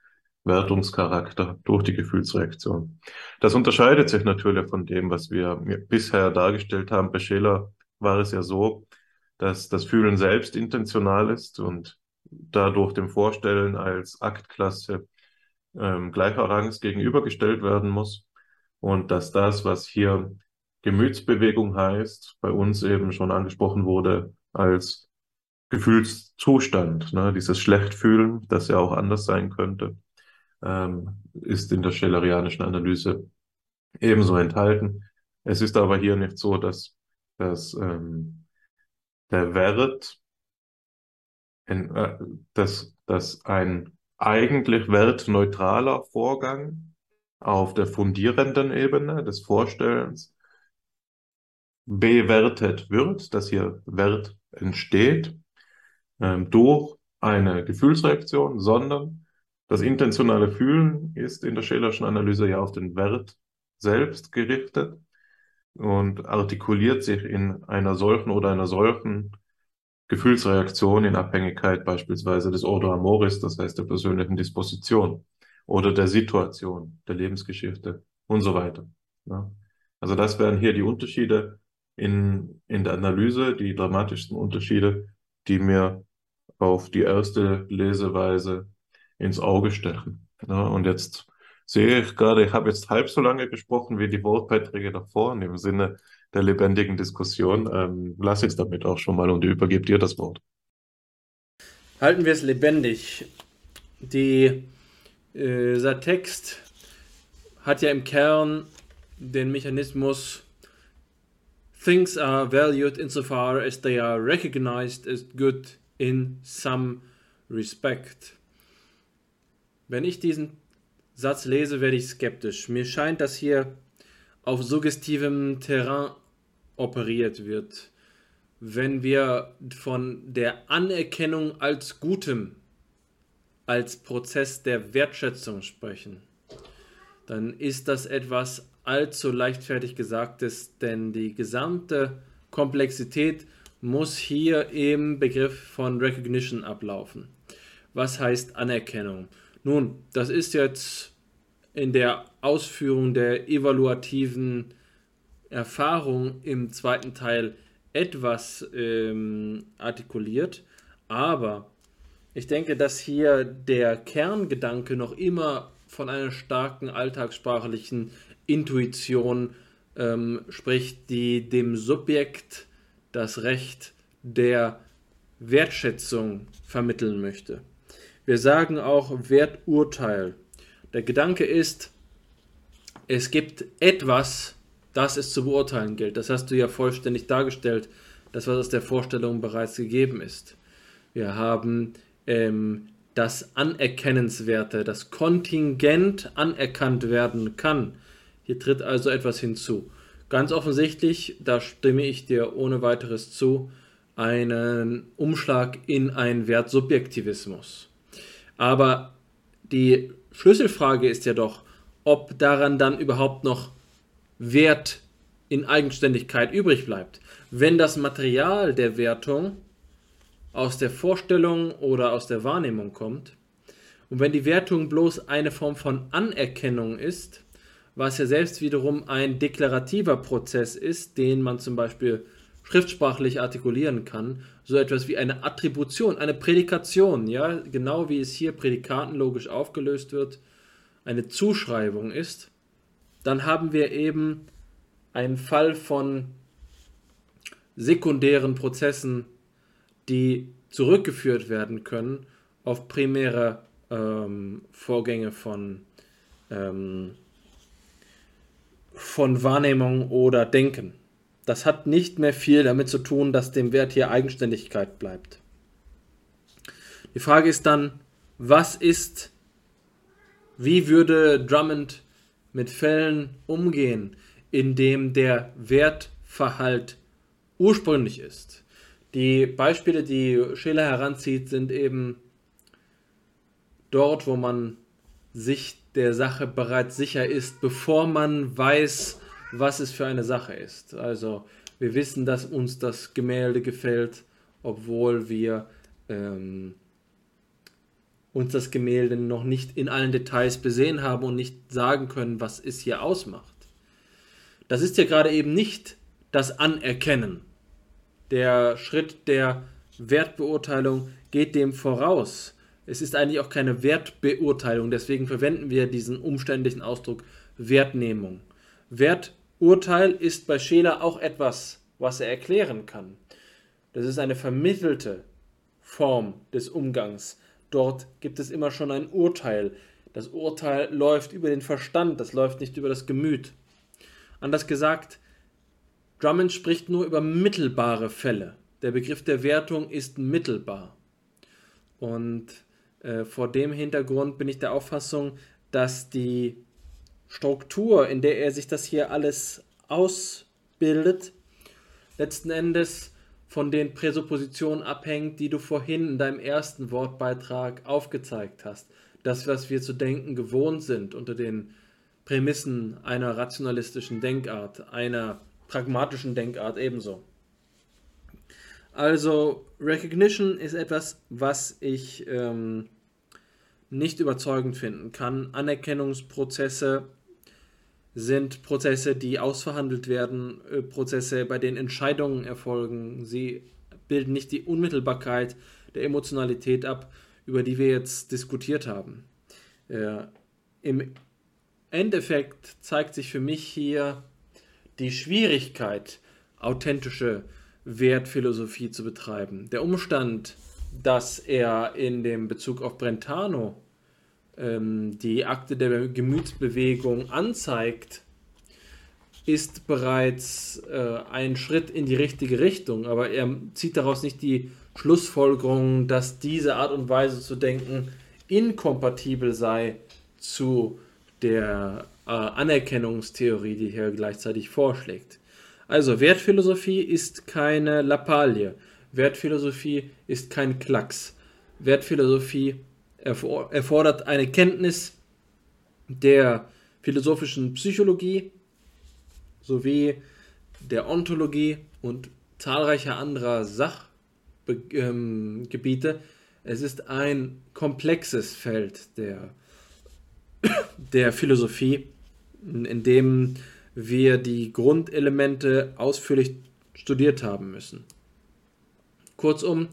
Wertungscharakter durch die Gefühlsreaktion. Das unterscheidet sich natürlich von dem, was wir bisher dargestellt haben. Bei Scheler war es ja so, dass das Fühlen selbst intentional ist und dadurch dem Vorstellen als Aktklasse ähm, gleicher Rangs gegenübergestellt werden muss und dass das, was hier Gemütsbewegung heißt, bei uns eben schon angesprochen wurde, als Gefühlszustand. Ne? Dieses Schlechtfühlen, das ja auch anders sein könnte, ähm, ist in der schellerianischen Analyse ebenso enthalten. Es ist aber hier nicht so, dass, dass ähm, der Wert, in, äh, dass, dass ein eigentlich wertneutraler Vorgang auf der fundierenden Ebene des Vorstellens bewertet wird, dass hier Wert entsteht ähm, durch eine Gefühlsreaktion, sondern das intentionale Fühlen ist in der Schelerschen Analyse ja auf den Wert selbst gerichtet und artikuliert sich in einer solchen oder einer solchen Gefühlsreaktion in Abhängigkeit beispielsweise des Ordo Amoris, das heißt der persönlichen Disposition oder der Situation, der Lebensgeschichte und so weiter. Ja. Also das wären hier die Unterschiede in, in der Analyse, die dramatischsten Unterschiede, die mir auf die erste Leseweise ins Auge stechen. Ja, und jetzt sehe ich gerade, ich habe jetzt halb so lange gesprochen wie die Wortbeiträge davor, im Sinne der lebendigen Diskussion. Ähm, lass es damit auch schon mal und übergebe dir das Wort. Halten wir es lebendig. Die, äh, dieser Text hat ja im Kern den Mechanismus Things are valued insofar as they are recognized as good in some respect. Wenn ich diesen Satz lese, werde ich skeptisch. Mir scheint, dass hier auf suggestivem Terrain operiert wird. Wenn wir von der Anerkennung als Gutem, als Prozess der Wertschätzung sprechen, dann ist das etwas allzu leichtfertig Gesagtes, denn die gesamte Komplexität muss hier im Begriff von Recognition ablaufen. Was heißt Anerkennung? Nun, das ist jetzt in der Ausführung der evaluativen Erfahrung im zweiten Teil etwas ähm, artikuliert, aber ich denke, dass hier der Kerngedanke noch immer von einer starken alltagssprachlichen Intuition ähm, spricht, die dem Subjekt das Recht der Wertschätzung vermitteln möchte. Wir sagen auch Werturteil. Der Gedanke ist, es gibt etwas, das es zu beurteilen gilt. Das hast du ja vollständig dargestellt, das was aus der Vorstellung bereits gegeben ist. Wir haben ähm, das Anerkennenswerte, das Kontingent anerkannt werden kann. Hier tritt also etwas hinzu. Ganz offensichtlich, da stimme ich dir ohne weiteres zu, einen Umschlag in einen Wertsubjektivismus. Aber die Schlüsselfrage ist ja doch, ob daran dann überhaupt noch Wert in Eigenständigkeit übrig bleibt. Wenn das Material der Wertung aus der Vorstellung oder aus der Wahrnehmung kommt und wenn die Wertung bloß eine Form von Anerkennung ist, was ja selbst wiederum ein deklarativer Prozess ist, den man zum Beispiel schriftsprachlich artikulieren kann, so etwas wie eine Attribution, eine Prädikation, ja, genau wie es hier prädikatenlogisch aufgelöst wird, eine Zuschreibung ist, dann haben wir eben einen Fall von sekundären Prozessen, die zurückgeführt werden können auf primäre ähm, Vorgänge von ähm, von Wahrnehmung oder Denken. Das hat nicht mehr viel damit zu tun, dass dem Wert hier Eigenständigkeit bleibt. Die Frage ist dann, was ist, wie würde Drummond mit Fällen umgehen, in dem der Wertverhalt ursprünglich ist? Die Beispiele, die Scheler heranzieht, sind eben dort, wo man sich der Sache bereits sicher ist, bevor man weiß, was es für eine Sache ist. Also wir wissen, dass uns das Gemälde gefällt, obwohl wir ähm, uns das Gemälde noch nicht in allen Details besehen haben und nicht sagen können, was es hier ausmacht. Das ist ja gerade eben nicht das Anerkennen. Der Schritt der Wertbeurteilung geht dem voraus. Es ist eigentlich auch keine Wertbeurteilung, deswegen verwenden wir diesen umständlichen Ausdruck Wertnehmung. Werturteil ist bei Scheler auch etwas, was er erklären kann. Das ist eine vermittelte Form des Umgangs. Dort gibt es immer schon ein Urteil. Das Urteil läuft über den Verstand, das läuft nicht über das Gemüt. Anders gesagt, Drummond spricht nur über mittelbare Fälle. Der Begriff der Wertung ist mittelbar. Und äh, vor dem Hintergrund bin ich der Auffassung, dass die Struktur, in der er sich das hier alles ausbildet, letzten Endes von den Präsuppositionen abhängt, die du vorhin in deinem ersten Wortbeitrag aufgezeigt hast. Das, was wir zu denken gewohnt sind unter den Prämissen einer rationalistischen Denkart, einer pragmatischen Denkart ebenso. Also Recognition ist etwas, was ich ähm, nicht überzeugend finden kann. Anerkennungsprozesse sind Prozesse, die ausverhandelt werden, äh, Prozesse, bei denen Entscheidungen erfolgen. Sie bilden nicht die Unmittelbarkeit der Emotionalität ab, über die wir jetzt diskutiert haben. Äh, Im Endeffekt zeigt sich für mich hier die Schwierigkeit, authentische Wertphilosophie zu betreiben. Der Umstand, dass er in dem Bezug auf Brentano ähm, die Akte der Gemütsbewegung anzeigt, ist bereits äh, ein Schritt in die richtige Richtung, aber er zieht daraus nicht die Schlussfolgerung, dass diese Art und Weise zu denken inkompatibel sei zu der äh, Anerkennungstheorie, die er gleichzeitig vorschlägt. Also Wertphilosophie ist keine Lappalie. Wertphilosophie ist kein Klacks. Wertphilosophie erfordert eine Kenntnis der philosophischen Psychologie sowie der Ontologie und zahlreicher anderer Sachgebiete. Ähm, es ist ein komplexes Feld der, der Philosophie, in dem wir die Grundelemente ausführlich studiert haben müssen. Kurzum,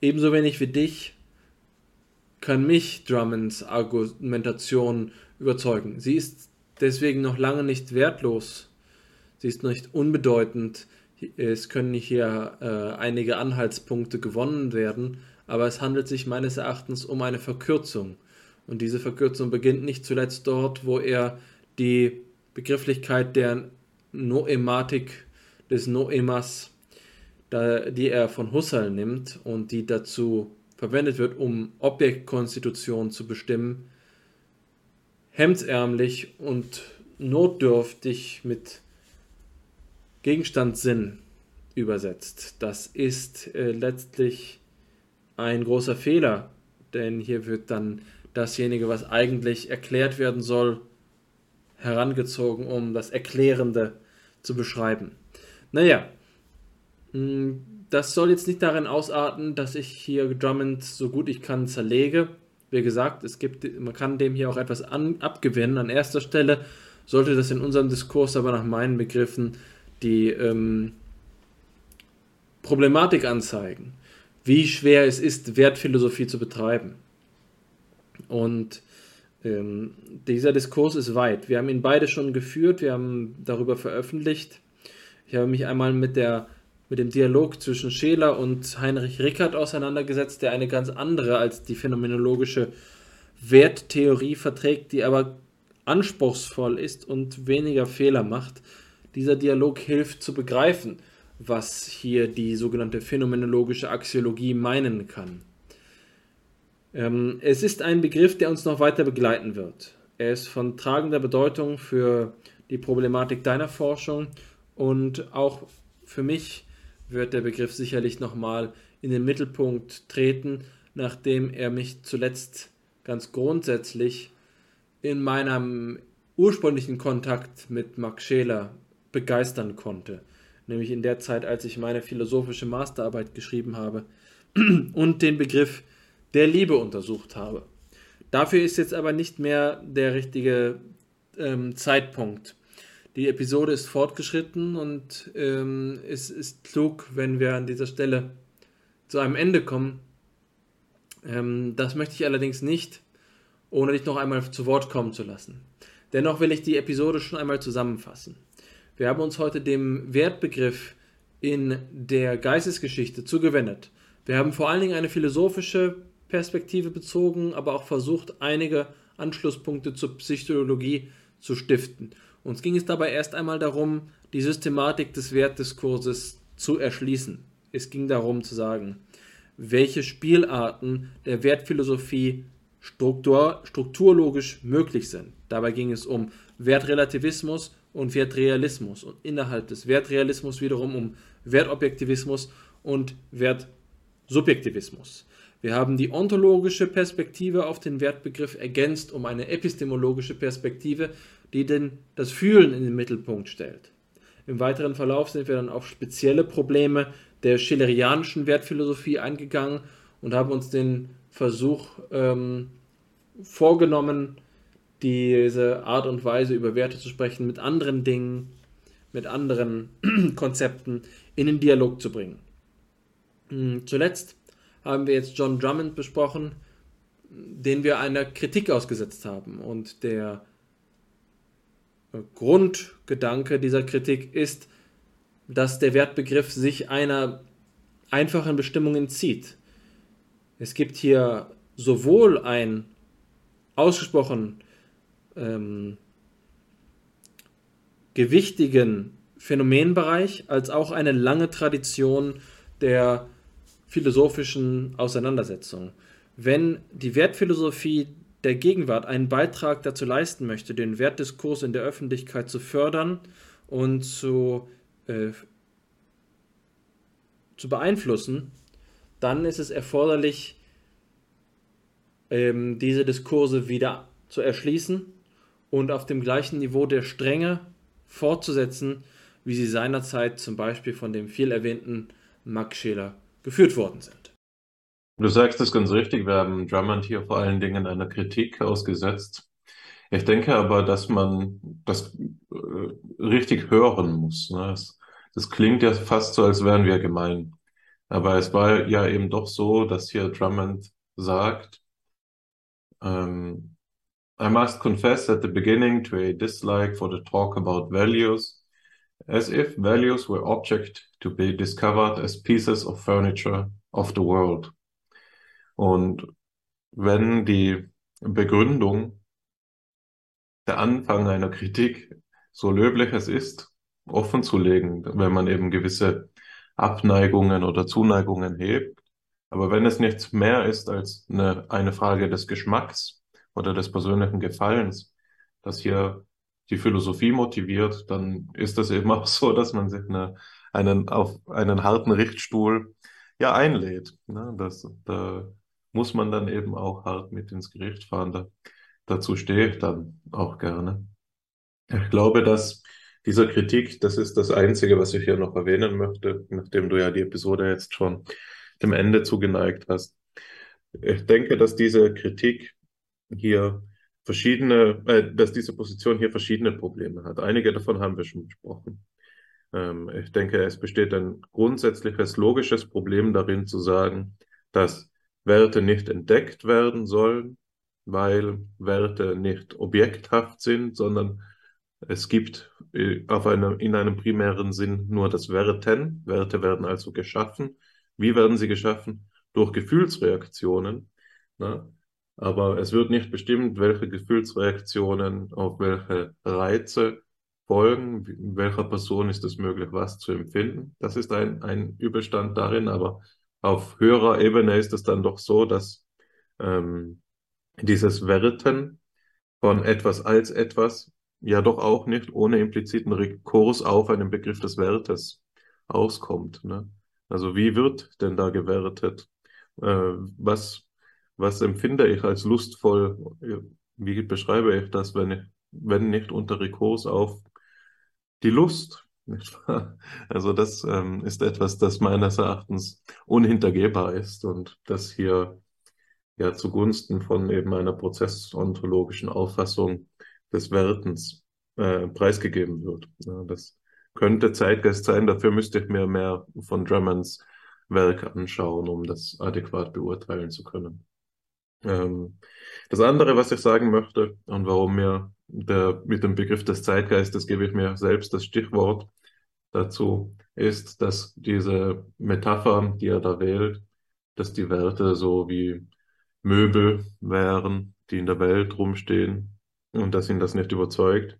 ebenso wenig wie dich kann mich Drummonds Argumentation überzeugen. Sie ist deswegen noch lange nicht wertlos. Sie ist nicht unbedeutend. Es können hier äh, einige Anhaltspunkte gewonnen werden, aber es handelt sich meines Erachtens um eine Verkürzung. Und diese Verkürzung beginnt nicht zuletzt dort, wo er die Begrifflichkeit der Noematik des Noemas, die er von Husserl nimmt und die dazu verwendet wird, um Objektkonstitution zu bestimmen, hemdsärmlich und notdürftig mit Gegenstandssinn übersetzt. Das ist äh, letztlich ein großer Fehler, denn hier wird dann dasjenige, was eigentlich erklärt werden soll, herangezogen, um das Erklärende zu beschreiben. Naja, hm, das soll jetzt nicht darin ausarten, dass ich hier Drummond so gut ich kann zerlege. Wie gesagt, es gibt, man kann dem hier auch etwas an, abgewinnen. An erster Stelle sollte das in unserem Diskurs aber nach meinen Begriffen die ähm, Problematik anzeigen, wie schwer es ist, Wertphilosophie zu betreiben. Und ähm, dieser Diskurs ist weit. Wir haben ihn beide schon geführt, wir haben darüber veröffentlicht. Ich habe mich einmal mit der mit dem Dialog zwischen Scheler und Heinrich Rickert auseinandergesetzt, der eine ganz andere als die phänomenologische Werttheorie verträgt, die aber anspruchsvoll ist und weniger Fehler macht. Dieser Dialog hilft zu begreifen, was hier die sogenannte phänomenologische Axiologie meinen kann. Ähm, es ist ein Begriff, der uns noch weiter begleiten wird. Er ist von tragender Bedeutung für die Problematik deiner Forschung und auch für mich wird der Begriff sicherlich nochmal in den Mittelpunkt treten, nachdem er mich zuletzt ganz grundsätzlich in meinem ursprünglichen Kontakt mit Max Scheler begeistern konnte. Nämlich in der Zeit, als ich meine philosophische Masterarbeit geschrieben habe und den Begriff der Liebe untersucht habe. Dafür ist jetzt aber nicht mehr der richtige ähm, Zeitpunkt. Die Episode ist fortgeschritten und ähm, es ist klug, wenn wir an dieser Stelle zu einem Ende kommen. Ähm, das möchte ich allerdings nicht, ohne dich noch einmal zu Wort kommen zu lassen. Dennoch will ich die Episode schon einmal zusammenfassen. Wir haben uns heute dem Wertbegriff in der Geistesgeschichte zugewendet. Wir haben vor allen Dingen eine philosophische Perspektive bezogen, aber auch versucht, einige Anschlusspunkte zur Psychologie zu stiften Uns ging es dabei erst einmal darum, die Systematik des Wertdiskurses zu erschließen. Es ging darum zu sagen, welche Spielarten der Wertphilosophie struktur, strukturlogisch möglich sind. Dabei ging es um Wertrelativismus und Wertrealismus und innerhalb des Wertrealismus wiederum um Wertobjektivismus und Wertsubjektivismus. Wir haben die ontologische Perspektive auf den Wertbegriff ergänzt um eine epistemologische Perspektive, die den, das Fühlen in den Mittelpunkt stellt. Im weiteren Verlauf sind wir dann auf spezielle Probleme der schillerianischen Wertphilosophie eingegangen und haben uns den Versuch ähm, vorgenommen, diese Art und Weise über Werte zu sprechen mit anderen Dingen, mit anderen Konzepten in den Dialog zu bringen. Hm, zuletzt haben wir jetzt John Drummond besprochen, den wir einer Kritik ausgesetzt haben. Und der Grundgedanke dieser Kritik ist, dass der Wertbegriff sich einer einfachen Bestimmung entzieht. Es gibt hier sowohl ein ausgesprochen ähm, gewichtigen Phänomenbereich als auch eine lange Tradition der philosophischen Auseinandersetzung. Wenn die Wertphilosophie der Gegenwart einen Beitrag dazu leisten möchte, den Wertdiskurs in der Öffentlichkeit zu fördern und zu, äh, zu beeinflussen, dann ist es erforderlich, ähm, diese Diskurse wieder zu erschließen und auf dem gleichen Niveau der Strenge fortzusetzen, wie sie seinerzeit zum Beispiel von dem viel erwähnten Max Scheler geführt worden sind. Du sagst es ganz richtig, wir haben Drummond hier vor allen Dingen einer Kritik ausgesetzt. Ich denke aber, dass man das äh, richtig hören muss. Ne? Das, das klingt ja fast so, als wären wir gemein. Aber es war ja eben doch so, dass hier Drummond sagt, ähm, I must confess at the beginning to a dislike for the talk about values, as if values were object to be discovered as pieces of furniture of the world. Und wenn die Begründung, der Anfang einer Kritik so löblich es ist, offen zu legen, wenn man eben gewisse Abneigungen oder Zuneigungen hebt, aber wenn es nichts mehr ist als eine, eine Frage des Geschmacks, oder des persönlichen Gefallens, das hier die Philosophie motiviert, dann ist das eben auch so, dass man sich eine, einen, auf einen harten Richtstuhl ja einlädt. Ne? Das, da muss man dann eben auch hart mit ins Gericht fahren. Da, dazu stehe ich dann auch gerne. Ich glaube, dass dieser Kritik, das ist das Einzige, was ich hier noch erwähnen möchte, nachdem du ja die Episode jetzt schon dem Ende zugeneigt hast. Ich denke, dass diese Kritik hier verschiedene, äh, dass diese Position hier verschiedene Probleme hat. Einige davon haben wir schon besprochen. Ähm, ich denke, es besteht ein grundsätzliches logisches Problem darin zu sagen, dass Werte nicht entdeckt werden sollen, weil Werte nicht objekthaft sind, sondern es gibt äh, auf einem, in einem primären Sinn nur das Werten. Werte werden also geschaffen. Wie werden sie geschaffen? Durch Gefühlsreaktionen. Ne? Aber es wird nicht bestimmt, welche Gefühlsreaktionen auf welche Reize folgen, welcher Person ist es möglich, was zu empfinden. Das ist ein, ein Übelstand darin, aber auf höherer Ebene ist es dann doch so, dass ähm, dieses Werten von etwas als etwas ja doch auch nicht ohne impliziten Rekurs auf einen Begriff des Wertes auskommt. Ne? Also wie wird denn da gewertet? Äh, was was empfinde ich als lustvoll? Wie beschreibe ich das, wenn ich, wenn nicht unter Rekurs auf die Lust? Also das ähm, ist etwas, das meines Erachtens unhintergehbar ist und das hier ja zugunsten von eben einer prozessontologischen Auffassung des Wertens äh, preisgegeben wird. Ja, das könnte Zeitgeist sein, dafür müsste ich mir mehr von Drummonds Werk anschauen, um das adäquat beurteilen zu können. Ähm, das andere, was ich sagen möchte und warum mir der, mit dem Begriff des Zeitgeistes gebe ich mir selbst das Stichwort dazu, ist, dass diese Metapher, die er da wählt, dass die Werte so wie Möbel wären, die in der Welt rumstehen und dass ihn das nicht überzeugt.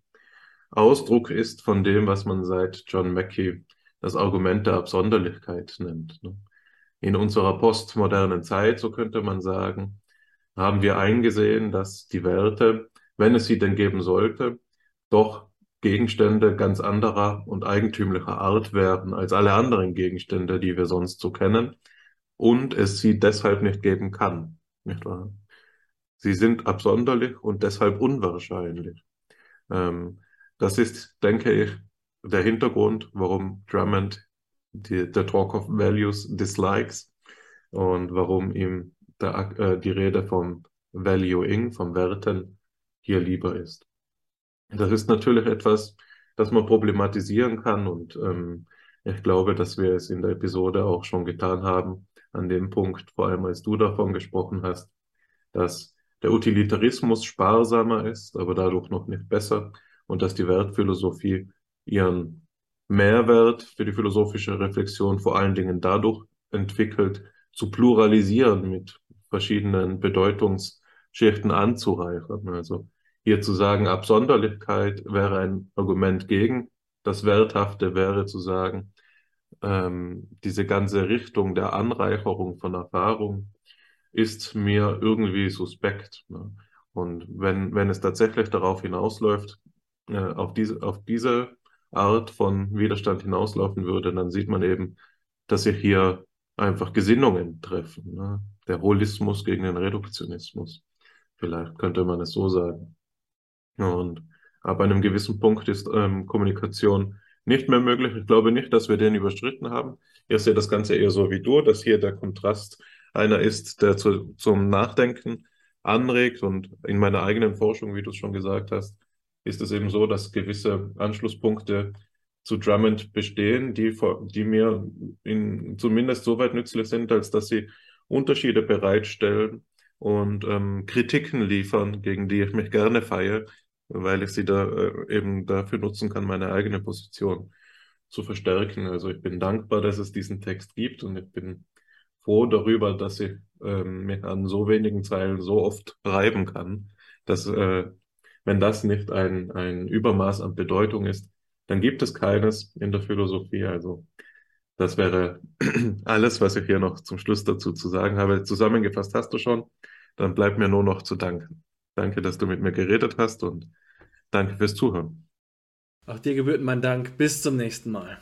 Ausdruck ist von dem, was man seit John Mackey das Argument der Absonderlichkeit nennt. Ne? In unserer postmodernen Zeit, so könnte man sagen, haben wir eingesehen, dass die Werte, wenn es sie denn geben sollte, doch Gegenstände ganz anderer und eigentümlicher Art werden als alle anderen Gegenstände, die wir sonst so kennen, und es sie deshalb nicht geben kann. Nicht wahr? Sie sind absonderlich und deshalb unwahrscheinlich. Ähm, das ist, denke ich, der Hintergrund, warum Drummond die, der Talk of Values dislikes und warum ihm der, äh, die Rede vom Valuing, vom Werten hier lieber ist. Das ist natürlich etwas, das man problematisieren kann und ähm, ich glaube, dass wir es in der Episode auch schon getan haben, an dem Punkt, vor allem als du davon gesprochen hast, dass der Utilitarismus sparsamer ist, aber dadurch noch nicht besser und dass die Wertphilosophie ihren Mehrwert für die philosophische Reflexion vor allen Dingen dadurch entwickelt, zu pluralisieren, mit verschiedenen Bedeutungsschichten anzureichern. Also hier zu sagen, Absonderlichkeit wäre ein Argument gegen das Werthafte, wäre zu sagen, ähm, diese ganze Richtung der Anreicherung von Erfahrung ist mir irgendwie suspekt. Ne? Und wenn, wenn es tatsächlich darauf hinausläuft, äh, auf, diese, auf diese Art von Widerstand hinauslaufen würde, dann sieht man eben, dass sich hier einfach Gesinnungen treffen. Ne? Der Holismus gegen den Reduktionismus. Vielleicht könnte man es so sagen. Und ab einem gewissen Punkt ist ähm, Kommunikation nicht mehr möglich. Ich glaube nicht, dass wir den überschritten haben. Ich sehe das Ganze eher so wie du, dass hier der Kontrast einer ist, der zu, zum Nachdenken anregt. Und in meiner eigenen Forschung, wie du es schon gesagt hast, ist es eben so, dass gewisse Anschlusspunkte zu Drummond bestehen, die, die mir in, zumindest so weit nützlich sind, als dass sie Unterschiede bereitstellen und ähm, Kritiken liefern, gegen die ich mich gerne feiere, weil ich sie da äh, eben dafür nutzen kann, meine eigene Position zu verstärken. Also ich bin dankbar, dass es diesen Text gibt und ich bin froh darüber, dass ich ähm, mich an so wenigen Zeilen so oft reiben kann, dass äh, wenn das nicht ein, ein Übermaß an Bedeutung ist, dann gibt es keines in der Philosophie. Also das wäre alles, was ich hier noch zum Schluss dazu zu sagen habe. Zusammengefasst hast du schon. Dann bleibt mir nur noch zu danken. Danke, dass du mit mir geredet hast und danke fürs Zuhören. Auch dir gebührt mein Dank. Bis zum nächsten Mal.